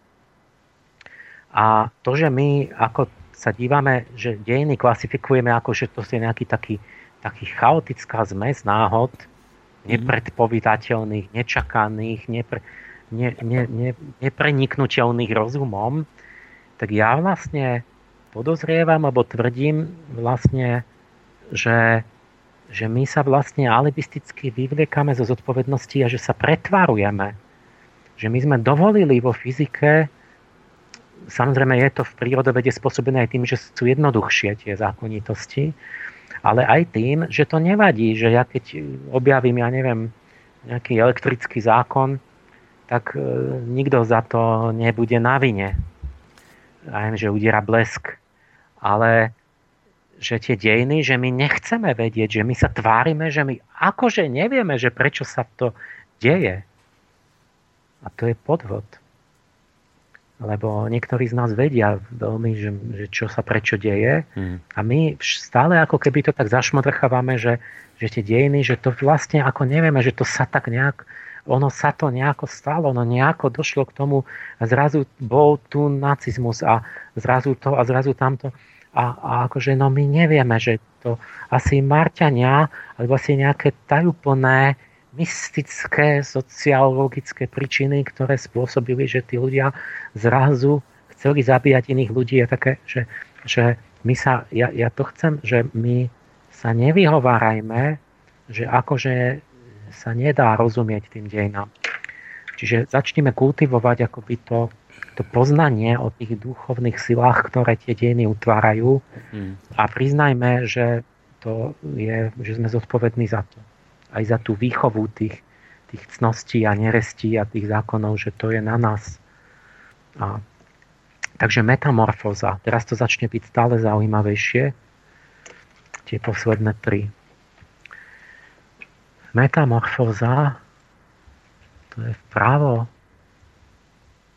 Speaker 2: A to, že my ako sa dívame, že dejiny klasifikujeme ako, že to je nejaký taký taký chaotická zmes náhod, mhm. nepredpovídateľných, nečakaných, nepre, ne, ne, ne, nepreniknutelných rozumom, tak ja vlastne podozrievam, alebo tvrdím vlastne, že, že my sa vlastne alibisticky vyvliekame zo zodpovednosti a že sa pretvarujeme. Že my sme dovolili vo fyzike, samozrejme je to v prírodovede spôsobené aj tým, že sú jednoduchšie tie zákonitosti, ale aj tým, že to nevadí, že ja keď objavím, ja neviem, nejaký elektrický zákon, tak e, nikto za to nebude na vine. Viem, že udiera blesk. Ale že tie dejiny, že my nechceme vedieť, že my sa tvárime, že my akože nevieme, že prečo sa to deje. A to je podvod lebo niektorí z nás vedia veľmi, že, že čo sa prečo deje mm. a my stále ako keby to tak zašmodrchávame, že, že tie dejiny, že to vlastne ako nevieme, že to sa tak nejak ono sa to nejako stalo, ono nejako došlo k tomu a zrazu bol tu nacizmus a zrazu to a zrazu tamto a, a akože no my nevieme, že to asi Marťania alebo asi nejaké tajúplné mystické sociologické príčiny, ktoré spôsobili, že tí ľudia zrazu chceli zabíjať iných ľudí. Je také, že, že my sa, ja, ja to chcem, že my sa nevyhovárajme, že akože sa nedá rozumieť tým dejinám. Čiže začneme kultivovať akoby to, to poznanie o tých duchovných silách, ktoré tie dejiny utvárajú mm. a priznajme, že to je, že sme zodpovední za to. Aj za tú výchovu tých, tých cností a nerestí a tých zákonov, že to je na nás. A, takže metamorfóza. Teraz to začne byť stále zaujímavejšie. Tie posledné tri. Metamorfóza to je vpravo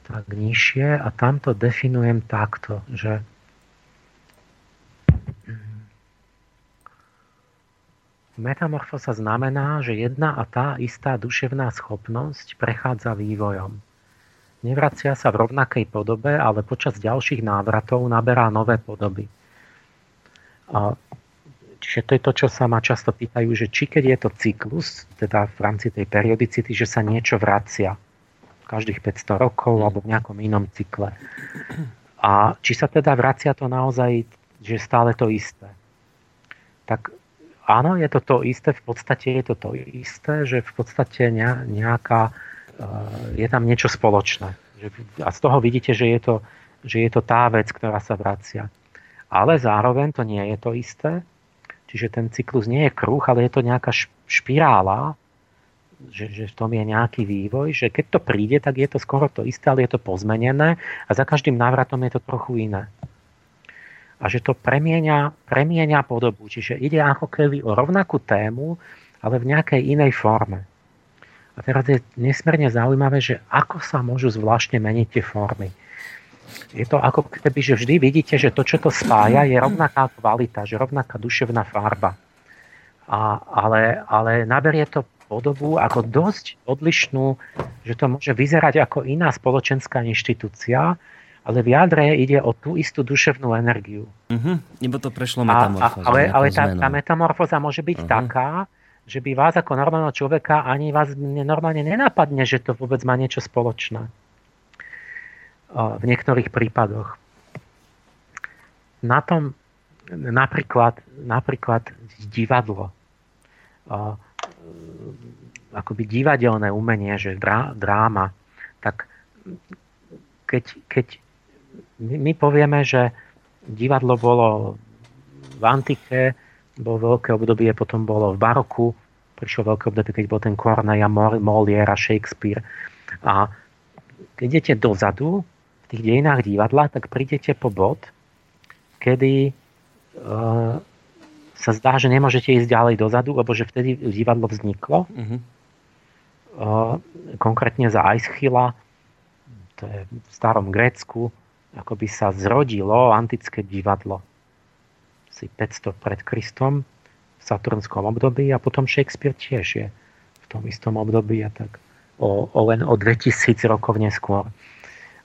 Speaker 2: tak nižšie a tamto definujem takto, že Metamorfóza znamená, že jedna a tá istá duševná schopnosť prechádza vývojom. Nevracia sa v rovnakej podobe, ale počas ďalších návratov naberá nové podoby. A čiže to je to, čo sa ma často pýtajú, že či keď je to cyklus, teda v rámci tej periodicity, že sa niečo vracia každých 500 rokov alebo v nejakom inom cykle. A či sa teda vracia to naozaj, že stále to isté. Tak áno, je to to isté, v podstate je to to isté, že v podstate nejaká, eh, je tam niečo spoločné. A z toho vidíte, že je to, že je to tá vec, ktorá sa vracia. Ale zároveň to nie je to isté, čiže ten cyklus nie je kruh, ale je to nejaká špirála, že, že v tom je nejaký vývoj, že keď to príde, tak je to skoro to isté, ale je to pozmenené a za každým návratom je to trochu iné a že to premienia, premienia podobu. Čiže ide ako keby o rovnakú tému, ale v nejakej inej forme. A teraz je nesmierne zaujímavé, že ako sa môžu zvláštne meniť tie formy. Je to ako keby, že vždy vidíte, že to, čo to spája, je rovnaká kvalita, že rovnaká duševná farba. A, ale, ale naberie to podobu ako dosť odlišnú, že to môže vyzerať ako iná spoločenská inštitúcia, ale v jadre ide o tú istú duševnú energiu.
Speaker 1: Uh-huh. Nebo to prešlo metamorfóza.
Speaker 2: Ale, ale tá, tá metamorfóza môže byť uh-huh. taká, že by vás ako normálneho človeka ani vás normálne nenapadne, že to vôbec má niečo spoločné. V niektorých prípadoch. Na tom napríklad, napríklad divadlo. Akoby divadelné umenie, že drá, dráma. Tak keď, keď my povieme, že divadlo bolo v antike, bolo veľké obdobie, potom bolo v baroku, prišlo veľké obdobie, keď bol ten Corneille, Molière a Shakespeare. A keď idete dozadu, v tých dejinách divadla, tak prídete po bod, kedy uh, sa zdá, že nemôžete ísť ďalej dozadu, lebo že vtedy divadlo vzniklo. Uh-huh. Uh, konkrétne za Aeschyla, to je v starom Grécku, ako by sa zrodilo antické divadlo. Si 500 pred Kristom v saturnskom období a potom Shakespeare tiež je v tom istom období a tak o, o len o 2000 rokov neskôr.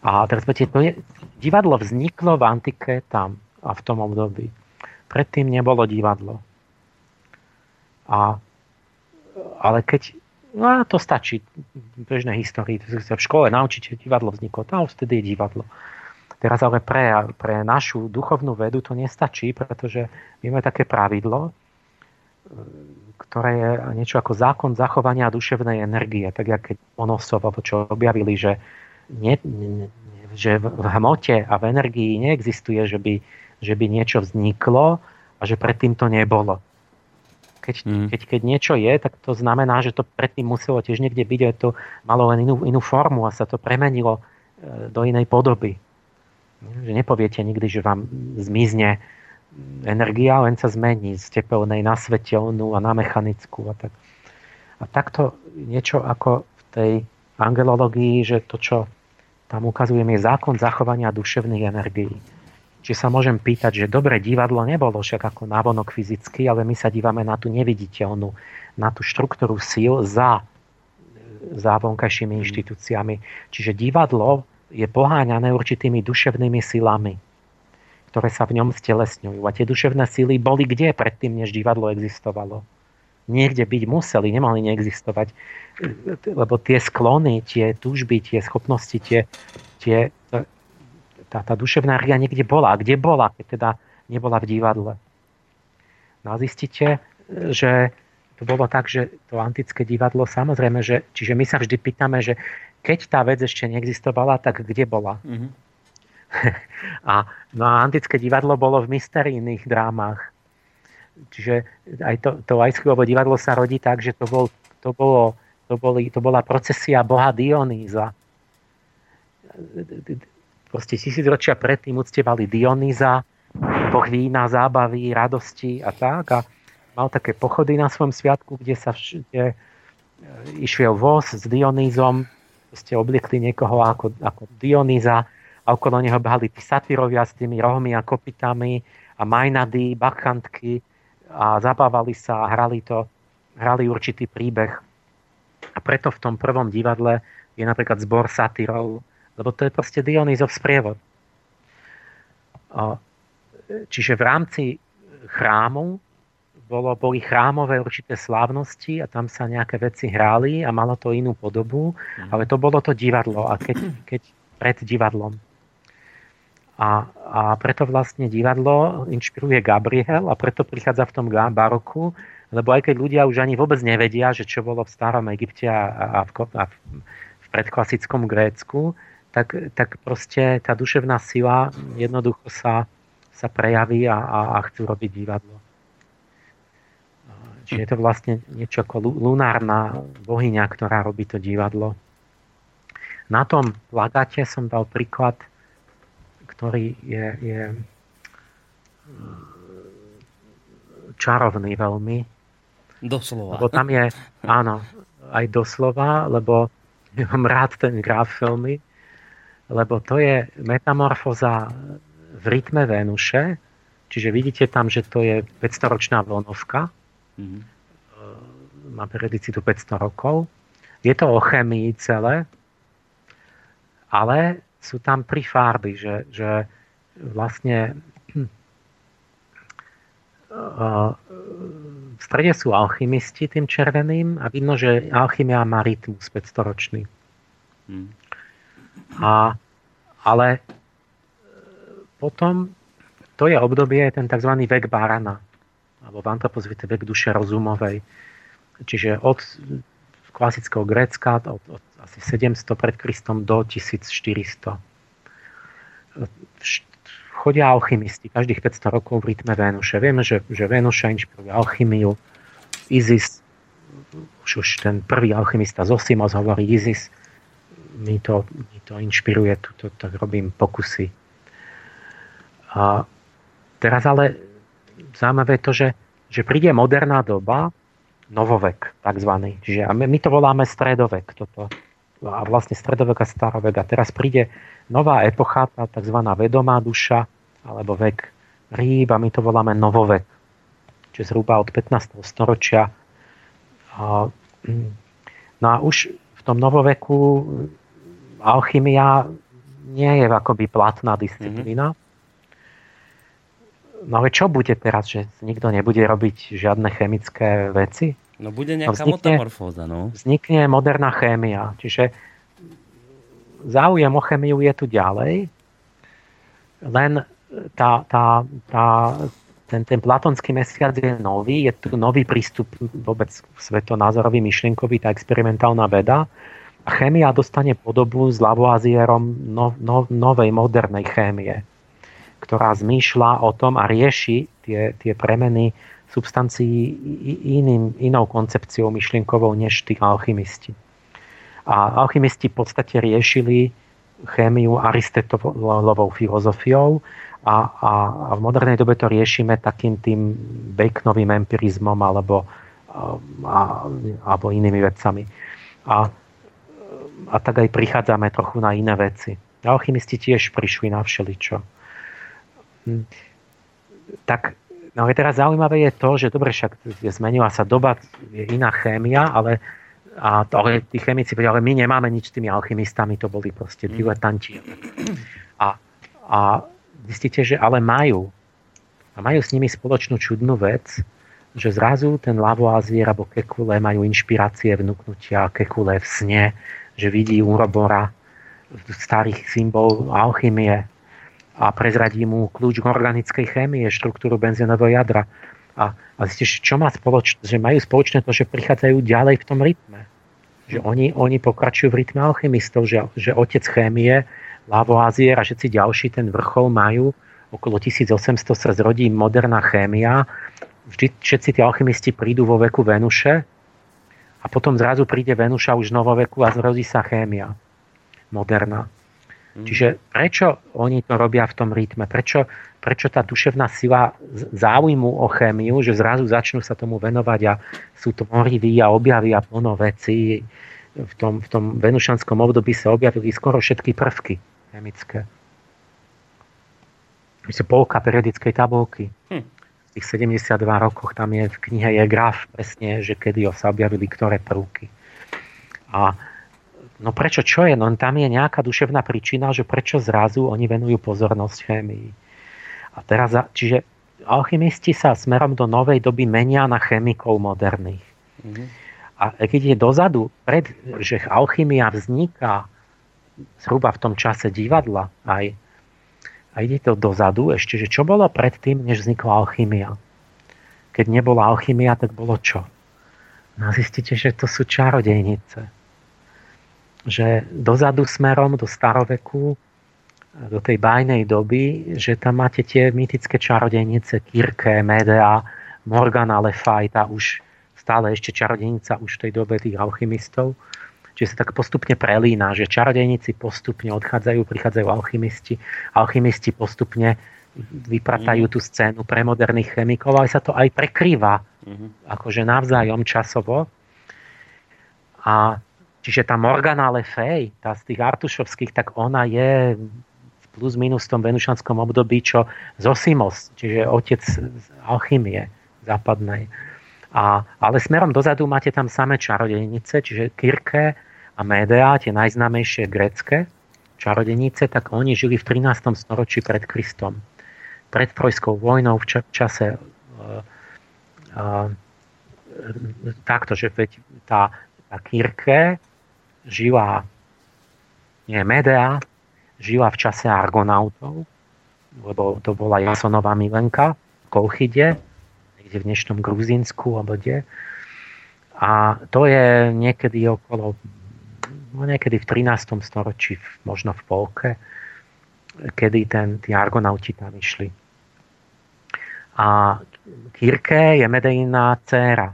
Speaker 2: A teraz viete, to je, divadlo vzniklo v antike tam a v tom období. Predtým nebolo divadlo. A, ale keď No a to stačí v bežnej histórii. V škole naučíte, divadlo vzniklo, tam vtedy je divadlo. Teraz ale pre, pre našu duchovnú vedu to nestačí, pretože my máme také pravidlo, e, ktoré je niečo ako zákon zachovania duševnej energie. Tak jak keď Onosov, čo objavili, že, nie, nie, že v hmote a v energii neexistuje, že by, že by niečo vzniklo a že predtým to nebolo. Keď, mm. keď, keď niečo je, tak to znamená, že to predtým muselo tiež niekde byť, že to malo len inú, inú formu a sa to premenilo e, do inej podoby. Že nepoviete nikdy, že vám zmizne energia, len sa zmení z tepelnej na svetelnú a na mechanickú. A, tak. a takto niečo ako v tej angelológii, že to, čo tam ukazujem, je zákon zachovania duševných energií. Čiže sa môžem pýtať, že dobre, divadlo nebolo však ako návonok fyzicky, ale my sa dívame na tú neviditeľnú, na tú štruktúru síl za, za vonkajšími inštitúciami. Čiže divadlo je poháňané určitými duševnými silami, ktoré sa v ňom stelesňujú. A tie duševné sily boli kde predtým, než divadlo existovalo? Niekde byť museli, nemali neexistovať, lebo tie sklony, tie túžby, tie schopnosti, tie, tie, tá, tá duševná ria niekde bola. Kde bola, keď teda nebola v divadle? No a zistíte, že to bolo tak, že to antické divadlo, samozrejme, že, čiže my sa vždy pýtame, že keď tá vec ešte neexistovala, tak kde bola? Mm-hmm. a, no a antické divadlo bolo v mysterijných drámach. čiže aj to, to Aeschylovo divadlo sa rodí tak, že to, bol, to, bolo, to, boli, to bola procesia boha Dionýza. Proste tisícročia predtým uctievali Dionýza, boh vína, zábavy, radosti a tak. A mal také pochody na svojom sviatku, kde sa kde išiel voz s Dionýzom, ste obliekli niekoho ako, ako Dionýza a okolo neho behali tí satyrovia s tými rohmi a kopitami a majnady, bachantky a zabávali sa a hrali to, hrali určitý príbeh. A preto v tom prvom divadle je napríklad zbor satyrov, lebo to je proste Dionýzov sprievod. Čiže v rámci chrámu bolo, boli chrámové určité slávnosti a tam sa nejaké veci hráli a malo to inú podobu, mhm. ale to bolo to divadlo a keď, keď pred divadlom. A, a preto vlastne divadlo inšpiruje Gabriel a preto prichádza v tom baroku, lebo aj keď ľudia už ani vôbec nevedia, že čo bolo v starom Egypte a, a, v, a v predklasickom Grécku, tak, tak proste tá duševná sila jednoducho sa, sa prejaví a, a, a chcú robiť divadlo. Čiže je to vlastne niečo ako lunárna bohyňa, ktorá robí to divadlo. Na tom plagáte som dal príklad, ktorý je, je čarovný veľmi.
Speaker 1: Doslova.
Speaker 2: Lebo tam je, áno, aj doslova, lebo mám rád ten graf veľmi, lebo to je metamorfoza v rytme Venuše, čiže vidíte tam, že to je 500-ročná vlnovka, Mm-hmm. Má periodicitu 500 rokov. Je to o chemii celé, ale sú tam tri farby, že, že vlastne hm, v strede sú alchymisti tým červeným a vidno, že alchymia má rytmus 500 ročný. Hmm. A, ale potom to je obdobie, ten tzv. vek barana alebo v antropozvite vek duše rozumovej. Čiže od klasického Grécka od, od asi 700 pred Kristom do 1400. Chodia alchymisti každých 500 rokov v rytme Venuše. Vieme, že, že Venuša inšpiruje alchymiu. Isis, už, už ten prvý alchymista Zosimos hovorí Isis, mi to, mi to inšpiruje, tuto, tak robím pokusy. A teraz ale zaujímavé to, že, že príde moderná doba, novovek takzvaný. Čiže my, my to voláme stredovek. Toto. A vlastne stredovek a starovek. A teraz príde nová epocha, tá tzv. vedomá duša, alebo vek rýb a my to voláme novovek. Čiže zhruba od 15. storočia. Mm, no a už v tom novoveku alchymia nie je akoby platná disciplína. Mm-hmm No ale čo bude teraz, že nikto nebude robiť žiadne chemické veci?
Speaker 1: No bude no, nejaká no vznikne, metamorfóza, no.
Speaker 2: Vznikne moderná chémia, čiže záujem o chemiu je tu ďalej, len tá, tá, tá, ten, ten platonský mesiac je nový, je tu nový prístup vôbec svetonázorový, myšlienkový, tá experimentálna veda a chémia dostane podobu s Lavoisierom no, no, novej modernej chémie ktorá zmýšľa o tom a rieši tie, tie premeny substancií iným, inou koncepciou myšlienkovou než tí alchymisti. A alchymisti v podstate riešili chémiu Aristotelovou filozofiou a, a, a v modernej dobe to riešime takým tým Baconovým empirizmom alebo, a, alebo inými vecami. A, a tak aj prichádzame trochu na iné veci. Alchymisti tiež prišli na všeličo. Hm. tak no je teraz zaujímavé je to, že dobre, však zmenila sa doba, je iná chémia, ale a to, ale tí chemici povedali, ale my nemáme nič s tými alchymistami, to boli proste hm. diletanti. A, a zistíte, že ale majú. A majú s nimi spoločnú čudnú vec, že zrazu ten Lavoisier alebo Kekule majú inšpirácie vnúknutia Kekule v sne, že vidí Urobora starých symbol alchymie a prezradí mu kľúč k organickej chémie, štruktúru benzínového jadra. A, a zistíš, čo má spoločné, že majú spoločné to, že prichádzajú ďalej v tom rytme. Že oni, oni pokračujú v rytme alchymistov, že, že otec chémie, Lavoisier a všetci ďalší ten vrchol majú. Okolo 1800 sa zrodí moderná chémia, vždy všetci tí alchymisti prídu vo veku Venuše a potom zrazu príde Venuša už novoveku a zrodí sa chémia moderná. Mm. Čiže prečo oni to robia v tom rytme? Prečo, prečo tá duševná sila záujmu o chémiu, že zrazu začnú sa tomu venovať a sú tvoriví a objavia plno veci. V tom, v tom venušanskom období sa objavili skoro všetky prvky chemické. Myslím, polka periodickej tabulky. Hm. V tých 72 rokoch tam je v knihe je graf presne, že kedy sa objavili ktoré prvky. A no prečo, čo je? No tam je nejaká duševná príčina, že prečo zrazu oni venujú pozornosť chémii. A teraz, čiže alchymisti sa smerom do novej doby menia na chemikov moderných. Mm-hmm. A keď je dozadu, pred, že alchymia vzniká zhruba v tom čase divadla aj, a ide to dozadu ešte, že čo bolo predtým, než vznikla alchymia. Keď nebola alchymia, tak bolo čo? No zistíte, že to sú čarodejnice že dozadu smerom do staroveku, do tej bajnej doby, že tam máte tie mytické čarodejnice Kirke, Medea, Morgana Le Fay, tá už stále ešte čarodejnica už v tej dobe tých alchymistov. Čiže sa tak postupne prelína, že čarodejníci postupne odchádzajú, prichádzajú alchymisti, alchymisti postupne vypratajú mhm. tú scénu pre moderných chemikov, ale sa to aj prekrýva, mm-hmm. akože navzájom časovo. A Čiže tá Morgana Le Fay, tá z tých artušovských, tak ona je plus minus v tom venušanskom období, čo Zosimos, čiže otec alchymie západnej. A, ale smerom dozadu máte tam samé čarodejnice, čiže Kirke a Medea, tie najznámejšie grecké čarodejnice, tak oni žili v 13. storočí pred Kristom. Pred trojskou vojnou v čase uh, uh, takto, že tá, tá Kirke žila, nie Medea, žila v čase Argonautov, lebo to bola Jasonová milenka v Kolchide, niekde v dnešnom Gruzínsku alebo kde. A to je niekedy okolo, no niekedy v 13. storočí, možno v polke, kedy ten, tí Argonauti tam išli. A Kirke je Medejná dcéra.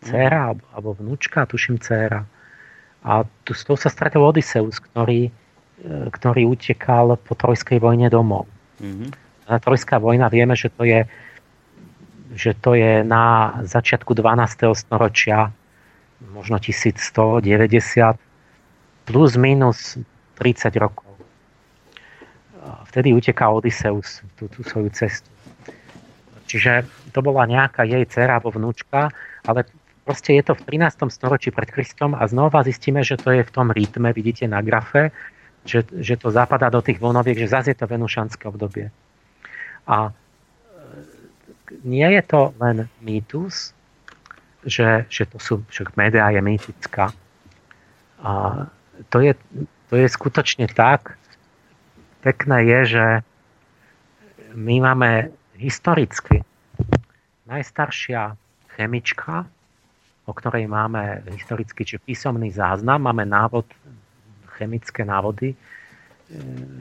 Speaker 2: Dcéra alebo vnúčka, tuším dcéra a tu, s tou sa stretol Odysseus, ktorý, e, ktorý utekal po Trojskej vojne domov. Mm-hmm. A Trojská vojna vieme, že to je že to je na začiatku 12. storočia, možno 1190, plus minus 30 rokov. Vtedy uteká Odysseus tú, tú svoju cestu. Čiže to bola nejaká jej dcera alebo vnúčka, ale Proste je to v 13. storočí pred Kristom a znova zistíme, že to je v tom rytme, vidíte na grafe, že, že to zapadá do tých vlnoviek, že zase je to venušanské obdobie. A e, nie je to len mýtus, že, že to sú, že média je mýtická. A to je, to je skutočne tak. Pekné je, že my máme historicky najstaršia chemička, o ktorej máme historicky či písomný záznam, máme návod, chemické návody, e,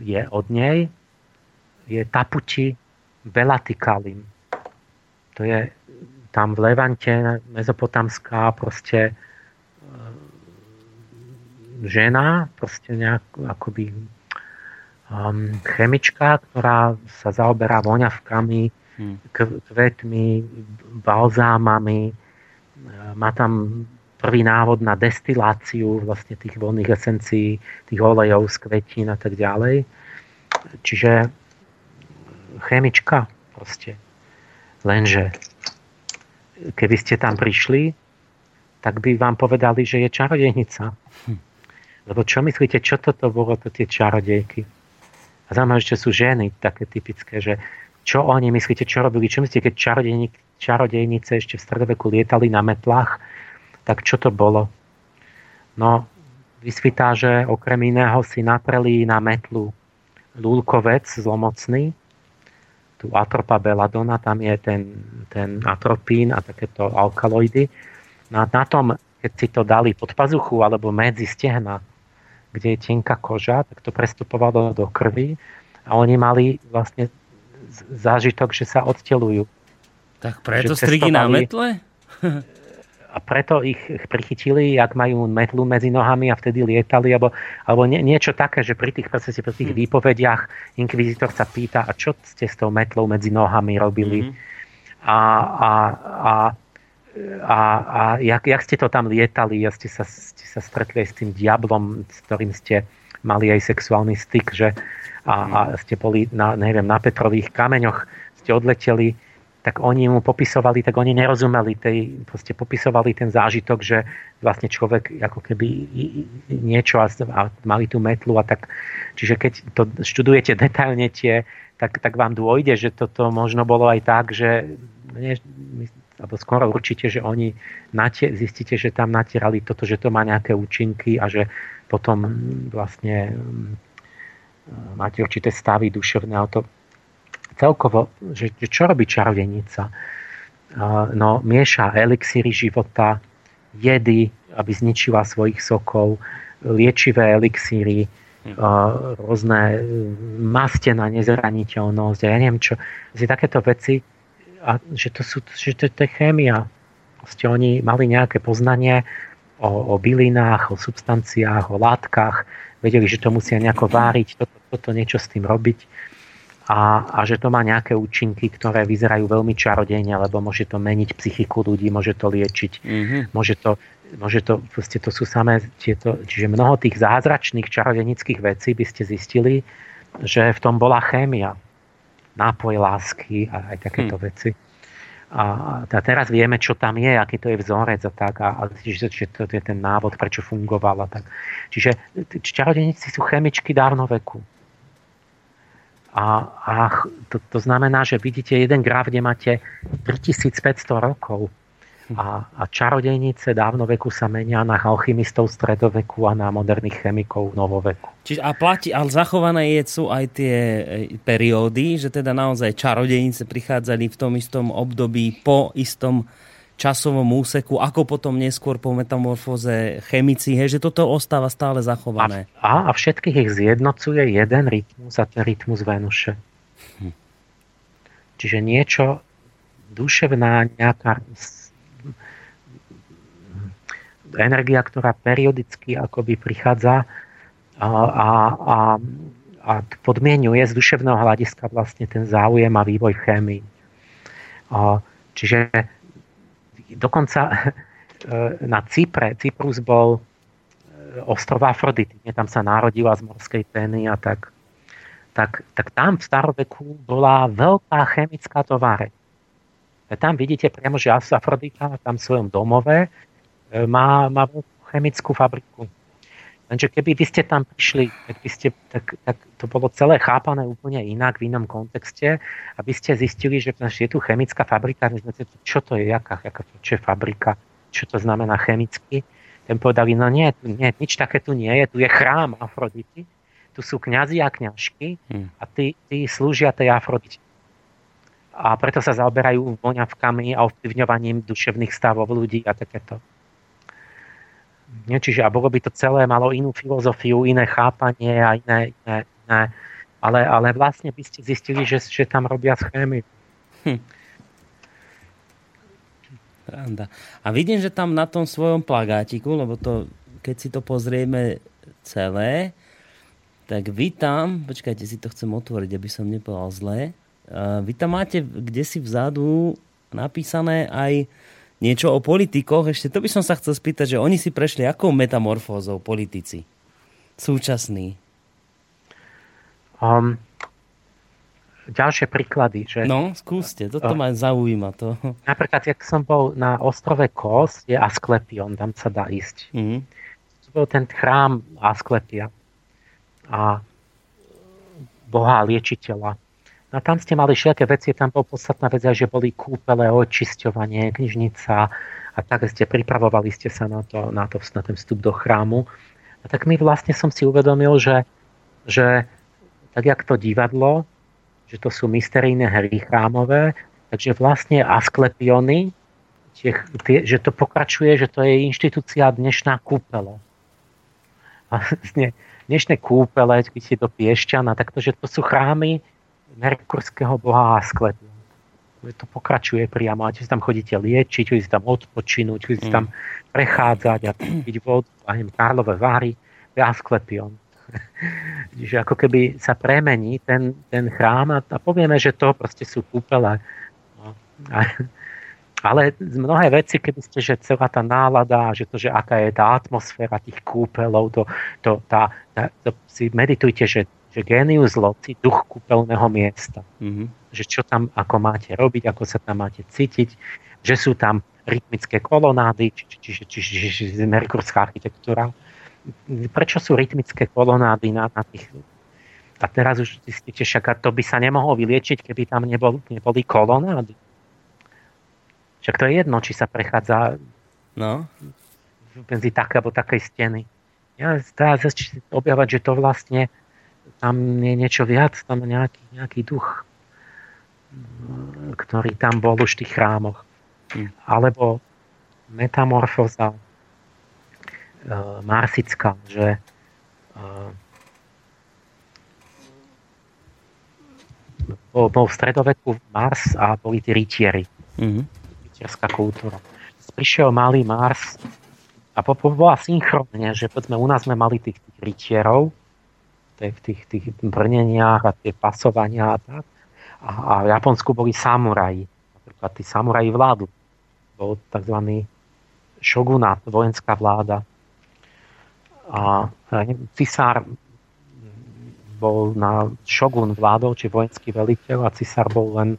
Speaker 2: je od nej, je taputi velatikalim. To je tam v Levante, mezopotamská proste e, žena, proste nejak akoby um, chemička, ktorá sa zaoberá voňavkami, hmm. kvetmi, balzámami, má tam prvý návod na destiláciu vlastne tých voľných esencií, tých olejov z kvetín a tak ďalej. Čiže chemička proste. Lenže keby ste tam prišli, tak by vám povedali, že je čarodejnica. Lebo čo myslíte, čo toto bolo, to tie čarodejky? A zaujímavé, že sú ženy také typické, že čo oni myslíte, čo robili? Čo myslíte, keď čarodejník čarodejnice ešte v stredoveku lietali na metlách, tak čo to bolo? No, vysvitá, že okrem iného si napreli na metlu lúlkovec zlomocný, tu atropa beladona, tam je ten, ten atropín a takéto alkaloidy. No a na tom, keď si to dali pod pazuchu alebo medzi stehna, kde je tenká koža, tak to prestupovalo do krvi a oni mali vlastne zážitok, že sa odtelujú
Speaker 1: Tak preto strigy na metle?
Speaker 2: a preto ich prichytili, ak majú metlu medzi nohami a vtedy lietali, alebo, alebo nie, niečo také, že pri tých, proste, pri tých hm. výpovediach inkvizitor sa pýta, a čo ste s tou metlou medzi nohami robili? Mm-hmm. A, a, a, a, a jak, jak ste to tam lietali, a ste sa, ste sa stretli s tým diablom, s ktorým ste mali aj sexuálny styk, že a, a ste boli na, neviem, na Petrových kameňoch, ste odleteli tak oni mu popisovali, tak oni nerozumeli tej, proste popisovali ten zážitok, že vlastne človek ako keby niečo a, a mali tú metlu a tak, čiže keď to študujete detailne tie, tak, tak vám dôjde, že toto možno bolo aj tak, že nie, alebo skoro určite, že oni natie, zistíte, že tam natierali toto, že to má nejaké účinky a že potom vlastne mm, máte určité stavy duševné to celkovo, že, čo robí čarodenica? No, mieša elixíry života, jedy, aby zničila svojich sokov, liečivé elixíry, rôzne maste na nezraniteľnosť ja neviem čo. Že takéto veci, a že to, sú, že to, to je chémia. Proste oni mali nejaké poznanie o, o bylinách, o substanciách, o látkach, vedeli, že to musia nejako váriť, toto, toto niečo s tým robiť a, a že to má nejaké účinky, ktoré vyzerajú veľmi čarodejne, lebo môže to meniť psychiku ľudí, môže to liečiť, mm-hmm. môže to, môže to, proste to sú samé tieto, čiže mnoho tých zázračných čarodenických vecí by ste zistili, že v tom bola chémia, nápoj lásky a aj takéto hmm. veci. A, a teraz vieme, čo tam je, aký to je vzorec a tak, a, a že, že to je ten návod, prečo fungoval a tak. Čiže čarodenici sú chemičky dávnoveku. A, a to, to znamená, že vidíte jeden graf, kde máte 3500 rokov. A, a čarodejnice dávnoveku sa menia na alchymistov stredoveku a na moderných chemikov novoveku.
Speaker 1: Čiže a platí, ale zachované je, sú aj tie e, periódy, že teda naozaj čarodejnice prichádzali v tom istom období po istom časovom úseku, ako potom neskôr po metamorfóze chemici, hej, že toto ostáva stále zachované.
Speaker 2: A, a všetkých ich zjednocuje jeden rytmus a ten rytmus Venuše. Hm. Čiže niečo, duševná nejaká energia, ktorá periodicky akoby prichádza a, a, a, a podmienuje z duševného hľadiska vlastne ten záujem a vývoj chémii. Čiže dokonca e, na Cypre, Cyprus bol e, ostrov Afrodity, tam sa narodila z morskej peny a tak, tak, tak tam v staroveku bola veľká chemická továreň. Tam vidíte priamo, že Afrodita tam v svojom domove e, má, má chemickú fabriku. Lenže keby vy ste tam prišli, tak, by ste, tak, tak to bolo celé chápané úplne inak, v inom kontexte, aby ste zistili, že je tu chemická fabrika, čo to je, jaká, jaká čo je fabrika, čo to znamená chemicky. Ten povedali, no nie, nie, nič také tu nie je, tu je chrám Afrodity, tu sú kňazi a kňažky hm. a tí, tí slúžia tej Afrodite. A preto sa zaoberajú voňavkami a ovplyvňovaním duševných stavov ľudí a takéto. Nie? Čiže a bolo by to celé, malo inú filozofiu, iné chápanie a iné, iné, iné ale, ale vlastne by ste zistili, že, že tam robia schémy. Hm.
Speaker 1: A vidím, že tam na tom svojom plagátiku, lebo to, keď si to pozrieme celé, tak vy tam, počkajte, si to chcem otvoriť, aby som nepovedal zle, vy tam máte kde si vzadu napísané aj niečo o politikoch. Ešte to by som sa chcel spýtať, že oni si prešli akou metamorfózou politici? Súčasní.
Speaker 2: Um, ďalšie príklady. Že,
Speaker 1: no, skúste, toto uh, ma zaujíma. To.
Speaker 2: Napríklad, jak som bol na ostrove Kos, je Asklepion, tam sa dá ísť. Mm. To bol ten chrám Asklepia a boha liečiteľa. No a tam ste mali všetké veci, tam bol podstatná vec, že boli kúpele, očisťovanie, knižnica a tak ste pripravovali ste sa na, to, na, to, na ten vstup do chrámu. A tak mi vlastne som si uvedomil, že, že tak jak to divadlo, že to sú mysterijné hry chrámové, takže vlastne Asklepiony, tie, tie, že to pokračuje, že to je inštitúcia dnešná kúpele. A vlastne dnešné kúpele, keď si do Piešťana, tak to, že to sú chrámy, merkurského boha Asklepion. to pokračuje priamo. A si tam chodíte liečiť, chodíte si tam odpočinúť, chodíte si tam mm. prechádzať a piť vodu, a neviem, Karlové Vary, Asklepion. Čiže ako keby sa premení ten, ten chrám a, a povieme, že to proste sú kúpele. No. A, ale mnohé veci, keby ste, že celá tá nálada, že to, že aká je tá atmosféra tých kúpelov, to, to, tá, tá, to si meditujte, že, že genius loci, duch kúpeľného miesta. Mm-hmm. Že čo tam, ako máte robiť, ako sa tam máte cítiť, že sú tam rytmické kolonády, čiže či, či, či, či, merkurská architektúra. Prečo sú rytmické kolonády na, na tých a teraz už zistíte, však to by sa nemohlo vyliečiť, keby tam nebol, neboli kolonády. Však to je jedno, či sa prechádza no. medzi také alebo takej steny. Ja dá sa objavať, že to vlastne tam je niečo viac, tam nejaký, nejaký duch, ktorý tam bol už v tých chrámoch. Hm. Alebo metamorfoza e, marsická, že e, bol, bol v stredoveku Mars a boli tí rytieri. Mm-hmm rytierská kultúra. Prišiel malý Mars a bola synchronne, že povedzme u nás sme mali tých, tých rytierov, v tých, tých brneniach a tie pasovania a tak. A, a v Japonsku boli samuraji. Napríklad tí samuraji vládu. Bol tzv. šogunát, vojenská vláda. A cisár bol na šogun vládol, či vojenský veliteľ a cisár bol len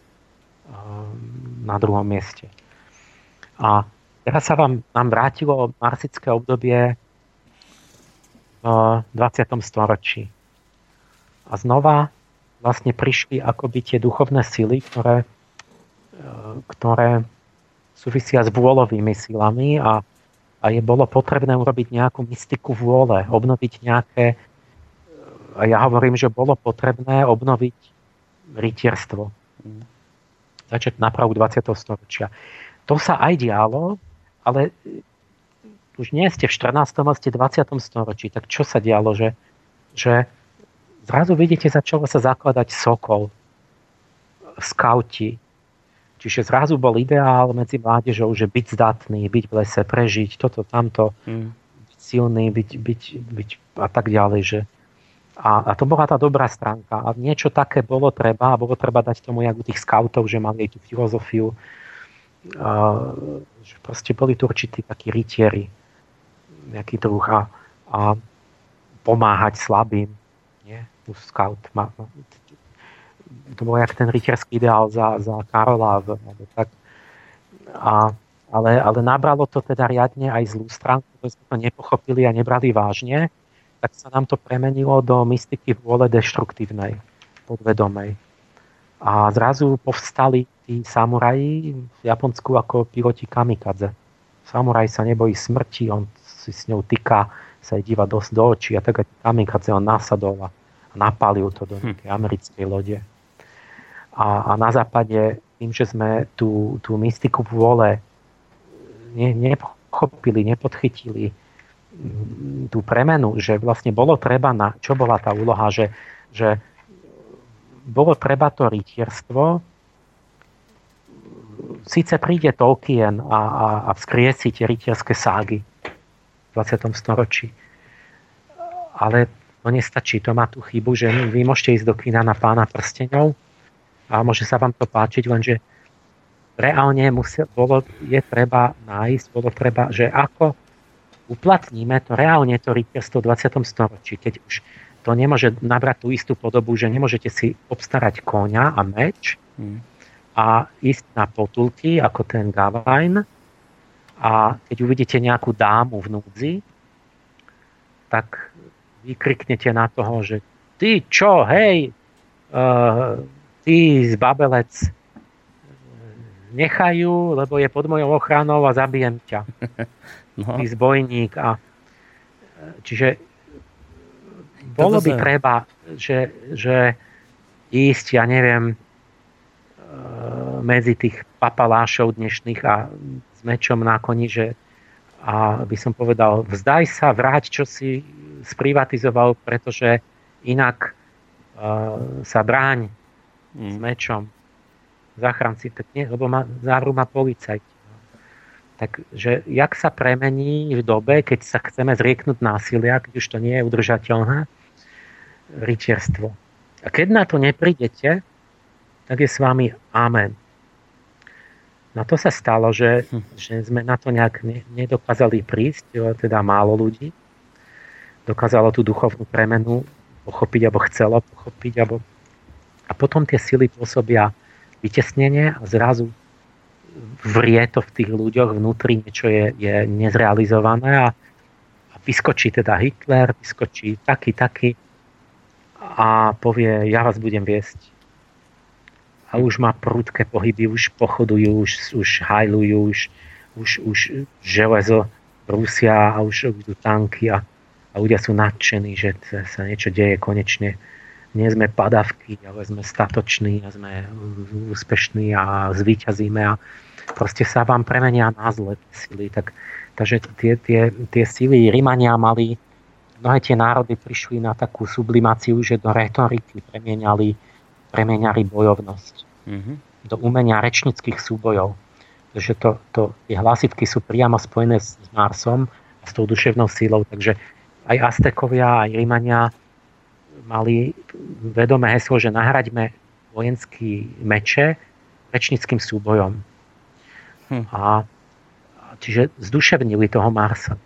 Speaker 2: na druhom mieste. A teraz sa vám, nám vrátilo marsické obdobie v 20. storočí. A znova vlastne prišli akoby tie duchovné sily, ktoré, e, ktoré súvisia s vôľovými silami a, a je bolo potrebné urobiť nejakú mystiku vôle, obnoviť nejaké a ja hovorím, že bolo potrebné obnoviť rytierstvo. Začať napravu 20. storočia to sa aj dialo, ale už nie ste v 14. ale ste v 20. storočí. Tak čo sa dialo, že, že zrazu vidíte, začalo sa zakladať Sokol, skauti. Čiže zrazu bol ideál medzi mládežou, že byť zdatný, byť v lese, prežiť, toto, tamto, mm. byť silný, byť, byť, byť a tak ďalej. Že... A, a to bola tá dobrá stránka. A niečo také bolo treba, a bolo treba dať tomu, jak u tých skautov, že mali aj tú filozofiu, a, že proste boli tu určití takí rytieri, nejaký druh a, a pomáhať slabým. Scout má, to bol jak ten rytierský ideál za, za Karola. Alebo tak. A, ale, ale nabralo to teda riadne aj zlú stránku, že sme to nepochopili a nebrali vážne, tak sa nám to premenilo do mystiky vôle deštruktívnej, podvedomej. A zrazu povstali tí samuraji v Japonsku ako piloti kamikadze. Samuraj sa nebojí smrti, on si s ňou tyká, sa jej díva dosť do očí a tak kamikadze on nasadol a napalil to do hm. nejakej americkej lode. A, a na západe, tým, že sme tú, tú mystiku vôle ne, nepochopili, nepodchytili tú premenu, že vlastne bolo treba na, čo bola tá úloha, že, že bolo treba to rytierstvo síce príde Tolkien a, a, a vzkriesi tie rytierské ságy v 20. storočí, ale to nestačí, to má tú chybu, že vy môžete ísť do kina na pána prsteňov a môže sa vám to páčiť, lenže reálne musel, bolo, je treba nájsť, bolo treba, že ako uplatníme to reálne to rytierstvo v 20. storočí, keď už to nemôže nabrať tú istú podobu, že nemôžete si obstarať koňa a meč, hmm a ísť na potulky ako ten Gavain a keď uvidíte nejakú dámu v núdzi, tak vykriknete na toho, že ty čo, hej, uh, ty zbabelec, nechajú, lebo je pod mojou ochranou a zabijem ťa. No. Ty zbojník. A, čiže bolo by treba, že, že ísť, ja neviem, medzi tých papalášov dnešných a s mečom na koni, že a by som povedal, vzdaj sa, vráť, čo si sprivatizoval, pretože inak uh, sa bráň mm. s mečom. záchranci, tak nie, lebo ma, závru ma policajti. Takže jak sa premení v dobe, keď sa chceme zrieknúť násilia, keď už to nie je udržateľné, rytierstvo. A keď na to neprídete, tak je s vami amen. Na to sa stalo, že, hm. že sme na to nejak ne, nedokázali prísť, teda málo ľudí. Dokázalo tú duchovnú premenu pochopiť, alebo chcelo pochopiť, alebo... a potom tie sily pôsobia vytesnenie a zrazu vrie to v tých ľuďoch vnútri, niečo je, je nezrealizované a, a vyskočí teda Hitler, vyskočí taký, taký a povie, ja vás budem viesť. A už má prudké pohyby, už pochodujú, už, už hajlujú, už, už, už železo Rusia a už idú tanky a, a ľudia sú nadšení, že sa niečo deje konečne nie sme padavky, ale sme statoční a sme úspešní a zvíťazíme a proste sa vám premenia na zle sily. Tak, takže tie, tie, tie sily Rímania mali, mnohé tie národy prišli na takú sublimáciu, že do retoriky premieniali, premieniali bojovnosť. Mm-hmm. Do umenia rečnických súbojov. Takže to, to, tie hlasitky sú priamo spojené s Marsom a s tou duševnou sílou. Takže aj Aztekovia, aj Rímania mali vedomé heslo, že nahraďme vojenský meče rečnickým súbojom. Hm. A, čiže zduševnili toho Marsa.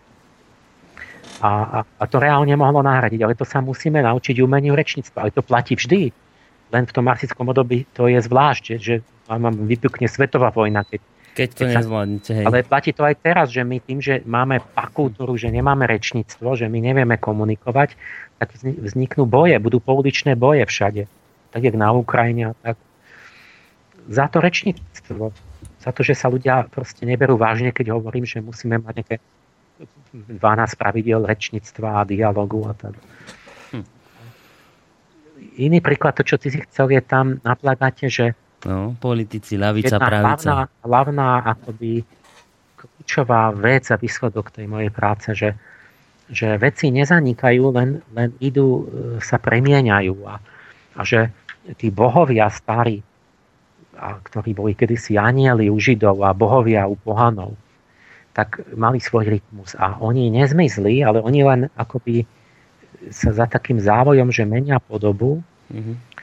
Speaker 2: A, a, a to reálne mohlo nahradiť, ale to sa musíme naučiť umeniu rečníctva. Ale to platí vždy. Len v tom marsickom období to je zvlášť, že vám vypukne svetová vojna, keď
Speaker 1: keď to nezvládnete. Hej.
Speaker 2: Ale platí to aj teraz, že my tým, že máme kultúru, že nemáme rečníctvo, že my nevieme komunikovať, tak vzniknú boje, budú pouličné boje všade. Tak jak na Ukrajine. Tak za to rečníctvo. Za to, že sa ľudia proste neberú vážne, keď hovorím, že musíme mať nejaké 12 pravidel rečníctva a dialogu a tak. Hm. Iný príklad, to čo ty si chcel, je tam na plagáte, že
Speaker 1: No, politici, lavica, pravica.
Speaker 2: Hlavná, hlavná akoby kľúčová vec a výsledok tej mojej práce, že, že veci nezanikajú, len, len idú, e, sa premieňajú a, a že tí bohovia starí, a, ktorí boli kedysi anieli u Židov a bohovia u pohanov, tak mali svoj rytmus a oni nezmizli, ale oni len akoby sa za takým závojom, že menia podobu, mm-hmm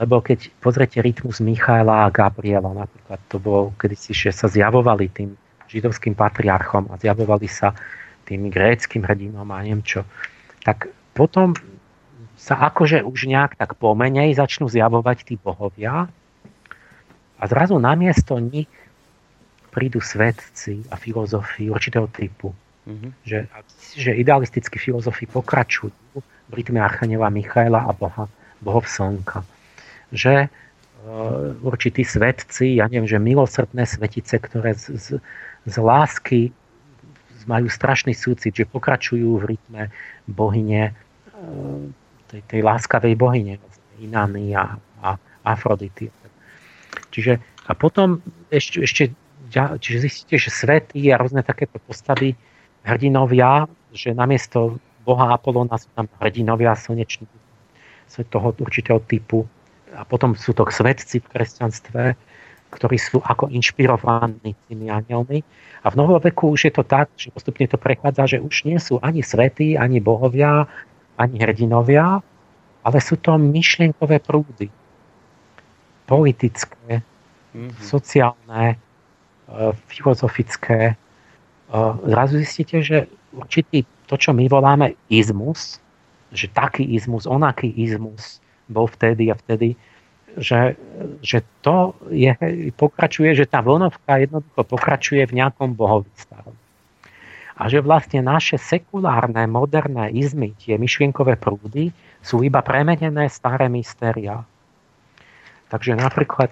Speaker 2: lebo keď pozrete rytmus Michaela a Gabriela, napríklad to bolo kedysi, že sa zjavovali tým židovským patriarchom a zjavovali sa tým gréckým hrdinom a neviem čo, tak potom sa akože už nejak tak pomenej začnú zjavovať tí bohovia a zrazu namiesto nich prídu svetci a filozofii určitého typu. Mm-hmm. Že, že idealistickí filozofi pokračujú v rytme Archaniela Michaela a Boha, bohov slnka že e, určití svetci, ja neviem, že milosrdné svetice, ktoré z, z, z lásky majú strašný súcit, že pokračujú v rytme bohyne, e, tej, tej láskavej bohyne, Inany a, a Afrodity. Čiže a potom ešte, ešte čiže zistíte, že svety a rôzne takéto postavy hrdinovia, že namiesto boha Apolona sú tam hrdinovia slnečných toho určitého typu a potom sú to svetci v kresťanstve, ktorí sú ako inšpirovaní tými anielmi. A v novoveku už je to tak, že postupne to prechádza, že už nie sú ani svetí, ani bohovia, ani hrdinovia, ale sú to myšlienkové prúdy. Politické, mm-hmm. sociálne, e, filozofické. E, zrazu zistíte, že určitý to, čo my voláme izmus, že taký izmus, onaký izmus, bol vtedy a vtedy, že, že to je, pokračuje, že tá vlnovka jednoducho pokračuje v nejakom bohovi starom. A že vlastne naše sekulárne, moderné izmy, tie myšlienkové prúdy, sú iba premenené staré mystéria. Takže napríklad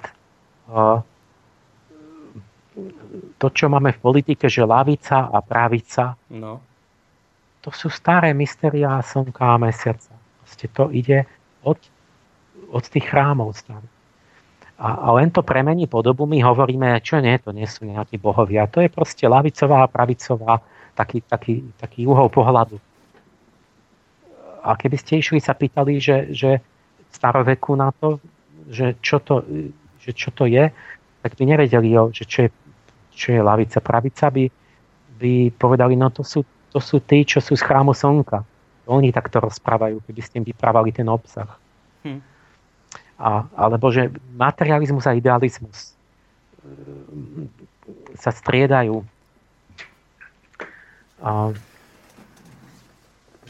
Speaker 2: to, čo máme v politike, že lavica a pravica, no. to sú staré mystéria slnka a mesiaca. Proste to ide od od tých chrámov stále. A, a len to premení podobu, my hovoríme, čo nie, to nie sú nejakí bohovia. To je proste lavicová a pravicová, taký, taký, taký uhol pohľadu. A keby ste išli sa pýtali, že, že staroveku na to, že čo to, že čo to je, tak by nevedeli, že čo je, čo je lavica, pravica, by, by povedali, no to sú, to sú tí, čo sú z chrámu slnka. Oni takto rozprávajú, keby ste im vyprávali ten obsah. Hm. A, alebo že materializmus a idealizmus sa striedajú. A,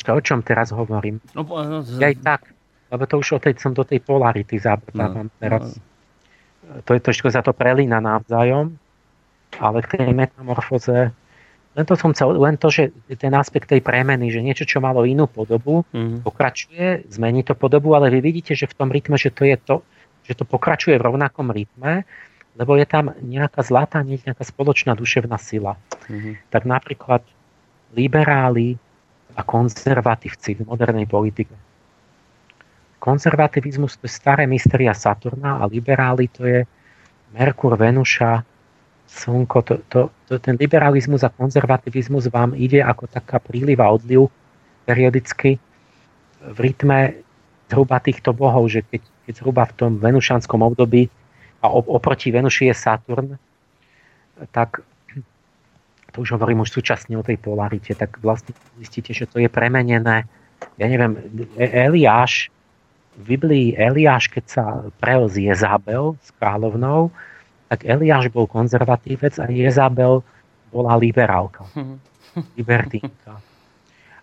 Speaker 2: to, o čom teraz hovorím? No, no, ja aj tak, lebo to už o tej, som do tej polarity zabávam no, teraz. No. To je trošku za to prelína navzájom, ale v tej metamorfoze len to som chcel, len to, že ten aspekt tej premeny, že niečo, čo malo inú podobu, mm. pokračuje, zmení to podobu, ale vy vidíte, že v tom rytme, že to je to, že to pokračuje v rovnakom rytme, lebo je tam nejaká zlatá niť, nejaká spoločná duševná sila. Mm-hmm. Tak napríklad liberáli a konzervatívci v modernej politike. Konzervativizmus to je staré mysteria Saturna a liberáli to je Merkur, Venuša, Slnko. To, to, to, ten liberalizmus a konzervativizmus vám ide ako taká príliva odliv periodicky v rytme zhruba týchto bohov, že keď, keď zhruba v tom venušanskom období a oproti Venuši je Saturn, tak to už hovorím už súčasne o tej polarite, tak vlastne zistíte, že to je premenené. Ja neviem, e- Eliáš, v Biblii Eliáš, keď sa prel z Jezabel, s kráľovnou, tak Eliáš bol konzervatívec a Jezabel bola liberálka, libertínka.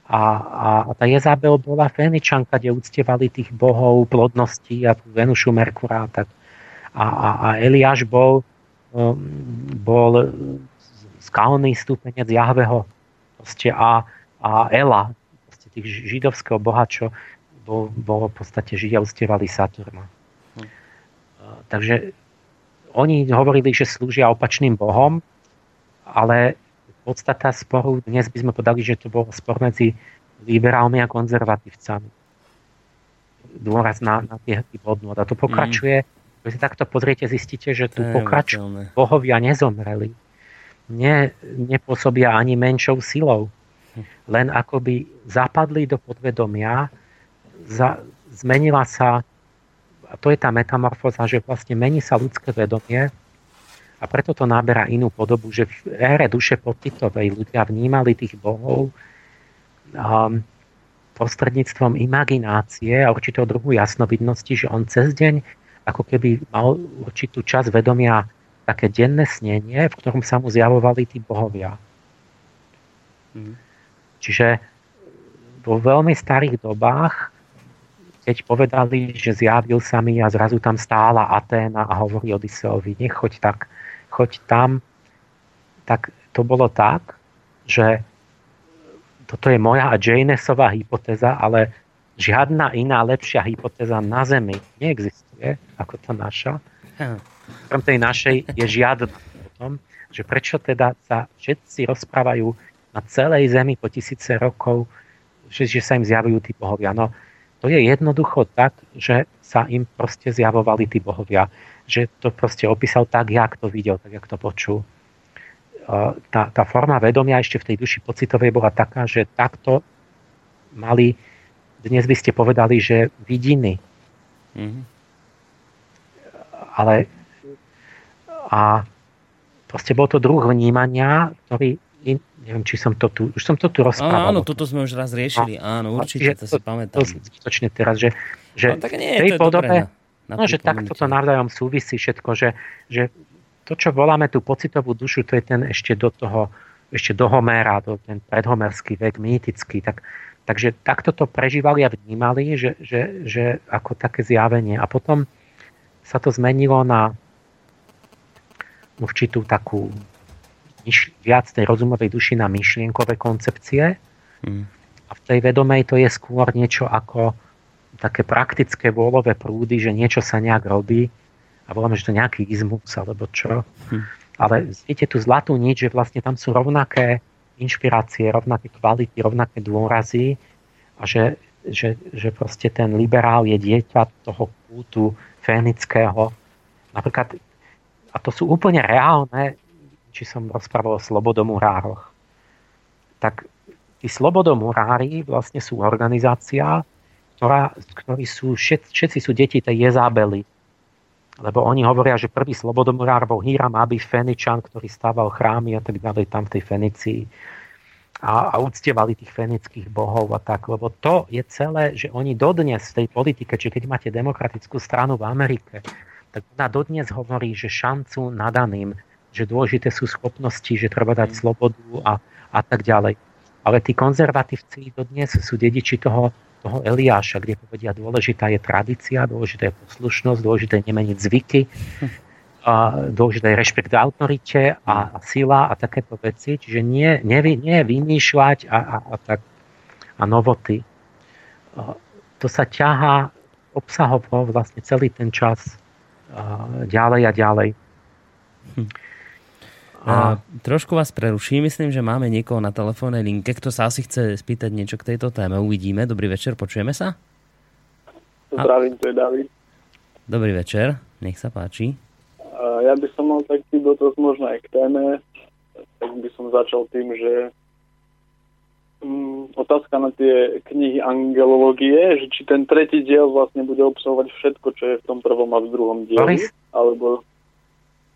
Speaker 2: A, a, a tá Jezabel bola Feničanka, kde uctievali tých bohov plodnosti a Venušu Merkura tak a, a, a Eliáš bol, um, bol skalný stupenec Jahveho proste a, a Ela, proste tých židovského boha, čo bol, v podstate Židia ustievali Saturna. Hm. Takže oni hovorili, že slúžia opačným bohom, ale podstata sporu, dnes by sme podali, že to bol spor medzi liberálmi a konzervatívcami. Dôraz na, na tie hodnot. A to pokračuje mm keď si takto pozriete, zistíte, že tu pokračujú bohovia nezomreli. Ne, nepôsobia ani menšou silou. Len akoby zapadli do podvedomia, za, zmenila sa, a to je tá metamorfóza, že vlastne mení sa ľudské vedomie a preto to naberá inú podobu, že v ére duše pocitovej ľudia vnímali tých bohov um, prostredníctvom imaginácie a určitého druhu jasnovidnosti, že on cez deň ako keby mal určitú časť vedomia také denné snenie, v ktorom sa mu zjavovali tí bohovia. Mm. Čiže vo veľmi starých dobách, keď povedali, že zjavil sa mi a zrazu tam stála Aténa a hovorí Odiseovi, nechoď tak, choď tam, tak to bolo tak, že toto je moja a Janesová hypotéza, ale žiadna iná lepšia hypotéza na Zemi neexistuje je, ako tá naša. Krom tej našej je žiadna o tom, že prečo teda sa všetci rozprávajú na celej Zemi po tisíce rokov, že, že sa im zjavujú tí bohovia. No, to je jednoducho tak, že sa im proste zjavovali tí bohovia. Že to proste opísal tak, jak to videl, tak, jak to počul. Tá, tá forma vedomia ešte v tej duši pocitovej bola taká, že takto mali, dnes by ste povedali, že vidiny. Mm-hmm ale a proste bol to druh vnímania, ktorý neviem, či som to tu, už som to tu rozprával.
Speaker 1: Áno, toto sme už raz riešili, no, áno, určite, to, to si pamätám. To
Speaker 2: zbytočne teraz, že, že no, tak nie, tej to podobe, na, na no, že takto to navzájom súvisí všetko, že, že to, čo voláme tú pocitovú dušu, to je ten ešte do toho, ešte do Homéra, do ten predhomerský vek, mýtický, tak, takže takto to prežívali a vnímali, že, že, že ako také zjavenie. A potom sa to zmenilo na určitú takú viac tej rozumovej duši na myšlienkové koncepcie. Hmm. A v tej vedomej to je skôr niečo ako také praktické vôľové prúdy, že niečo sa nejak robí a voláme, že to nejaký izmus alebo čo. Hmm. Ale vidíte tú zlatú nič, že vlastne tam sú rovnaké inšpirácie, rovnaké kvality, rovnaké dôrazy a že, že, že proste ten liberál je dieťa toho kultu fénického. Napríklad, a to sú úplne reálne, či som rozprával o slobodomurároch. Tak tí slobodomurári vlastne sú organizácia, ktorá, ktorí sú, všet, všetci sú deti tej Jezabely. lebo oni hovoria, že prvý slobodomorár bol Hiram Abi Feničan, ktorý stával chrámy a tak ďalej tam v tej Fenicii a, a uctievali tých fenických bohov a tak, lebo to je celé, že oni dodnes v tej politike, či keď máte demokratickú stranu v Amerike, tak ona dodnes hovorí, že šancu nadaným, že dôležité sú schopnosti, že treba dať slobodu a, a tak ďalej. Ale tí konzervatívci dodnes sú dediči toho, toho Eliáša, kde povedia, dôležitá je tradícia, dôležitá je poslušnosť, dôležité je nemeniť zvyky, a dôležité je rešpekt autorite a, a sila a takéto veci. Čiže nie, nie, nie vymýšľať a, a, a, tak, a novoty. To sa ťahá obsahovo vlastne celý ten čas ďalej a ďalej.
Speaker 1: Hm. A trošku vás preruším, myslím, že máme niekoho na telefónnej linke, kto sa asi chce spýtať niečo k tejto téme. Uvidíme. Dobrý večer, počujeme sa?
Speaker 3: Zdravím, to je David.
Speaker 1: Dobrý večer, nech sa páči.
Speaker 3: Ja by som mal taký dotaz možno aj k téme, tak by som začal tým, že um, otázka na tie knihy angelológie, že či ten tretí diel vlastne bude obsahovať všetko, čo je v tom prvom a v druhom dieli, alebo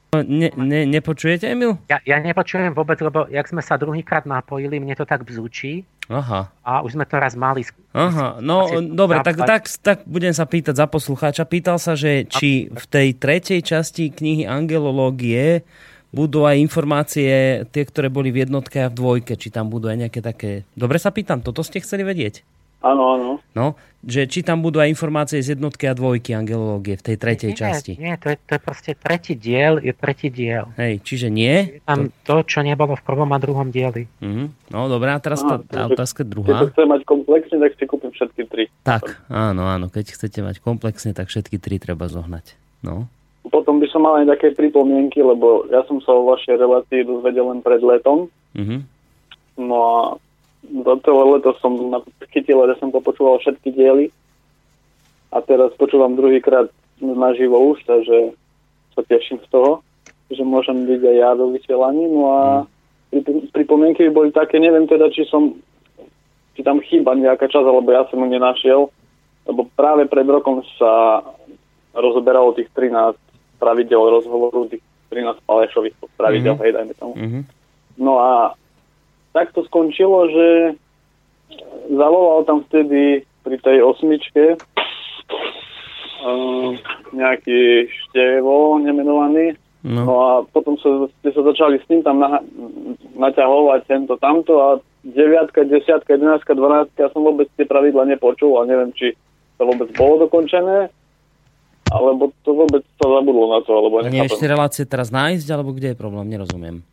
Speaker 1: Ne, ne, nepočujete, Emil?
Speaker 2: Ja, ja nepočujem vôbec, lebo jak sme sa druhýkrát napojili, mne to tak bzúči.
Speaker 1: Aha.
Speaker 2: A už sme to raz mali.
Speaker 1: Aha, no dobre, tak, tak, tak budem sa pýtať za poslucháča. Pýtal sa, že či v tej tretej časti knihy Angelológie budú aj informácie, tie, ktoré boli v jednotke a v dvojke, či tam budú aj nejaké také... Dobre sa pýtam, toto ste chceli vedieť?
Speaker 3: Áno, áno.
Speaker 1: No, že či tam budú aj informácie z jednotky a dvojky angelológie v tej tretej
Speaker 2: nie,
Speaker 1: časti.
Speaker 2: Nie, to je, to je proste tretí diel, je tretí diel.
Speaker 1: Hej, čiže nie?
Speaker 2: Je tam to, čo nebolo v prvom a druhom dieli.
Speaker 1: Uh-huh. No, dobré, a teraz Aha, tá otázka
Speaker 3: Keď
Speaker 1: druhá.
Speaker 3: chcem mať komplexne, tak si kúpim všetky tri.
Speaker 1: Tak, áno, áno, keď chcete mať komplexne, tak všetky tri treba zohnať. No.
Speaker 3: Potom by som mal aj také pripomienky, lebo ja som sa o vašej relácii dozvedel len pred letom.
Speaker 1: Uh-huh.
Speaker 3: No a za celé leto som chytil, že som popočúval všetky diely a teraz počúvam druhýkrát naživo už, takže sa teším z toho, že môžem byť aj ja do vysielaní. No a pripomienky by boli také, neviem teda, či som či tam chýba nejaká časť, alebo ja som ju nenašiel, lebo práve pred rokom sa rozoberalo tých 13 pravidel rozhovoru, tých 13 palešových pravidel, mm-hmm. hej, dajme tomu. Mm-hmm. No a tak to skončilo, že zavolal tam vtedy pri tej osmičke uh, nejaký števo nemenovaný. No. no a potom sa, ste sa začali s tým tam na, naťahovať tento tamto a deviatka, desiatka, jedenáctka, dvanáctka, ja som vôbec tie pravidla nepočul a neviem, či to vôbec bolo dokončené, alebo to vôbec sa zabudlo na to, alebo
Speaker 1: nechápem. Nie ešte relácie teraz nájsť, alebo kde je problém, nerozumiem.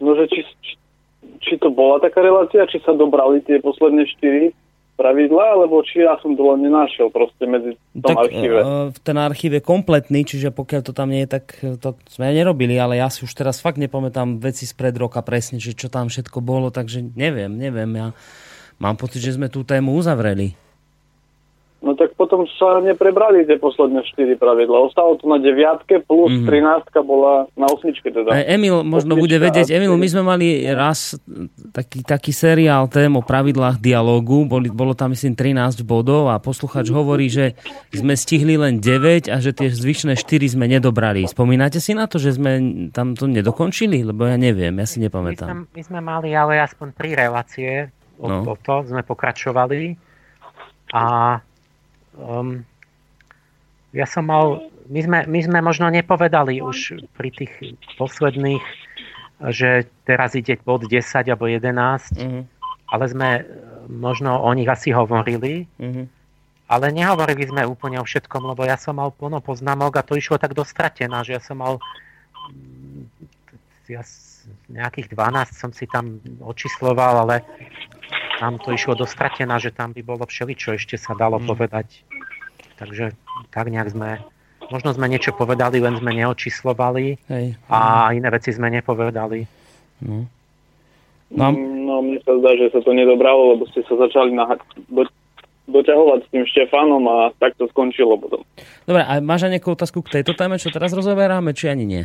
Speaker 3: No, že či, či či to bola taká relácia, či sa dobrali tie posledné štyri pravidla, alebo či ja som to len nenašiel proste medzi tom tak, archíve. Uh,
Speaker 1: ten archív je kompletný, čiže pokiaľ to tam nie je, tak to sme nerobili, ale ja si už teraz fakt nepamätám veci spred roka presne, že čo tam všetko bolo, takže neviem, neviem. Ja mám pocit, že sme tú tému uzavreli.
Speaker 3: Potom sa neprebrali tie posledné 4 pravidla. Ostalo to na deviatke plus mm-hmm. 13 bola na osmičke teda.
Speaker 1: Emil možno Osmička bude vedieť. Emil, my sme mali raz taký, taký seriál tém o pravidlách dialogu. Boli, bolo tam myslím 13 bodov a posluchač hovorí, že sme stihli len 9 a že tie zvyšné 4 sme nedobrali. Spomínate si na to, že sme tam to nedokončili? Lebo ja neviem, ja si nepamätám.
Speaker 2: My sme, my sme mali ale aspoň 3 relácie o, no. o to, sme pokračovali a Um, ja som mal, my sme, my sme možno nepovedali už pri tých posledných, že teraz ide bod 10 alebo 11, mm-hmm. ale sme možno o nich asi hovorili, mm-hmm. ale nehovorili sme úplne o všetkom, lebo ja som mal plno poznámok a to išlo tak dostratená, že ja som mal ja nejakých 12 som si tam očísloval, ale tam to išlo dostratená, že tam by bolo všeličo ešte sa dalo mm. povedať Takže tak nejak sme, možno sme niečo povedali, len sme neočíslovali Hej. a iné veci sme nepovedali.
Speaker 3: No. No. no, mne sa zdá, že sa to nedobralo, lebo ste sa začali na, do, doťahovať s tým Štefanom a tak to skončilo potom.
Speaker 1: Dobre, a máš aj nejakú otázku k tejto téme, čo teraz rozoberáme, či ani nie?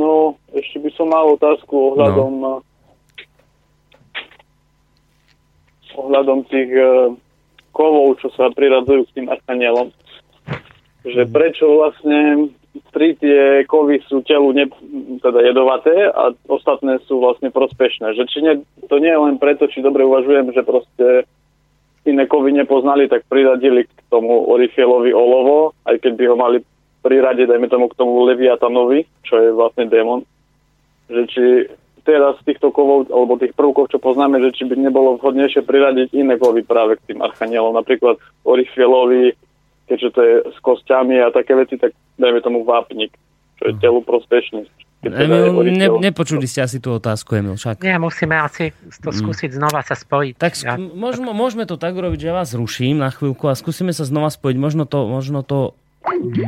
Speaker 3: No, ešte by som mal otázku ohľadom no. ohľadom tých kovov, čo sa priradzujú k tým archanielom. Že prečo vlastne tri tie kovy sú telu ne, teda jedovaté a ostatné sú vlastne prospešné. Že či ne, to nie je len preto, či dobre uvažujem, že proste iné kovy nepoznali, tak priradili k tomu Orifielovi olovo, aj keď by ho mali priradiť, dajme tomu k tomu Leviatanovi, čo je vlastne démon. Že či teraz z týchto kovov, alebo tých prvkov, čo poznáme, že či by nebolo vhodnejšie priradiť iné kovy práve k tým archanielom, napríklad Orifielovi, keďže to je s kostiami a také veci, tak dajme tomu vápnik, čo je telu prospešný.
Speaker 1: Emil, ne, nepočuli ste asi tú otázku, Emil, však.
Speaker 2: Nie, musíme asi to mm. skúsiť mm. znova sa spojiť.
Speaker 1: Tak ja, môžeme, môžeme to tak urobiť, že ja vás ruším na chvíľku a skúsime sa znova spojiť. Možno to, možno to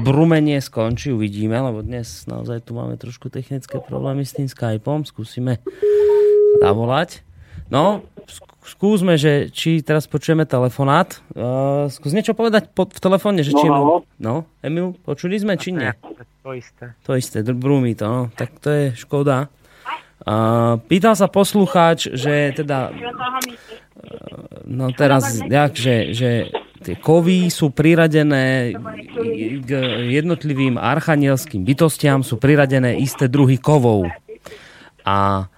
Speaker 1: brumenie skončí, uvidíme, lebo dnes naozaj tu máme trošku technické problémy s tým Skypeom. Skúsime zavolať. No, skúsme, že či teraz počujeme telefonát. Uh, skús niečo povedať po, v telefóne, že či... No, no, Emil, počuli sme, či nie?
Speaker 2: To isté.
Speaker 1: To isté, brúmi to, no. Tak to je škoda. Uh, pýtal sa poslucháč, že teda... Uh, no teraz, jak, že, že tie kovy sú priradené k jednotlivým archanielským bytostiam, sú priradené isté druhy kovov. A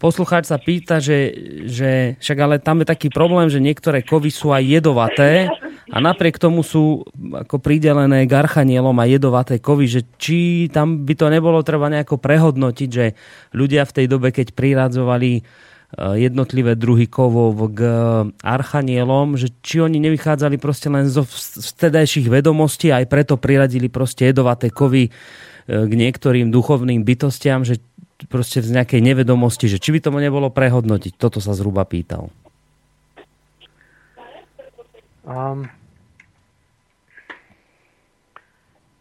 Speaker 1: poslucháč sa pýta, že, že však ale tam je taký problém, že niektoré kovy sú aj jedovaté a napriek tomu sú ako pridelené k archanielom a jedovaté kovy, že či tam by to nebolo treba nejako prehodnotiť, že ľudia v tej dobe, keď priradzovali jednotlivé druhy kovov k archanielom, že či oni nevychádzali proste len zo vtedajších vedomostí, aj preto priradili proste jedovaté kovy e, k niektorým duchovným bytostiam, že proste z nejakej nevedomosti, že či by tomu nebolo prehodnotiť. Toto sa zhruba pýtal. Um,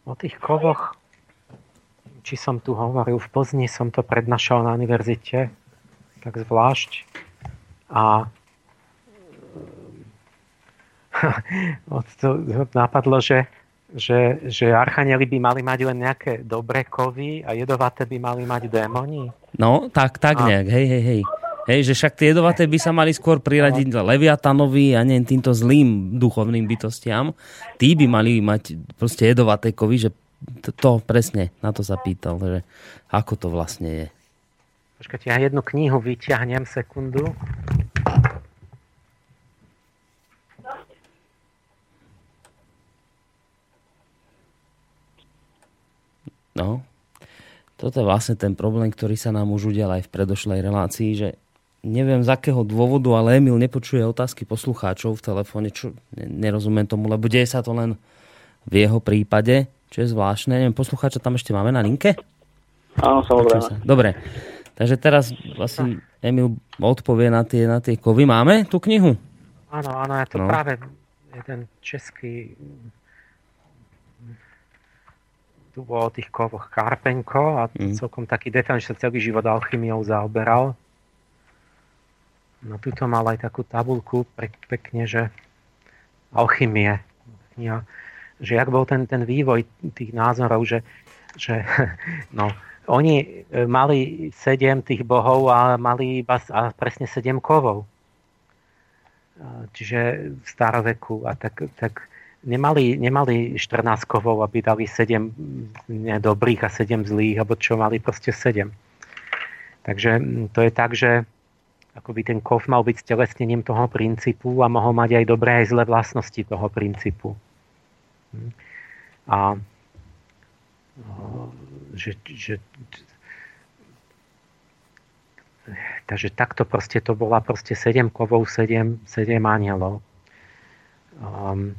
Speaker 2: o tých kovoch, či som tu hovoril, v Plzni som to prednášal na univerzite, tak zvlášť. A to napadlo, že že, že archanieli by mali mať len nejaké dobré kovy a jedovaté by mali mať démoni?
Speaker 1: No, tak, tak a... nejak, hej, hej, hej. Hej, že však tie jedovaté by sa mali skôr priradiť no. Leviatanovi a nie týmto zlým duchovným bytostiam. Tí by mali mať proste jedovaté kovy, že to, to presne, na to sa pýtal, že ako to vlastne je.
Speaker 2: Počkajte, ja jednu knihu vyťahnem sekundu.
Speaker 1: No, toto je vlastne ten problém, ktorý sa nám už udial aj v predošlej relácii, že neviem z akého dôvodu, ale Emil nepočuje otázky poslucháčov v telefóne, čo nerozumiem tomu, lebo deje sa to len v jeho prípade, čo je zvláštne. Neviem, poslucháča tam ešte máme na linke?
Speaker 3: Áno, samozrejme.
Speaker 1: Dobre, takže teraz vlastne Emil odpovie na tie, na tie kovy. Máme tú knihu?
Speaker 2: Áno, áno, je to no. práve jeden český tu bol o tých kovoch Karpenko a mm. celkom taký detail, že sa celý život alchymiou zaoberal. No tuto mal aj takú tabulku pek, pekne, že alchymie. Ja, že jak bol ten, ten vývoj tých názorov, že, že no, oni e, mali sedem tých bohov a mali iba a presne sedem kovov. Čiže v staroveku a tak, tak nemali, nemali 14 kovov, aby dali 7 dobrých a 7 zlých, alebo čo mali proste 7. Takže mm, to je tak, že akoby ten kov mal byť stelesnením toho princípu a mohol mať aj dobré aj zlé vlastnosti toho princípu. Hm. A že, že takže takto proste to bola proste 7 kovov, 7, 7 anielov. Um,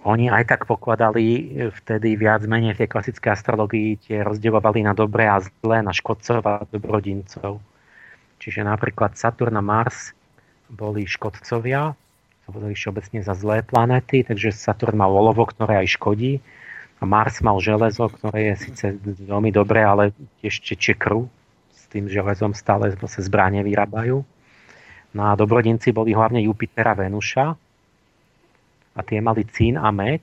Speaker 2: oni aj tak pokladali e, vtedy viac menej v tej klasickej astrologii, tie rozdielovali na dobré a zlé, na škodcov a dobrodincov. Čiže napríklad Saturn a Mars boli škodcovia, to boli všeobecne za zlé planéty, takže Saturn mal olovo, ktoré aj škodí, a Mars mal železo, ktoré je síce veľmi dobré, ale tiež tečie krv. S tým železom stále sa zbranie vyrábajú. No a dobrodinci boli hlavne Jupiter a Venuša, a tie mali cín a meď,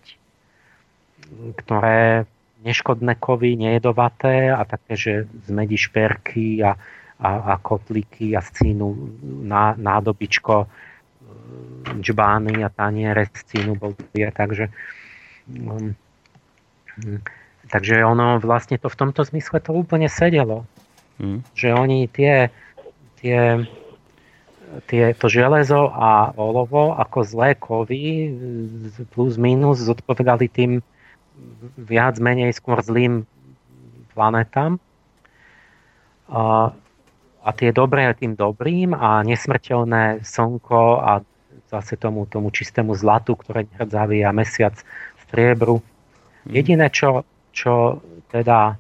Speaker 2: ktoré neškodné kovy, nejedovaté a také, že z medi šperky a, a, a kotliky a z cínu ná, nádobičko džbány a taniere z cínu boli takže um, takže ono vlastne to v tomto zmysle to úplne sedelo. Mm. Že oni tie, tie, tie to železo a olovo ako zlé kovy plus minus zodpovedali tým viac menej skôr zlým planetám. A, a tie dobré tým dobrým a nesmrteľné slnko a zase tomu, tomu čistému zlatu, ktoré nehrdzavý a mesiac striebru. Mhm. Jediné, čo, čo teda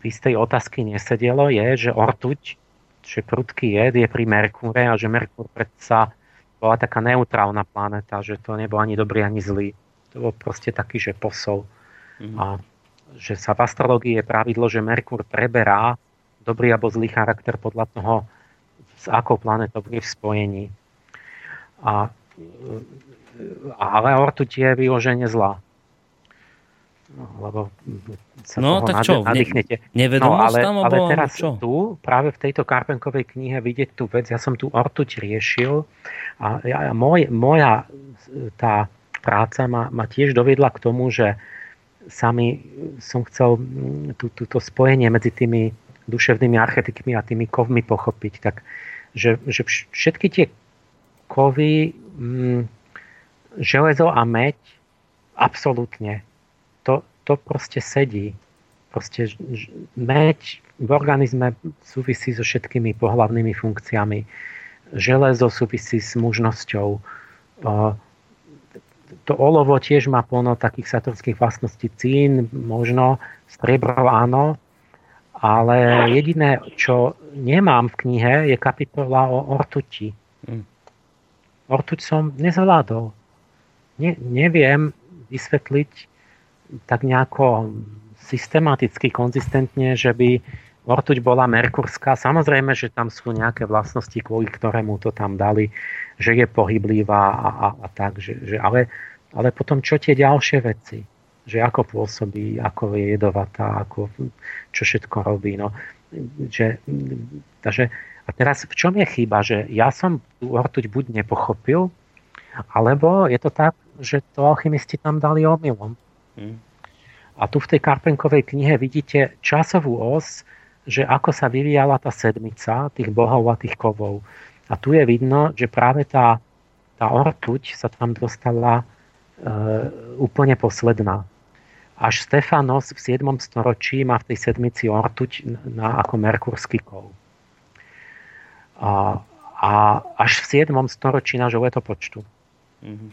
Speaker 2: by z tej otázky nesedelo, je, že ortuť, že prudký jed je pri Merkúre a že Merkúr predsa bola taká neutrálna planéta, že to nebol ani dobrý, ani zlý. To bol proste taký, že posol. Mm-hmm. A že sa v astrológii je pravidlo, že Merkur preberá dobrý alebo zlý charakter podľa toho, s akou planetou je v spojení. A, ale ortuť je vyloženie zla. No, lebo sa
Speaker 1: no, toho tak čo,
Speaker 2: nadýchnete.
Speaker 1: No, ale, tam,
Speaker 2: ale teraz čo? tu, práve v tejto Karpenkovej knihe vidieť tú vec, ja som tu ortuť riešil a ja, môj, moja tá práca ma, ma tiež dovedla k tomu, že sami som chcel tú, túto spojenie medzi tými duševnými archetypmi a tými kovmi pochopiť. Tak, že, že všetky tie kovy, mm, železo a meď, absolútne to, to proste sedí. Proste meď v organizme súvisí so všetkými pohlavnými funkciami. Železo súvisí s mužnosťou. To olovo tiež má plno takých satorských vlastností. Cín, možno, striebro áno, ale jediné, čo nemám v knihe, je kapitola o ortuti. Hm. Ortuť som nezvládol. Ne, neviem vysvetliť, tak nejako systematicky, konzistentne, že by ortuť bola merkurská. Samozrejme, že tam sú nejaké vlastnosti, kvôli ktorému to tam dali, že je pohyblivá a, a, a tak. Že, že ale, ale potom čo tie ďalšie veci? Že ako pôsobí, ako je jedovatá, ako, čo všetko robí. No. Že, takže, a teraz v čom je chyba? Že ja som tú ortuť buď nepochopil, alebo je to tak, že to alchymisti tam dali omylom. Hmm. A tu v tej Karpenkovej knihe vidíte časovú os, že ako sa vyvíjala tá sedmica tých bohov a tých kovov. A tu je vidno, že práve tá, tá ortuť sa tam dostala e, úplne posledná. Až Stefanos v 7. storočí má v tej sedmici ortuť na, ako merkurský kov. A, a až v 7. storočí nášho letopočtu. Mm-hmm.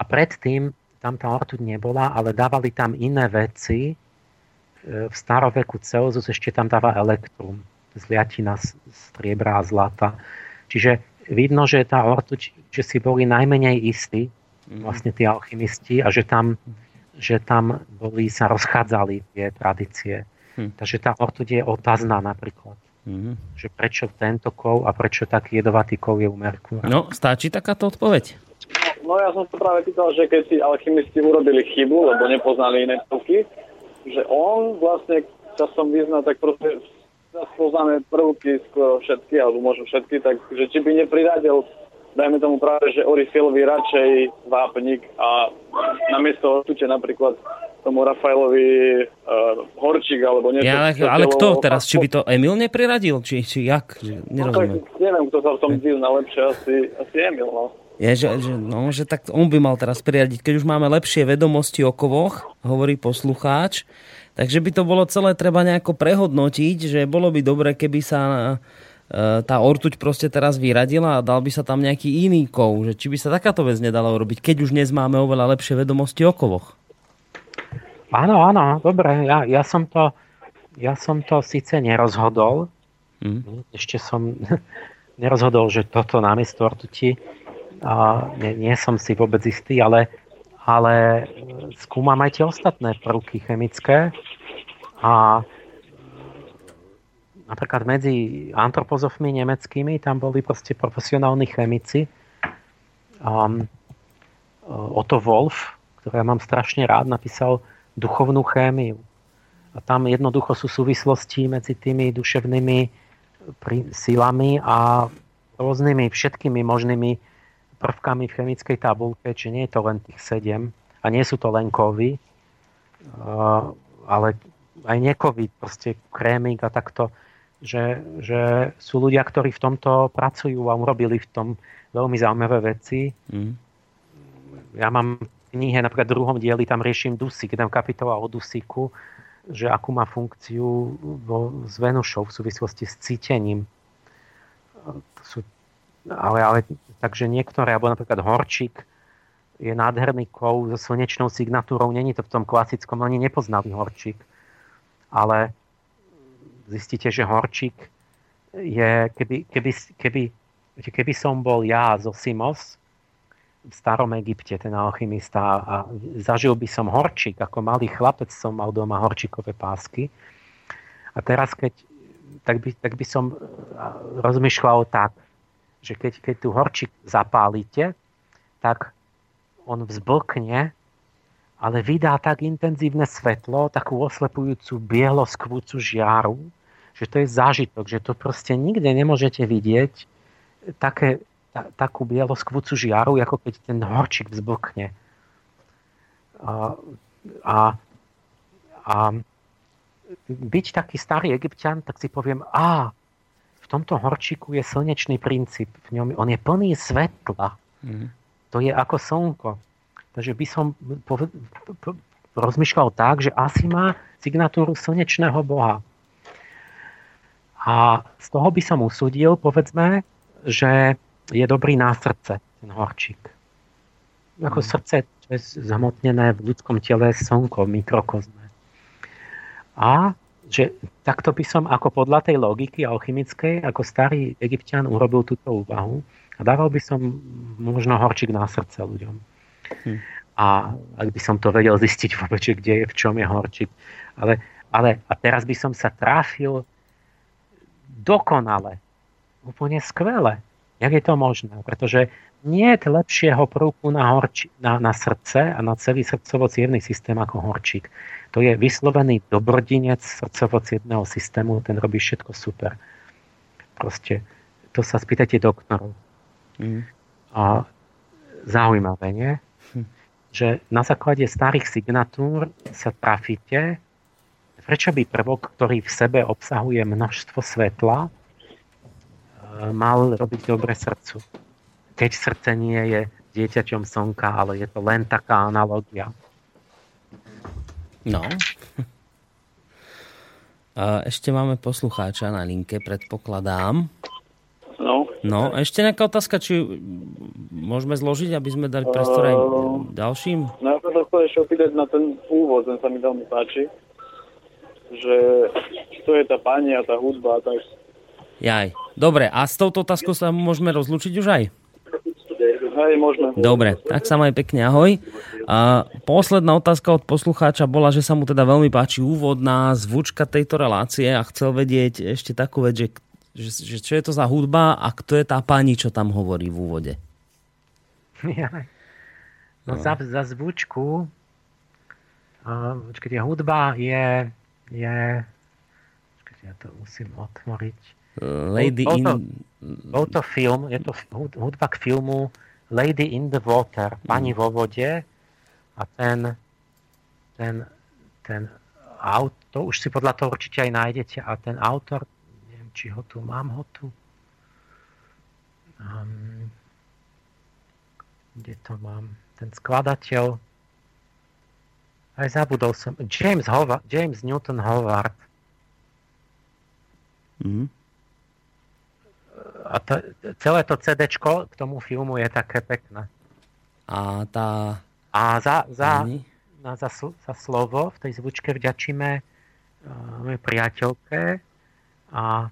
Speaker 2: A predtým tam tá ortuť nebola, ale dávali tam iné veci. E, v staroveku Celsus ešte tam dáva elektrum, zliatina striebra a zlata. Čiže vidno, že tá ortuť, že si boli najmenej istí, mm-hmm. vlastne tí alchymisti, a že tam, že tam boli, sa rozchádzali tie tradície. Mm. Takže tá ortuť je otázna napríklad. Mm-hmm. Že prečo tento kov a prečo taký jedovatý kov je u Merkúra.
Speaker 1: No, stačí takáto odpoveď?
Speaker 3: No ja som sa práve pýtal, že keď si alchymisti urobili chybu, lebo nepoznali iné prvky, že on vlastne časom vyzná, tak proste poznáme prvky skoro všetky, alebo možno všetky, tak že či by nepriradil dajme tomu práve, že Orifilovi radšej vápnik a namiesto ortute napríklad tomu Rafaelovi uh, Horčík alebo niečo.
Speaker 1: Ja, ale, ale kto teraz? Či by to Emil nepriradil? Či, či jak? Nerozumiem.
Speaker 3: No, tak, neviem, kto sa v tom vyzná lepšie, asi, asi Emil. No.
Speaker 1: Je, že, že, no, že tak on by mal teraz priradiť, keď už máme lepšie vedomosti o kovoch, hovorí poslucháč, takže by to bolo celé treba nejako prehodnotiť, že bolo by dobre, keby sa e, tá ortuť proste teraz vyradila a dal by sa tam nejaký iný kov, že či by sa takáto vec nedala urobiť, keď už dnes máme oveľa lepšie vedomosti o kovoch.
Speaker 2: Áno, áno, dobre, ja, ja som to ja som to síce nerozhodol, mm. ešte som nerozhodol, že toto namiesto ortuti a nie, nie som si vôbec istý, ale, ale skúmam aj tie ostatné prvky chemické a napríklad medzi antropozofmi nemeckými tam boli proste profesionálni chemici. Um, Otto Wolf, ktorý ja mám strašne rád, napísal duchovnú chémiu. A tam jednoducho sú súvislosti medzi tými duševnými silami a rôznymi všetkými možnými prvkami v chemickej tabulke, či nie je to len tých sedem a nie sú to len kovy, ale aj nekovy, proste krémik a takto, že, že sú ľudia, ktorí v tomto pracujú a urobili v tom veľmi zaujímavé veci. Mm. Ja mám knihe, napríklad v druhom dieli, tam riešim dusík, tam kapitola o dusíku, že akú má funkciu vo, s Venušou v súvislosti s cítením. Ale, ale takže niektoré, alebo napríklad horčík, je nádherný kov so slnečnou signatúrou. Není to v tom klasickom, oni nepoznali horčík. Ale zistíte, že horčík je, keby, keby, keby, keby som bol ja zo Simos v starom Egypte, ten alchymista, a zažil by som horčík, ako malý chlapec som mal doma horčíkové pásky. A teraz, keď, tak, by, tak by som rozmýšľal tak, že keď, keď tu horčík zapálite, tak on vzblkne, ale vydá tak intenzívne svetlo, takú oslepujúcu bieloskvúcu žiaru, že to je zážitok, že to proste nikde nemôžete vidieť také, ta, takú bieloskvúcu žiaru, ako keď ten horčík vzblkne. A, a, a byť taký starý egyptian, tak si poviem, a tomto horčíku je slnečný princíp. V ňom, on je plný svetla. Mm. To je ako slnko. Takže by som rozmýšľal tak, že asi má signatúru slnečného boha. A z toho by som usudil, povedzme, že je dobrý na srdce, ten horčík. Ako mm. srdce, čo je zhmotnené v ľudskom tele slnko, mikrokozme. A že takto by som ako podľa tej logiky alchymickej, ako starý egyptian urobil túto úvahu, a dával by som možno horčík na srdce ľuďom. Hm. A ak by som to vedel zistiť vôbec, kde je, v čom je horčík. Ale, ale a teraz by som sa trafil dokonale. Úplne skvele. Jak je to možné? Pretože nie je lepšieho prvku na, horči, na, na srdce a na celý srdcovo systém ako horčík. To je vyslovený dobrodinec srdcovo systému, ten robí všetko super. Proste, to sa spýtajte doktorov. Mm. A zaujímavé, nie? Hm. Že na základe starých signatúr sa trafíte, prečo by prvok, ktorý v sebe obsahuje množstvo svetla, mal robiť dobre srdcu. Keď srdce nie je dieťaťom slnka, ale je to len taká analogia.
Speaker 1: No. Ešte máme poslucháča na linke, predpokladám.
Speaker 3: No.
Speaker 1: No, ešte nejaká otázka, či môžeme zložiť, aby sme dali priestor aj ďalším?
Speaker 3: No ja som sa chcel ešte opýtať na ten úvod, ten sa mi veľmi páči, že čo je tá pani a tá hudba a tak.
Speaker 1: Jaj, dobre, a s touto otázkou sa môžeme rozlúčiť už aj?
Speaker 3: Hej, môžeme.
Speaker 1: Dobre, tak sa maj pekne, ahoj. A posledná otázka od poslucháča bola, že sa mu teda veľmi páči úvodná zvučka tejto relácie a chcel vedieť ešte takú vec, že že, že čo je to za hudba a kto je tá pani, čo tam hovorí v úvode.
Speaker 2: Ja. No, no. Za, za zvučku uh, počkajte, hudba je je počkajte, ja to musím otvoriť.
Speaker 1: Lady bol,
Speaker 2: to, in... Bol to film, je to hudba k filmu Lady in the Water, Pani mm. vo vode a ten ten, ten auto, už si podľa toho určite aj nájdete a ten autor či ho tu mám ho tu. Um, kde to mám? Ten skladateľ. Aj zabudol som. James, Howard, James Newton Howard. Mm. A to, celé to CD k tomu filmu je také pekné.
Speaker 1: A tá...
Speaker 2: A za, za, na, za, za slovo v tej zvučke vďačíme uh, mojej priateľke a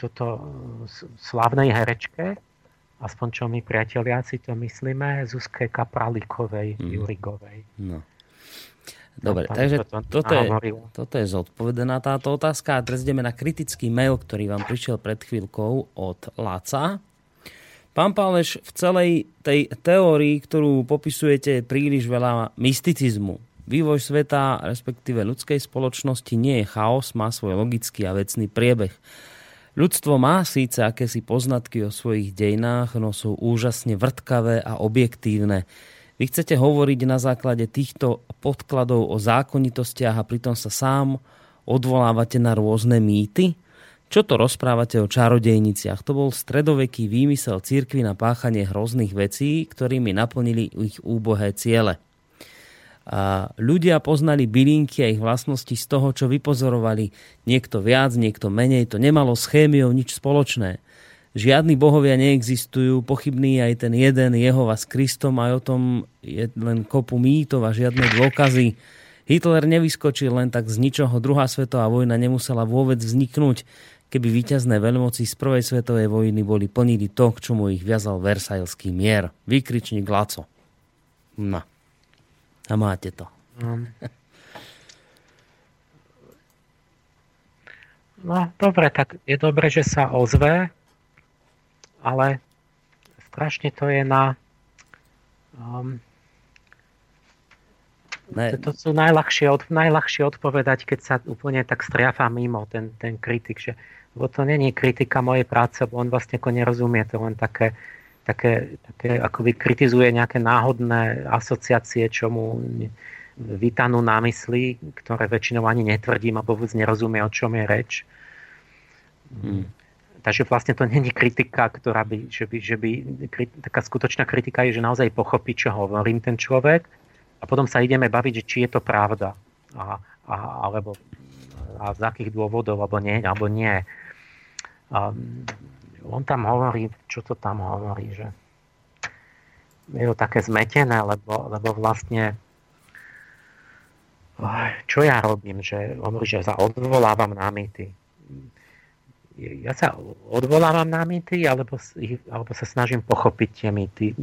Speaker 2: toto slavnej herečke, aspoň čo my priatelia si to myslíme, Zuzke Kapralikovej, mm. Jurigovej. No.
Speaker 1: Dobre, takže to, toto, je, toto je zodpovedaná táto otázka a teraz ideme na kritický mail, ktorý vám prišiel pred chvíľkou od Laca. Pán Páleš, v celej tej teórii, ktorú popisujete, je príliš veľa mysticizmu. Vývoj sveta, respektíve ľudskej spoločnosti nie je chaos, má svoj logický a vecný priebeh. Ľudstvo má síce akési poznatky o svojich dejinách, no sú úžasne vrtkavé a objektívne. Vy chcete hovoriť na základe týchto podkladov o zákonitostiach a pritom sa sám odvolávate na rôzne mýty? Čo to rozprávate o čarodejniciach? To bol stredoveký výmysel církvy na páchanie hrozných vecí, ktorými naplnili ich úbohé ciele. A ľudia poznali bylinky a ich vlastnosti z toho, čo vypozorovali. Niekto viac, niekto menej. To nemalo s chémiou nič spoločné. Žiadni bohovia neexistujú, pochybný aj ten jeden Jehova s Kristom, aj o tom je len kopu mýtov a žiadne dôkazy. Hitler nevyskočil len tak z ničoho, druhá svetová vojna nemusela vôbec vzniknúť, keby víťazné veľmoci z prvej svetovej vojny boli plnili to, k čomu ich viazal Versajlský mier. Vykričník Laco. No. A máte to.
Speaker 2: No, dobre, tak je dobre, že sa ozve, ale strašne to je na... Um, ne. To sú najľahšie, od, najľahšie odpovedať, keď sa úplne tak striafa mimo ten, ten kritik, že lebo to není kritika mojej práce, bo on vlastne ako nerozumie, to len také také, také akoby kritizuje nejaké náhodné asociácie, čo mu vytanú námysly, ktoré väčšinou ani netvrdím a vôbec nerozumie, o čom je reč. Hmm. Takže vlastne to není kritika, ktorá by, že by, že by taká skutočná kritika je, že naozaj pochopí, čo hovorím ten človek a potom sa ideme baviť, že či je to pravda. A, a, alebo a z akých dôvodov, alebo nie. Alebo nie. A, on tam hovorí, čo to tam hovorí, že je to také zmetené, lebo, lebo vlastne čo ja robím, že hovorí, že sa odvolávam na mýty. Ja sa odvolávam na mýty, alebo, alebo sa snažím pochopiť tie mýty.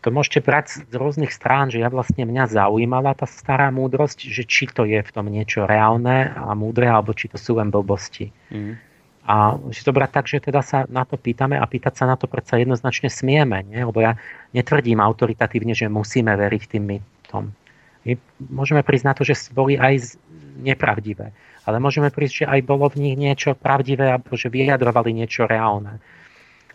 Speaker 2: To môžete brať z rôznych strán, že ja vlastne mňa zaujímala tá stará múdrosť, že či to je v tom niečo reálne a múdre, alebo či to sú len blbosti. Mm. A si to brať tak, že teda sa na to pýtame a pýtať sa na to predsa jednoznačne smieme, nie? lebo ja netvrdím autoritatívne, že musíme veriť tým mýtom. My môžeme na to, že boli aj nepravdivé, ale môžeme prísť, že aj bolo v nich niečo pravdivé, alebo že vyjadrovali niečo reálne.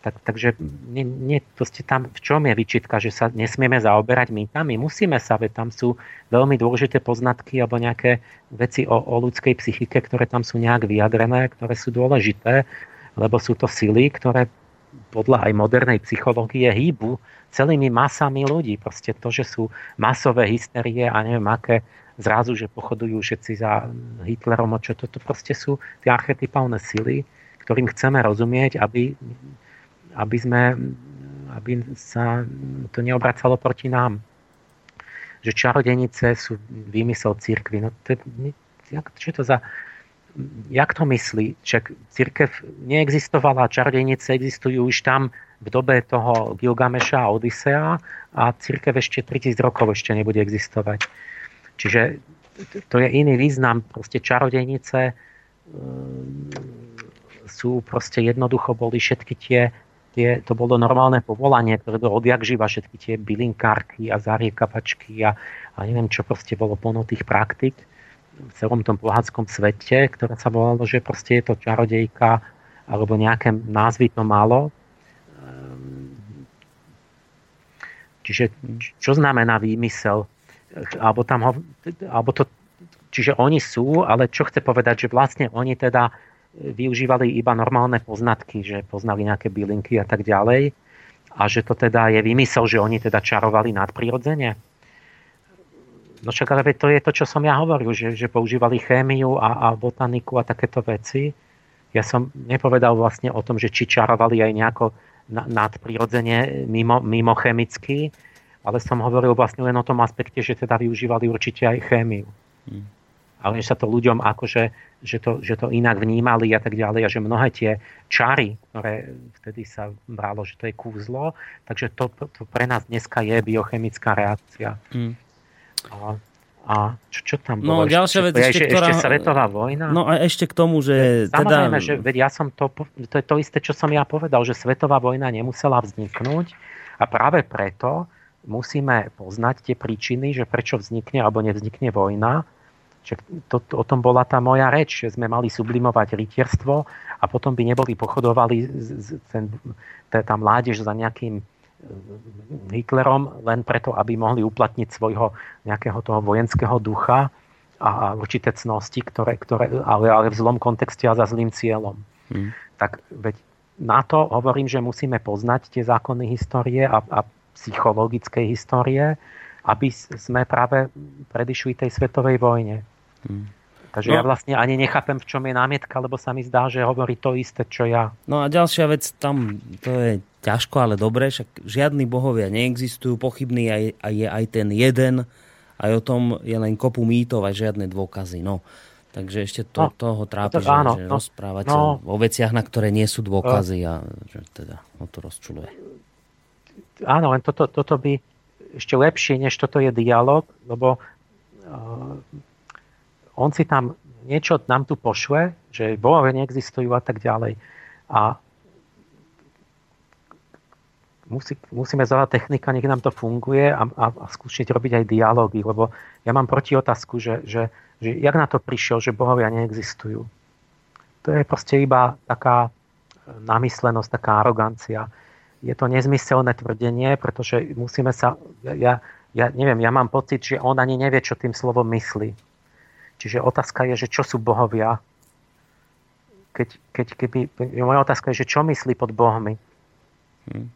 Speaker 2: Tak, takže nie, nie, ste tam, v čom je vyčitka, že sa nesmieme zaoberať mýtami? Musíme sa, veď tam sú veľmi dôležité poznatky alebo nejaké veci o, o ľudskej psychike, ktoré tam sú nejak vyjadrené, ktoré sú dôležité, lebo sú to sily, ktoré podľa aj modernej psychológie hýbu celými masami ľudí. Proste to, že sú masové hysterie a neviem aké, zrazu, že pochodujú všetci za Hitlerom, čo toto proste sú tie archetypálne sily, ktorým chceme rozumieť, aby aby, sme, aby sa to neobracalo proti nám. Že čarodenice sú výmysel církvy. No to, jak, čo to za... Jak to myslí? Čak církev neexistovala, čarodenice existujú už tam v dobe toho Gilgameša a Odisea a církev ešte 3000 rokov ešte nebude existovať. Čiže to je iný význam. Proste čarodenice sú proste jednoducho boli všetky tie tie, to bolo normálne povolanie, ktoré bolo odjak živa, všetky tie bylinkárky a zariekavačky a, a neviem čo proste bolo plno tých praktik v celom tom bohatskom svete, ktoré sa volalo, že proste je to čarodejka alebo nejaké názvy to malo. Ehm, čiže čo znamená výmysel? Alebo, tam, alebo to, čiže oni sú, ale čo chce povedať, že vlastne oni teda využívali iba normálne poznatky, že poznali nejaké bylinky a tak ďalej a že to teda je vymysel, že oni teda čarovali nadprirodzene. No však ale to je to, čo som ja hovoril, že, že používali chémiu a, a botaniku a takéto veci. Ja som nepovedal vlastne o tom, že či čarovali aj nejako nadprirodzene mimo, mimo chemicky, ale som hovoril vlastne len o tom aspekte, že teda využívali určite aj chémiu. Hmm ale že sa to ľuďom akože, že to, že to inak vnímali a tak ďalej a že mnohé tie čary, ktoré vtedy sa bralo, že to je kúzlo, takže to, to pre nás dneska je biochemická reakcia. Mm. A, a čo, čo tam
Speaker 1: no, bolo? ďalšia vec,
Speaker 2: ešte, ešte, ktorá... ešte svetová vojna?
Speaker 1: No a ešte k tomu, že...
Speaker 2: Samozrejme, teda... že veď ja som to, to je to isté, čo som ja povedal, že svetová vojna nemusela vzniknúť a práve preto musíme poznať tie príčiny, že prečo vznikne alebo nevznikne vojna to, to, o tom bola tá moja reč, že sme mali sublimovať rytierstvo a potom by neboli pochodovali ten, tá mládež za nejakým Hitlerom len preto, aby mohli uplatniť svojho nejakého toho vojenského ducha a určité cnosti, ktoré, ktoré, ale, ale v zlom kontexte a za zlým cieľom. Hmm. Tak veď na to hovorím, že musíme poznať tie zákony histórie a, a psychologickej histórie, aby sme práve predišli tej svetovej vojne. Hmm. Takže no. ja vlastne ani nechápem, v čom je námietka, lebo sa mi zdá, že hovorí to isté, čo ja.
Speaker 1: No a ďalšia vec, tam to je ťažko, ale dobre, však žiadni bohovia neexistujú, pochybný aj, aj je aj ten jeden, aj o tom je len kopu mýtov, aj žiadne dôkazy. No. Takže ešte to, no, toho trápi, to, že, áno, že no, rozprávať no, o veciach, na ktoré nie sú dôkazy a že teda o to rozčuluje.
Speaker 2: Áno, len toto, toto by ešte lepšie, než toto je dialog, lebo uh, on si tam niečo nám tu pošle, že bohové neexistujú a tak ďalej. A musí, musíme zavolať technika, nech nám to funguje a, a, a skúsiť robiť aj dialógy, lebo ja mám proti otázku, že, že, že jak na to prišiel, že bohovia neexistujú. To je proste iba taká namyslenosť, taká arogancia. Je to nezmyselné tvrdenie, pretože musíme sa... Ja, ja neviem, ja mám pocit, že on ani nevie, čo tým slovom myslí. Čiže otázka je, že čo sú bohovia. Keď, keď, keby, moja otázka je, že čo myslí pod bohmi. Hmm.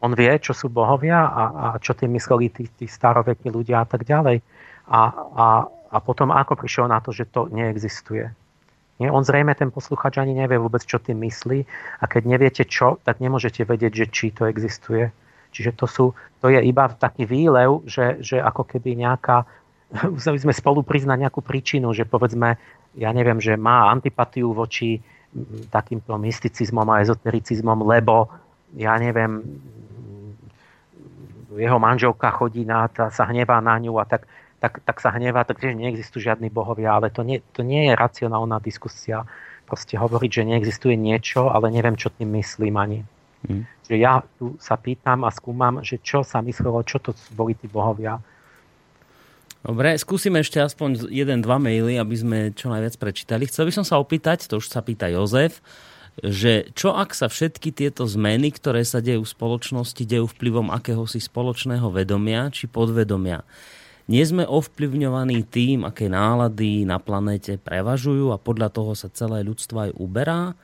Speaker 2: On vie, čo sú bohovia a, a čo tým mysleli tí, tí starovekí ľudia a tak ďalej. A, a, a potom ako prišiel na to, že to neexistuje. Nie? On zrejme, ten posluchač ani nevie vôbec, čo tým myslí a keď neviete čo, tak nemôžete vedieť, že či to existuje. Čiže to, sú, to je iba taký výlev, že, že ako keby nejaká museli sme spolu priznať nejakú príčinu, že povedzme, ja neviem, že má antipatiu voči takýmto mysticizmom a ezotericizmom, lebo ja neviem, jeho manželka chodí na, sa hnevá na ňu a tak, tak, tak sa hnevá, takže neexistujú žiadni bohovia, ale to nie, to nie je racionálna diskusia. Proste hovoriť, že neexistuje niečo, ale neviem, čo tým myslím ani. Hmm. Čiže ja tu sa pýtam a skúmam, že čo sa myslelo, čo to boli tí bohovia
Speaker 1: Dobre, skúsime ešte aspoň jeden, dva maily, aby sme čo najviac prečítali. Chcel by som sa opýtať, to už sa pýta Jozef, že čo ak sa všetky tieto zmeny, ktoré sa dejú v spoločnosti, dejú vplyvom akéhosi spoločného vedomia či podvedomia. Nie sme ovplyvňovaní tým, aké nálady na planéte prevažujú a podľa toho sa celé ľudstvo aj uberá?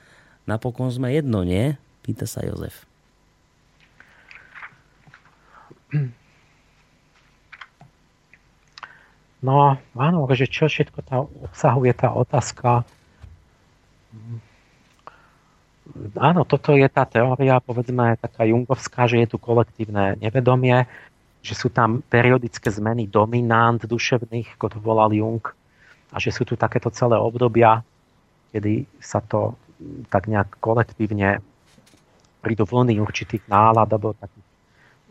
Speaker 1: Napokon sme jedno, nie? Pýta sa Jozef.
Speaker 2: No áno, že čo všetko tá obsahuje tá otázka. Áno, toto je tá teória, povedzme, taká jungovská, že je tu kolektívne nevedomie, že sú tam periodické zmeny dominant duševných, ako to volal Jung, a že sú tu takéto celé obdobia, kedy sa to tak nejak kolektívne prídu vlny určitých nálad alebo takých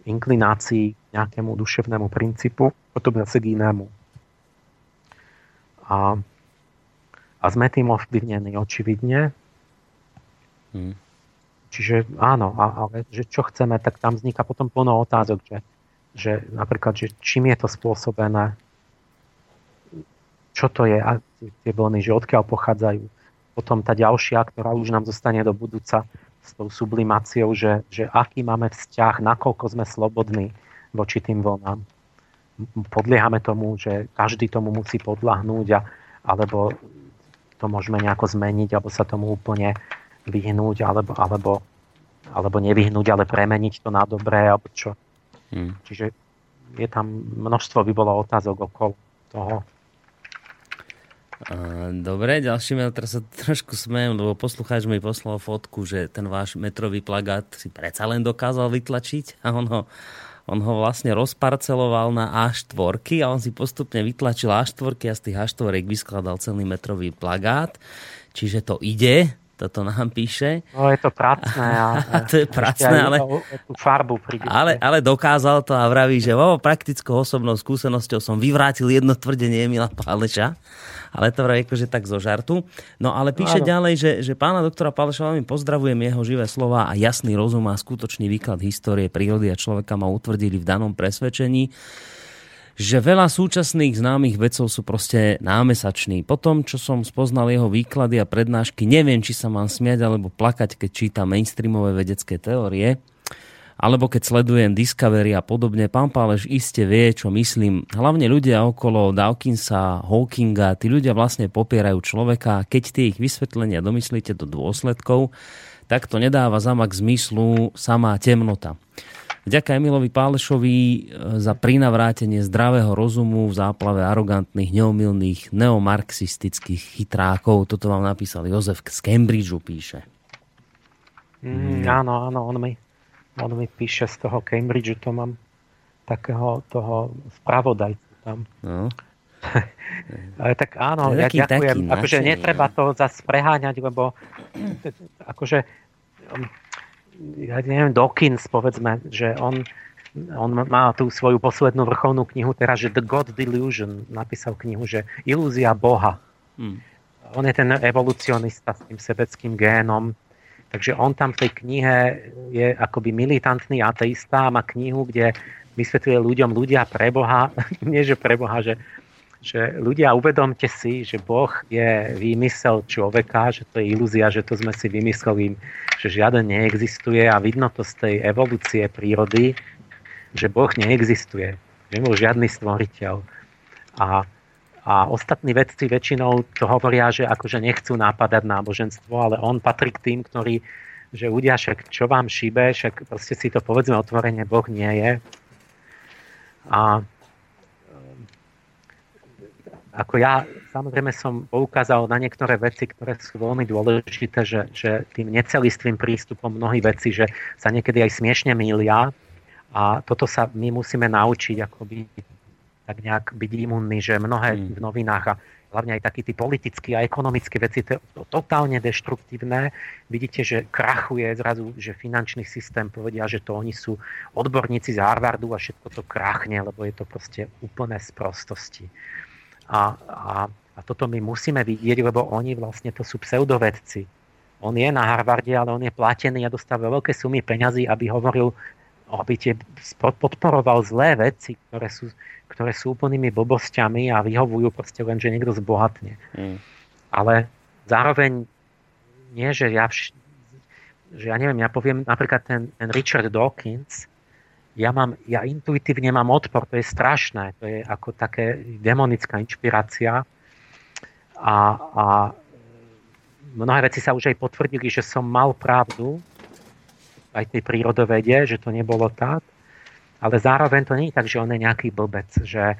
Speaker 2: inklinácií k nejakému duševnému princípu, potom zase k inému. A, a sme tým ovplyvnení očividne. Hmm. Čiže áno, a, ale že čo chceme, tak tam vzniká potom plno otázok, že, že napríklad, že čím je to spôsobené, čo to je, a tie vlny, že odkiaľ pochádzajú. Potom tá ďalšia, ktorá už nám zostane do budúca s tou sublimáciou, že, že aký máme vzťah, nakoľko sme slobodní voči tým vlnám podliehame tomu, že každý tomu musí podľahnúť a, alebo to môžeme nejako zmeniť alebo sa tomu úplne vyhnúť alebo, alebo, alebo nevyhnúť, ale premeniť to na dobré alebo čo. Hmm. Čiže je tam množstvo by bolo otázok okolo toho.
Speaker 1: Dobre, ďalší mail, teraz sa trošku smejem, lebo poslucháč mi poslal fotku, že ten váš metrový plagát si predsa len dokázal vytlačiť a on ho on ho vlastne rozparceloval na A4 a on si postupne vytlačil A4 a z tých A4 vyskladal celý metrový plagát. Čiže to ide, toto nám píše.
Speaker 2: No je to pracné. A,
Speaker 1: a to je pracné, ale,
Speaker 2: tú farbu
Speaker 1: ale, ale dokázal to a vraví, že vo praktickou osobnou skúsenosťou som vyvrátil jedno tvrdenie Emila Páleša ale to vraj akože tak zo žartu. No ale píše Áno. ďalej, že, že pána doktora Paleša veľmi pozdravujem jeho živé slova a jasný rozum a skutočný výklad histórie, prírody a človeka ma utvrdili v danom presvedčení že veľa súčasných známych vedcov sú proste námesační. Po tom, čo som spoznal jeho výklady a prednášky, neviem, či sa mám smiať alebo plakať, keď čítam mainstreamové vedecké teórie alebo keď sledujem Discovery a podobne, pán Pálež iste vie, čo myslím. Hlavne ľudia okolo Dawkinsa, Hawkinga, tí ľudia vlastne popierajú človeka. Keď tie ich vysvetlenia domyslíte do dôsledkov, tak to nedáva zamak zmyslu samá temnota. Vďaka Emilovi Pálešovi e, za prinavrátenie zdravého rozumu v záplave arogantných, neomilných, neomarxistických chytrákov. Toto vám napísal Jozef z Cambridgeu, píše.
Speaker 2: Mm, áno, áno, on mi on mi píše z toho Cambridgeu, to mám takého toho spravodajcu tam. No. Ale tak áno, ja ďakujem. Taký akože netreba no. to zase preháňať, lebo akože um, ja neviem, Dawkins, povedzme, že on, on má tú svoju poslednú vrcholnú knihu teraz, že The God Delusion, napísal knihu, že ilúzia Boha. Hmm. On je ten evolucionista s tým sebeckým génom, Takže on tam v tej knihe je akoby militantný ateista a má knihu, kde vysvetľuje ľuďom, ľudia pre Boha, nie že pre Boha, že, že ľudia uvedomte si, že Boh je výmysel človeka, že to je ilúzia, že to sme si vymysleli, že žiaden neexistuje a vidno to z tej evolúcie prírody, že Boh neexistuje, že bol žiadny stvoriteľ. A a ostatní vedci väčšinou to hovoria, že akože nechcú nápadať náboženstvo, ale on patrí k tým, ktorí, že ľudia, však čo vám šíbe, však proste si to povedzme otvorene, Boh nie je. A ako ja samozrejme som poukázal na niektoré veci, ktoré sú veľmi dôležité, že, že tým necelistvým prístupom mnohí veci, že sa niekedy aj smiešne mília a toto sa my musíme naučiť akoby tak nejak byť imunný, že mnohé hmm. v novinách a hlavne aj takí tí politickí a ekonomické veci, to je totálne deštruktívne. Vidíte, že krachuje zrazu, že finančný systém povedia, že to oni sú odborníci z Harvardu a všetko to krachne, lebo je to proste úplné sprostosti. A, a, a toto my musíme vidieť, lebo oni vlastne to sú pseudovedci. On je na Harvarde, ale on je platený a dostáva veľké sumy peňazí, aby hovoril aby tie podporoval zlé veci, ktoré sú, ktoré sú úplnými blbosťami a vyhovujú proste len, že niekto zbohatne. Mm. Ale zároveň nie, že ja, vš- že ja neviem, ja poviem napríklad ten, ten Richard Dawkins, ja, mám, ja intuitívne mám odpor, to je strašné, to je ako také demonická inšpirácia a, a mnohé veci sa už aj potvrdili, že som mal pravdu, aj tej prírodovede, že to nebolo tak. Ale zároveň to nie je tak, že on je nejaký blbec, že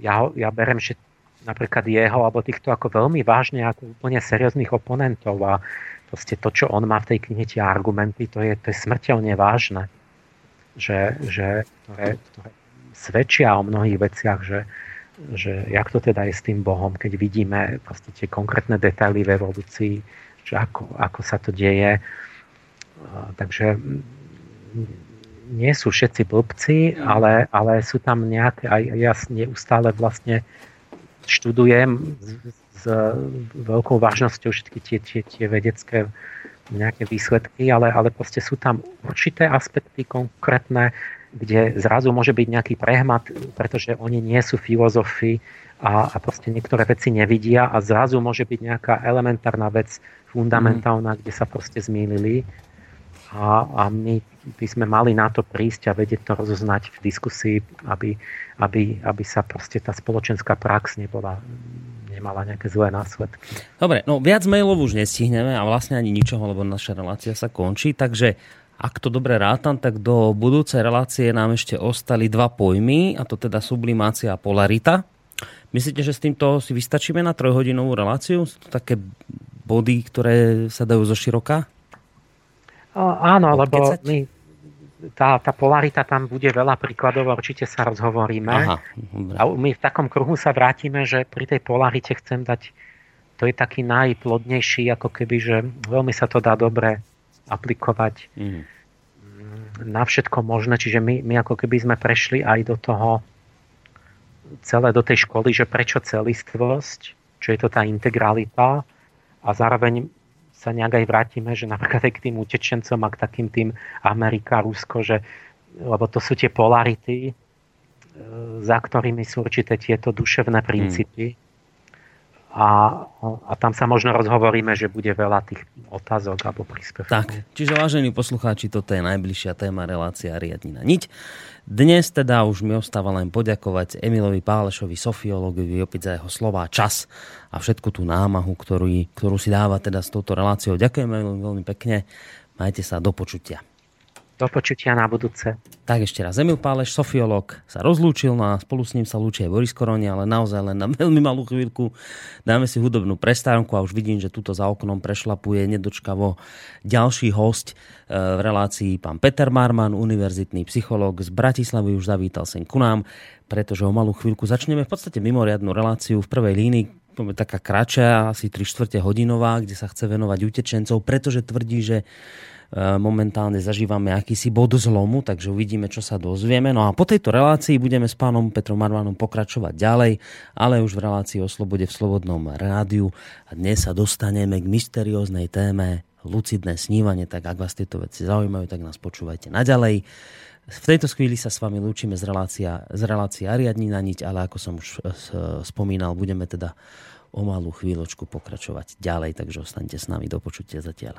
Speaker 2: ja, ja berem, že napríklad jeho alebo týchto ako veľmi vážne, ako úplne serióznych oponentov a proste to, čo on má v tej knihe, tie argumenty, to je, to je smrteľne vážne. Že, že ktoré, ktoré svedčia o mnohých veciach, že, že jak to teda je s tým Bohom, keď vidíme proste tie konkrétne detaily v evolúcii, že ako, ako sa to deje. Takže nie sú všetci blbci, ale, ale sú tam nejaké, aj ja neustále vlastne študujem s, s veľkou vážnosťou všetky tie, tie, tie vedecké nejaké výsledky, ale, ale proste sú tam určité aspekty konkrétne, kde zrazu môže byť nejaký prehmat, pretože oni nie sú filozofi a, a proste niektoré veci nevidia a zrazu môže byť nejaká elementárna vec fundamentálna, mm. kde sa proste zmýlili a, a my by sme mali na to prísť a vedieť to rozoznať v diskusii, aby, aby, aby sa proste tá spoločenská prax nebola, nemala nejaké zlé následky.
Speaker 1: Dobre, no viac mailov už nestihneme a vlastne ani ničoho, lebo naša relácia sa končí, takže ak to dobre rátam, tak do budúcej relácie nám ešte ostali dva pojmy, a to teda sublimácia a polarita. Myslíte, že s týmto si vystačíme na trojhodinovú reláciu? Sú to také body, ktoré sa dajú zo široka?
Speaker 2: Áno, lebo my, tá, tá polarita tam bude veľa príkladov, určite sa rozhovoríme. Aha, a my v takom kruhu sa vrátime, že pri tej polarite chcem dať, to je taký najplodnejší, ako keby, že veľmi sa to dá dobre aplikovať mm. na všetko možné. Čiže my, my ako keby sme prešli aj do toho celé do tej školy, že prečo celistvosť, čo je to tá integralita a zároveň sa nejak aj vrátime, že napríklad aj k tým utečencom a k takým tým Amerika, Rusko, že, lebo to sú tie polarity, za ktorými sú určité tieto duševné princípy. Hmm a, a tam sa možno rozhovoríme, že bude veľa tých otázok alebo príspevkov.
Speaker 1: Tak, čiže vážení poslucháči, toto je najbližšia téma relácia Riadnina niť. Dnes teda už mi ostáva len poďakovať Emilovi Pálešovi, sofiologovi, opäť za jeho slova, čas a všetku tú námahu, ktorú, ktorú si dáva teda s touto reláciou. Ďakujem veľmi pekne, majte sa do počutia.
Speaker 2: Do počutia na budúce.
Speaker 1: Tak ešte raz. Emil Páleš, sofiolog, sa rozlúčil no a spolu s ním sa lúči aj Boris Koroni, ale naozaj len na veľmi malú chvíľku. Dáme si hudobnú prestávku a už vidím, že tuto za oknom prešlapuje nedočkavo ďalší host e, v relácii pán Peter Marman, univerzitný psychológ z Bratislavy, už zavítal sem ku nám, pretože o malú chvíľku začneme v podstate mimoriadnu reláciu v prvej línii, taká kratšia, asi 3 čtvrte hodinová, kde sa chce venovať utečencov, pretože tvrdí, že momentálne zažívame akýsi bod zlomu, takže uvidíme, čo sa dozvieme. No a po tejto relácii budeme s pánom Petrom Marvanom pokračovať ďalej, ale už v relácii o slobode v Slobodnom rádiu. A dnes sa dostaneme k mysterióznej téme lucidné snívanie, tak ak vás tieto veci zaujímajú, tak nás počúvajte naďalej. V tejto chvíli sa s vami lúčime z, relácia, z relácie Ariadni na niť, ale ako som už e, spomínal, budeme teda o malú chvíľočku pokračovať ďalej, takže ostaňte s nami do počutia zatiaľ.